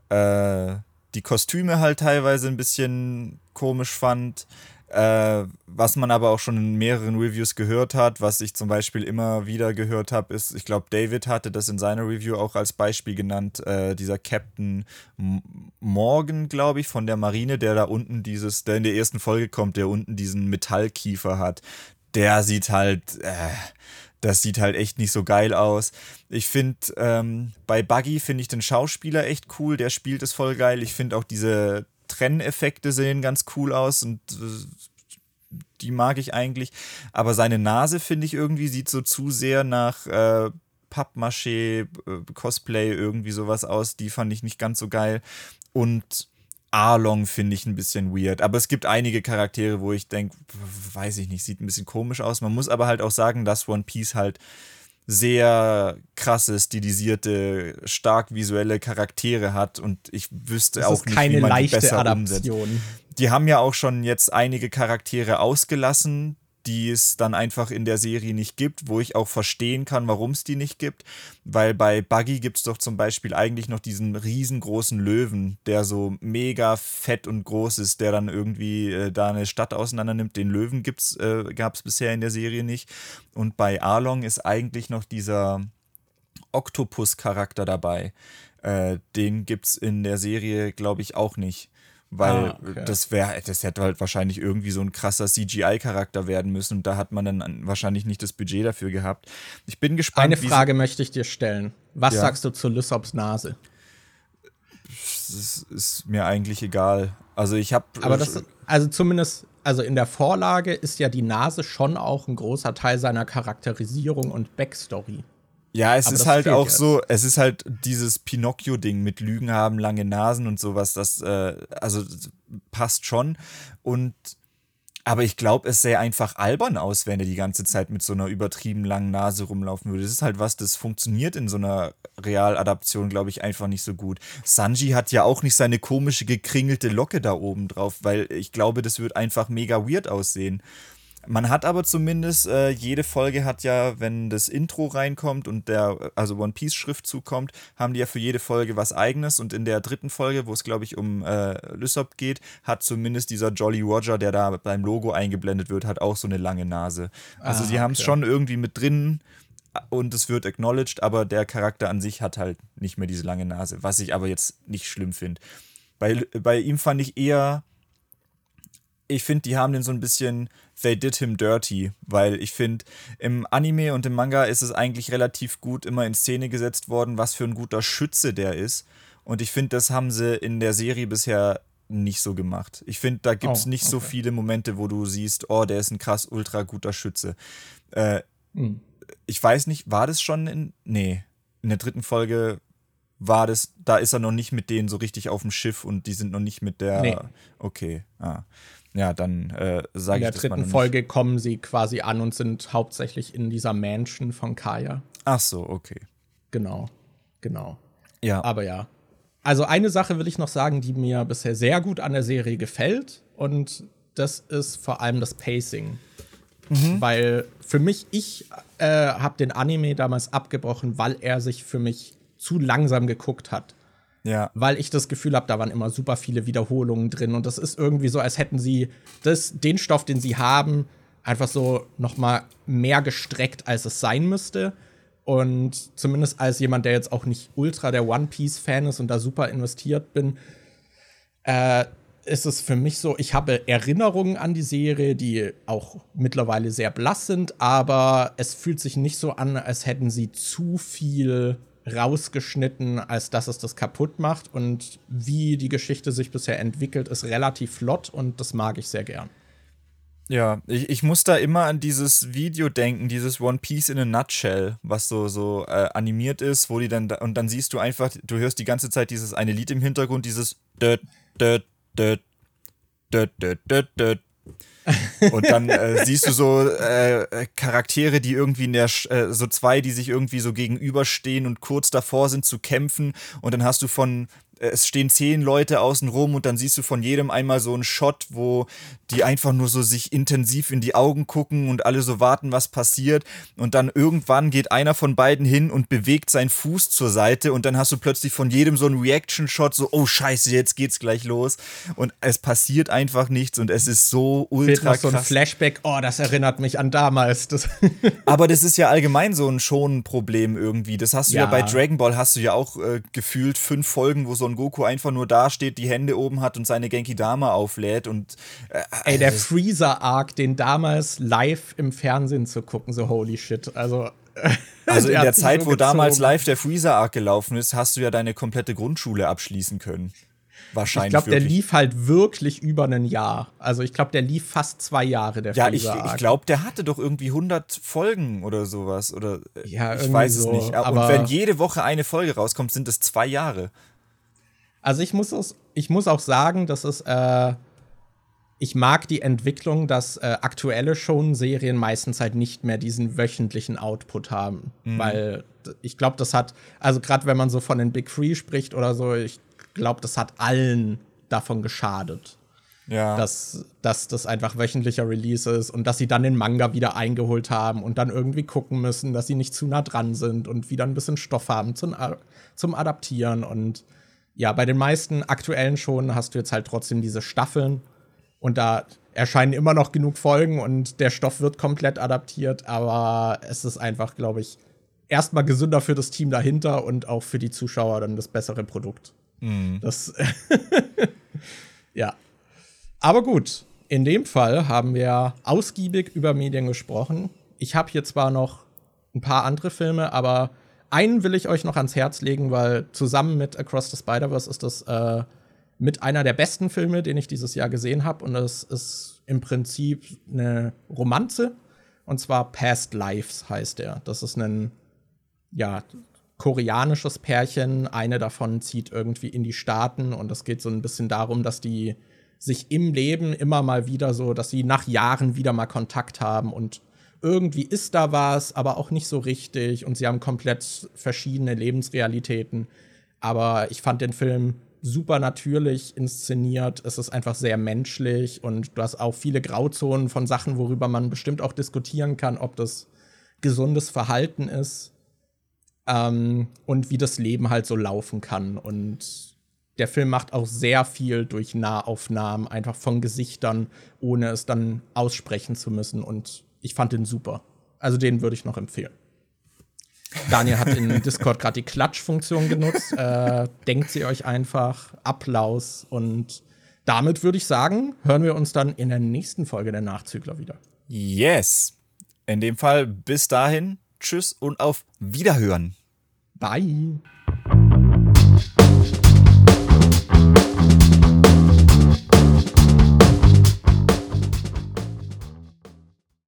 äh, die Kostüme halt teilweise ein bisschen komisch fand. Äh, was man aber auch schon in mehreren Reviews gehört hat, was ich zum Beispiel immer wieder gehört habe, ist, ich glaube, David hatte das in seiner Review auch als Beispiel genannt, äh, dieser Captain Morgan, glaube ich, von der Marine, der da unten dieses, der in der ersten Folge kommt, der unten diesen Metallkiefer hat. Der sieht halt, äh, das sieht halt echt nicht so geil aus. Ich finde, ähm, bei Buggy finde ich den Schauspieler echt cool, der spielt es voll geil. Ich finde auch diese Trenneffekte sehen ganz cool aus und äh, die mag ich eigentlich. Aber seine Nase, finde ich irgendwie, sieht so zu sehr nach äh, Pappmaché, äh, Cosplay, irgendwie sowas aus. Die fand ich nicht ganz so geil. Und Arlong finde ich ein bisschen weird. Aber es gibt einige Charaktere, wo ich denke, weiß ich nicht, sieht ein bisschen komisch aus. Man muss aber halt auch sagen, dass One Piece halt sehr krasse, stilisierte, stark visuelle Charaktere hat und ich wüsste Das auch nicht, keine wie man die leichte besser umsetzt. Adaption. Die haben ja auch schon jetzt einige Charaktere ausgelassen, die es dann einfach in der Serie nicht gibt, wo ich auch verstehen kann, warum es die nicht gibt. Weil bei Buggy gibt es doch zum Beispiel eigentlich noch diesen riesengroßen Löwen, der so mega fett und groß ist, der dann irgendwie äh, da eine Stadt auseinander nimmt. Den Löwen äh, gab es bisher in der Serie nicht. Und bei Arlong ist eigentlich noch dieser Oktopus-Charakter dabei. Äh, den gibt es in der Serie, glaube ich, auch nicht. Weil Ah, okay. das wäre, das hätte halt wahrscheinlich irgendwie so ein krasser CGI-Charakter werden müssen und da hat man dann an- wahrscheinlich nicht das Budget dafür gehabt. Ich bin gespannt. Eine Frage möchte ich dir stellen. Was Ja. sagst du zu Lysops Nase? Das ist mir eigentlich egal. Also ich habe. Aber das, also zumindest, also in der Vorlage ist ja die Nase schon auch ein großer Teil seiner Charakterisierung und Backstory. Ja, es Aber ist halt auch jetzt. so, es ist halt dieses Pinocchio-Ding mit Lügen haben, lange Nasen und sowas, das, äh, also das passt schon. Und aber ich glaube, es sähe einfach albern aus, wenn er die ganze Zeit mit so einer übertrieben langen Nase rumlaufen würde. Das ist halt was, das funktioniert in so einer Realadaption, glaube ich, einfach nicht so gut. Sanji hat ja auch nicht seine komische gekringelte Locke da oben drauf, weil ich glaube, das wird einfach mega weird aussehen. Man hat aber zumindest, äh, jede Folge hat ja, wenn das Intro reinkommt und der, also One Piece Schriftzug kommt, haben die ja für jede Folge was eigenes und in der dritten Folge, wo es glaube ich um äh, Lysop geht, hat zumindest dieser Jolly Roger, der da beim Logo eingeblendet wird, hat auch so eine lange Nase. Also Ah, sie haben es okay. schon irgendwie mit drin und es wird acknowledged, aber der Charakter an sich hat halt nicht mehr diese lange Nase, was ich aber jetzt nicht schlimm finde. Bei, bei ihm fand ich eher, ich finde, die haben den so ein bisschen, they did him dirty, weil ich finde, im Anime und im Manga ist es eigentlich relativ gut immer in Szene gesetzt worden, was für ein guter Schütze der ist. Und ich finde, das haben sie in der Serie bisher nicht so gemacht. Ich finde, da gibt es Oh, nicht so okay. viele Momente, wo du siehst, oh, der ist ein krass ultra guter Schütze. Äh, Hm. ich weiß nicht, war das schon in. Nee, in der dritten Folge war das, da ist er noch nicht mit denen so richtig auf dem Schiff und die sind noch nicht mit der. Nee. Okay, ah. Ja, dann äh, sage In ich der das mal dritten noch nicht. Folge kommen sie quasi an und sind hauptsächlich in dieser Mansion von Kaya. Ach so, okay. Genau, genau. Ja. Aber ja. Also eine Sache will ich noch sagen, die mir bisher sehr gut an der Serie gefällt. Und das ist vor allem das Pacing. Weil für mich, ich äh, habe den Anime damals abgebrochen, weil er sich für mich zu langsam geguckt hat. Ja. Weil ich das Gefühl habe, da waren immer super viele Wiederholungen drin. Und das ist irgendwie so, als hätten sie das, den Stoff, den sie haben, einfach so noch mal mehr gestreckt, als es sein müsste. Und zumindest als jemand, der jetzt auch nicht ultra der One Piece-Fan ist und da super investiert bin, äh, ist es für mich so, ich habe Erinnerungen an die Serie, die auch mittlerweile sehr blass sind, aber es fühlt sich nicht so an, als hätten sie zu viel rausgeschnitten, als dass es das kaputt macht. Und wie die Geschichte sich bisher entwickelt, ist relativ flott und das mag ich sehr gern. Ja, ich, ich muss da immer an dieses Video denken, dieses One Piece in a Nutshell, was so, so äh, animiert ist, wo die dann, da, und dann siehst du einfach, du hörst die ganze Zeit dieses eine Lied im Hintergrund, dieses död, död, död, död, död, död, död. Und dann äh, siehst du so äh, äh, Charaktere, die irgendwie in der, äh, so zwei, die sich irgendwie so gegenüberstehen und kurz davor sind zu kämpfen. Und dann hast du von, es stehen zehn Leute außen rum und dann siehst du von jedem einmal so einen Shot, wo die einfach nur so sich intensiv in die Augen gucken und alle so warten, was passiert. Und dann irgendwann geht einer von beiden hin und bewegt seinen Fuß zur Seite und dann hast du plötzlich von jedem so einen Reaction-Shot, so, oh scheiße, jetzt geht's gleich los. Und es passiert einfach nichts und es ist so ultra noch so ein krass. Flashback, oh, das erinnert mich an damals. Das Aber das ist ja allgemein so ein Schon-Problem irgendwie. Das hast du ja. Ja. bei Dragon Ball, hast du ja auch äh, gefühlt fünf Folgen, wo Son Goku einfach nur dasteht, die Hände oben hat und seine Genki Dama auflädt und äh, Ey, der Freezer-Arc, den damals live im Fernsehen zu gucken, so holy shit. Also, also in der Zeit, wo damals live der Freezer Arc gelaufen ist, hast du ja deine komplette Grundschule abschließen können. Wahrscheinlich Ich glaube, der lief halt wirklich über ein Jahr. Also ich glaube, der lief fast zwei Jahre, der ja, ich, Freezer-Arc. ich glaube, der hatte doch irgendwie 100 Folgen oder sowas. Oder Ja, ich weiß es so, nicht. Und aber- wenn jede Woche eine Folge rauskommt, sind es zwei Jahre. Also ich muss, auch, ich muss auch sagen, dass es äh, ich mag die Entwicklung, dass äh, aktuelle Shonen-Serien meistens halt nicht mehr diesen wöchentlichen Output haben. Mhm. Weil ich glaube, das hat, also gerade wenn man so von den Big Three spricht oder so, ich glaube, das hat allen davon geschadet. Ja. Dass, dass das einfach wöchentlicher Release ist und dass sie dann den Manga wieder eingeholt haben und dann irgendwie gucken müssen, dass sie nicht zu nah dran sind und wieder ein bisschen Stoff haben zum, zum Adaptieren. Und ja, bei den meisten aktuellen Shonen hast du jetzt halt trotzdem diese Staffeln und da erscheinen immer noch genug Folgen und der Stoff wird komplett adaptiert, aber es ist einfach, glaube ich, erstmal gesünder für das Team dahinter und auch für die Zuschauer dann das bessere Produkt. Mhm. Das ja. Aber gut, in dem Fall haben wir ausgiebig über Medien gesprochen. Ich habe hier zwar noch ein paar andere Filme, aber einen will ich euch noch ans Herz legen, weil zusammen mit Across the Spider-Verse ist das äh, mit einer der besten Filme, den ich dieses Jahr gesehen habe. Und es ist im Prinzip eine Romanze. Und zwar Past Lives heißt er. Das ist ein, ja, koreanisches Pärchen. Eine davon zieht irgendwie in die Staaten. Und es geht so ein bisschen darum, dass die sich im Leben immer mal wieder so, dass sie nach Jahren wieder mal Kontakt haben und irgendwie ist da was, aber auch nicht so richtig und sie haben komplett verschiedene Lebensrealitäten. Aber ich fand den Film super natürlich inszeniert. Es ist einfach sehr menschlich und du hast auch viele Grauzonen von Sachen, worüber man bestimmt auch diskutieren kann, ob das gesundes Verhalten ist ähm, und wie das Leben halt so laufen kann. Und der Film macht auch sehr viel durch Nahaufnahmen, einfach von Gesichtern, ohne es dann aussprechen zu müssen. Und ich fand den super. Also den würde ich noch empfehlen. Daniel hat in Discord gerade die Klatsch-Funktion genutzt. Äh, denkt sie euch einfach. Applaus. Und damit würde ich sagen, hören wir uns dann in der nächsten Folge der Nachzügler wieder. Yes. In dem Fall bis dahin. Tschüss und auf Wiederhören. Bye.